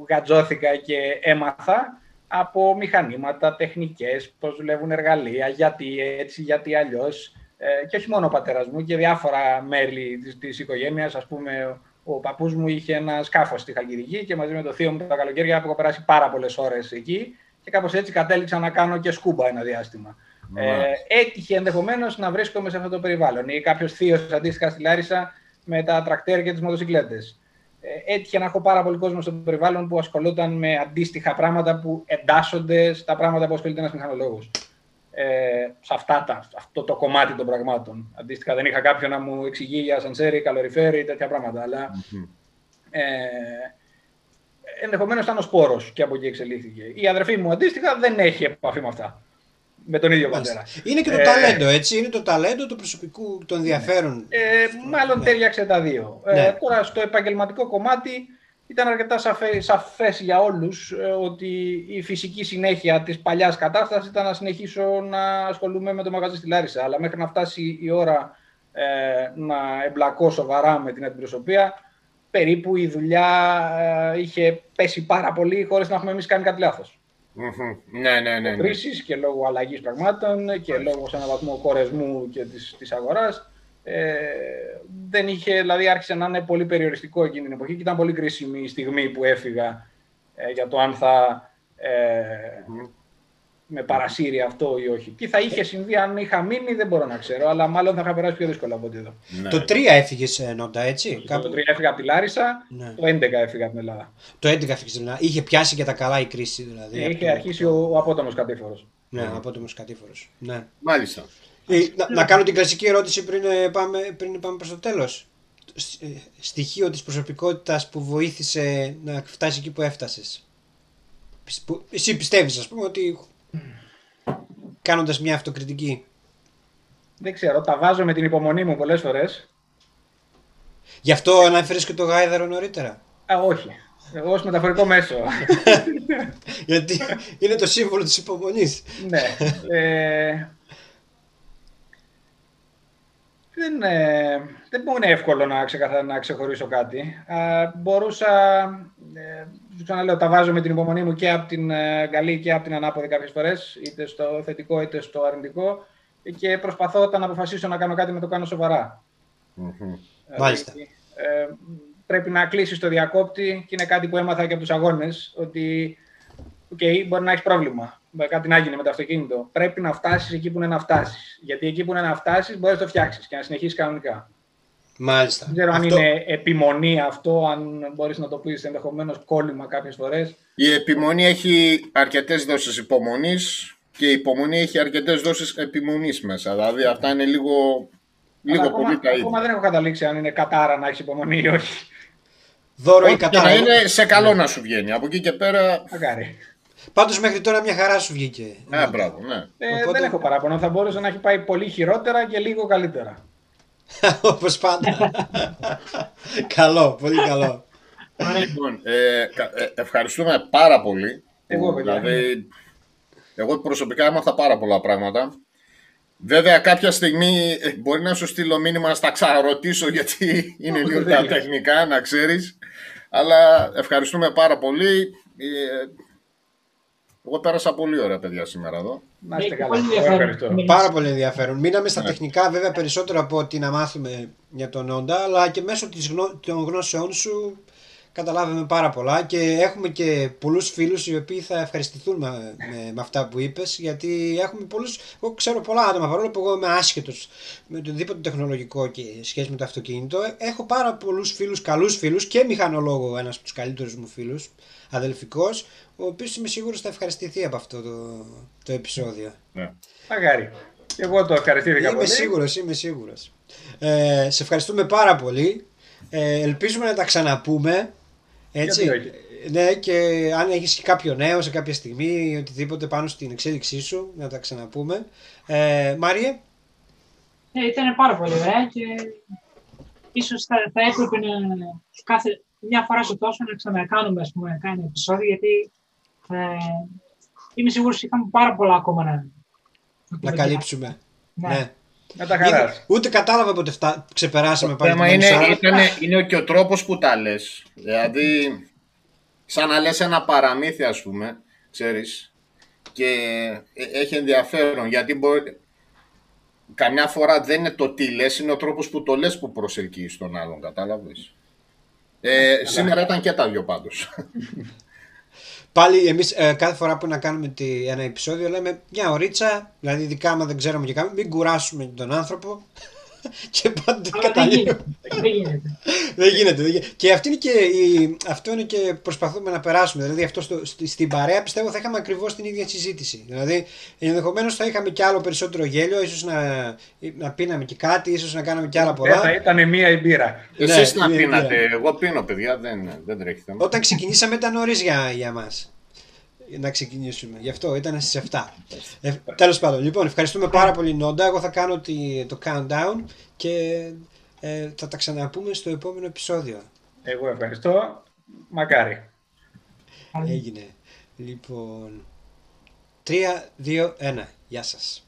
γατζώθηκα και έμαθα από μηχανήματα, τεχνικές, πώς δουλεύουν εργαλεία, γιατί έτσι, γιατί αλλιώς. Ε, και όχι μόνο ο πατέρας μου και διάφορα μέλη της, της οικογένειας. Ας πούμε, ο παππούς μου είχε ένα σκάφος στη Χαλκιδική και μαζί με το θείο μου τα καλοκαίρια έχω περάσει πάρα πολλές ώρες εκεί και κάπως έτσι κατέληξα να κάνω και σκούμπα ένα διάστημα. Ε, έτυχε ενδεχομένως να βρίσκομαι σε αυτό το περιβάλλον ή κάποιος θείος αντίστοιχα στη Λάρισα με τα τρακτέρ και τις μοτοσυκλέτες. Ε, έτυχε να έχω πάρα πολύ κόσμο στο περιβάλλον που ασχολούνταν με αντίστοιχα πράγματα που εντάσσονται στα πράγματα που ασχολείται ένας μηχανολόγος. Ε, σε αυτά τα, αυτό το κομμάτι των πραγμάτων. Αντίστοιχα, δεν είχα κάποιον να μου εξηγεί για σανσέρι, καλοριφέρι ή τέτοια πράγματα. Αλλά mm-hmm. ε, ενδεχομένως ήταν ο σπόρος και από εκεί εξελίχθηκε. Η αδερφή μου αντίστοιχα δεν έχει επαφή με αυτά με τον ίδιο πατέρα. Είναι και το ε, ταλέντο, έτσι. Είναι το ταλέντο του προσωπικού, των ενδιαφέρον. Ε, μάλλον ναι. τέριαξε τα δύο. Ε, ναι. τώρα στο επαγγελματικό κομμάτι ήταν αρκετά σαφέ, σαφές για όλους ε, ότι η φυσική συνέχεια της παλιάς κατάστασης ήταν να συνεχίσω να ασχολούμαι με το μαγαζί στη Λάρισα. Αλλά μέχρι να φτάσει η ώρα ε, να εμπλακώ σοβαρά με την αντιπροσωπεία, περίπου η δουλειά ε, είχε πέσει πάρα πολύ χωρίς να έχουμε εμείς κάνει κάτι λάθος. Mm-hmm. Ναι, ναι, ναι. ναι. και λόγω αλλαγής πραγμάτων και λόγω σε έναν βαθμό κορεσμού και της της αγοράς. Ε, δεν είχε, δηλαδή άρχισε να είναι πολύ περιοριστικό εκείνη την εποχή και ήταν πολύ κρίσιμη η στιγμή που έφυγα ε, για το αν θα ε, mm με παρασύρει αυτό ή όχι. Τι θα είχε συμβεί αν είχα μείνει δεν μπορώ να ξέρω, αλλά μάλλον θα είχα περάσει πιο δύσκολα από ό,τι εδώ. Ναι. Το 3 έφυγες Νόντα, έτσι. Το, Κάπου... 3 έφυγα από τη Λάρισα, ναι. το 11 έφυγα από την Ελλάδα. Το 11 έφυγες από την Ελλάδα. Είχε πιάσει και τα καλά η κρίση δηλαδή. Ε, είχε αρχίσει ο, ο απότομος κατήφορος. Ναι, ο απότομος κατήφορος. Ναι. Μάλιστα. Ε, να, να, κάνω την κλασική ερώτηση πριν ε, πάμε, πριν πάμε προς το τέλος. Ε, στοιχείο της προσωπικότητας που βοήθησε να φτάσει εκεί που έφτασες. Εσύ πιστεύεις ας πούμε ότι κάνοντας μια αυτοκριτική. Δεν ξέρω, τα βάζω με την υπομονή μου πολλές φορές. Γι' αυτό αναφέρεις και το γάιδαρο νωρίτερα. Α, όχι. Εγώ ως μεταφορικό μέσο. Γιατί είναι το σύμβολο της υπομονής. ναι. Ε, δεν, ε, δεν μου είναι εύκολο να, ξεκαθα, να ξεχωρίσω κάτι. Ε, μπορούσα, ε, ξαναλέω, τα βάζω με την υπομονή μου και από την ε, καλή και από την ανάποδη κάποιες φορές, είτε στο θετικό είτε στο αρνητικό και προσπαθώ όταν αποφασίσω να κάνω κάτι να το κάνω σοβαρά. Mm-hmm. Μάλιστα. Ε, πρέπει να κλείσει το διακόπτη και είναι κάτι που έμαθα και από τους αγώνες, ότι okay, μπορεί να έχεις πρόβλημα κάτι να γίνει με το αυτοκίνητο. Πρέπει να φτάσεις εκεί που είναι να φτάσεις. Γιατί εκεί που είναι να φτάσεις μπορείς να το φτιάξεις και να συνεχίσεις κανονικά. Μάλιστα. Δεν ξέρω αυτό... αν είναι επιμονή αυτό, αν μπορείς να το πεις ενδεχομένως κόλλημα κάποιες φορές. Η επιμονή έχει αρκετές δόσεις υπομονής και η υπομονή έχει αρκετές δόσεις επιμονής μέσα. Δηλαδή αυτά είναι λίγο, λίγο ακόμα, πολύ τα ίδια. Ακόμα δεν έχω καταλήξει αν είναι κατάρα να έχεις υπομονή ή όχι. Δώρο ή κατάρα. Να είναι σε καλό να σου βγαίνει. Από εκεί και πέρα. Μακάρι. Πάντως μέχρι τώρα μια χαρά σου βγήκε. Ναι, μπράβο, ναι. Ε, Οπότε... Δεν έχω παράπονο. Θα μπορούσε να έχει πάει πολύ χειρότερα και λίγο καλύτερα. Όπως πάντα. καλό, πολύ καλό. Λοιπόν, ε, ε, ευχαριστούμε πάρα πολύ. Εγώ, παιδιά. Δηλαδή, εγώ προσωπικά έμαθα πάρα πολλά πράγματα. Βέβαια, κάποια στιγμή ε, μπορεί να σου στείλω μήνυμα να στα ξαναρωτήσω γιατί είναι λίγο τα τεχνικά, να ξέρεις. Αλλά ευχαριστούμε πάρα πολύ. Εγώ πέρασα πολύ ωραία, παιδιά, σήμερα εδώ. Να είστε καλά. Πάρα πολύ ενδιαφέρον. Μείναμε στα ναι. τεχνικά, βέβαια, περισσότερο από ότι να μάθουμε για τον Όντα, αλλά και μέσω της γνω... των γνώσεών σου καταλάβαμε πάρα πολλά και έχουμε και πολλούς φίλους οι οποίοι θα ευχαριστηθούν με, με, αυτά που είπες γιατί έχουμε πολλούς, εγώ ξέρω πολλά άτομα παρόλο που εγώ είμαι άσχετος με οτιδήποτε τεχνολογικό και σχέση με το αυτοκίνητο έχω πάρα πολλούς φίλους, καλούς φίλους και μηχανολόγο ένας από τους καλύτερους μου φίλους αδελφικός ο οποίος είμαι σίγουρος θα ευχαριστηθεί από αυτό το, το επεισόδιο. Ναι. Αγάρι. Εγώ το ευχαριστήθηκα είμαι πολύ. Σίγουρος, είμαι σίγουρος. Ε, σε ευχαριστούμε πάρα πολύ. Ε, ελπίζουμε να τα ξαναπούμε. Έτσι. Ναι, και αν έχεις κάποιο νέο σε κάποια στιγμή ή οτιδήποτε πάνω στην εξέλιξή σου, να τα ξαναπούμε. Ε, Μάριε; Ναι, ήταν πάρα πολύ ωραία και ίσως θα, θα έπρεπε να κάθε μια φορά σε τόσο να ξανακάνουμε ας πούμε, ένα επεισόδιο γιατί ε, είμαι σίγουρος ότι είχαμε πάρα πολλά ακόμα να, να καλύψουμε. Ναι. ναι. Με τα χαράς. Ούτε κατάλαβα πότε φτά... ξεπεράσαμε πάλι. Το είναι, είναι, είναι και ο τρόπος που τα λες. Δηλαδή, σαν να λες ένα παραμύθι ας πούμε, ξέρεις, και ε, έχει ενδιαφέρον γιατί μπορεί, καμιά φορά δεν είναι το τι λες, είναι ο τρόπος που το λες που προσελκύεις τον άλλον, κατάλαβες. Ε, σήμερα ήταν και τα δυο πάντως. Πάλι εμείς ε, κάθε φορά που να κάνουμε τη, ένα επεισόδιο λέμε μια ωρίτσα, δηλαδή ειδικά άμα δεν ξέρουμε και κάνουμε, μην κουράσουμε τον άνθρωπο. Και πάντοτε Αλλά δεν καταλήγουμε. γίνεται. Δεν γίνεται. δεν γίνεται. δεν γίνεται. Και, αυτή είναι και η, αυτό είναι και προσπαθούμε να περάσουμε. Δηλαδή αυτό στο, στη- στην παρέα πιστεύω θα είχαμε ακριβώς την ίδια συζήτηση. Δηλαδή ενδεχομένως θα είχαμε κι άλλο περισσότερο γέλιο, ίσως να, να πίναμε και κάτι, ίσως να κάναμε κι άλλα Δεν θα πολλά. ήταν μία η μπύρα. Εσείς Ναι, να ναι, πίνατε, ναι. εγώ πίνω παιδιά, δεν, δεν τρέχει θέμα. Όταν ξεκινήσαμε ήταν νωρίς για, για μας. Να ξεκινήσουμε. Γι' αυτό ήταν στις 7. Ε, Τέλος πάντων, λοιπόν, ευχαριστούμε πάρα πολύ Νόντα. Εγώ θα κάνω τη, το countdown και ε, θα τα ξαναπούμε στο επόμενο επεισόδιο. Εγώ ευχαριστώ. Μακάρι. Καλή. Έγινε. Λοιπόν. 3, 2, 1. Γεια σας.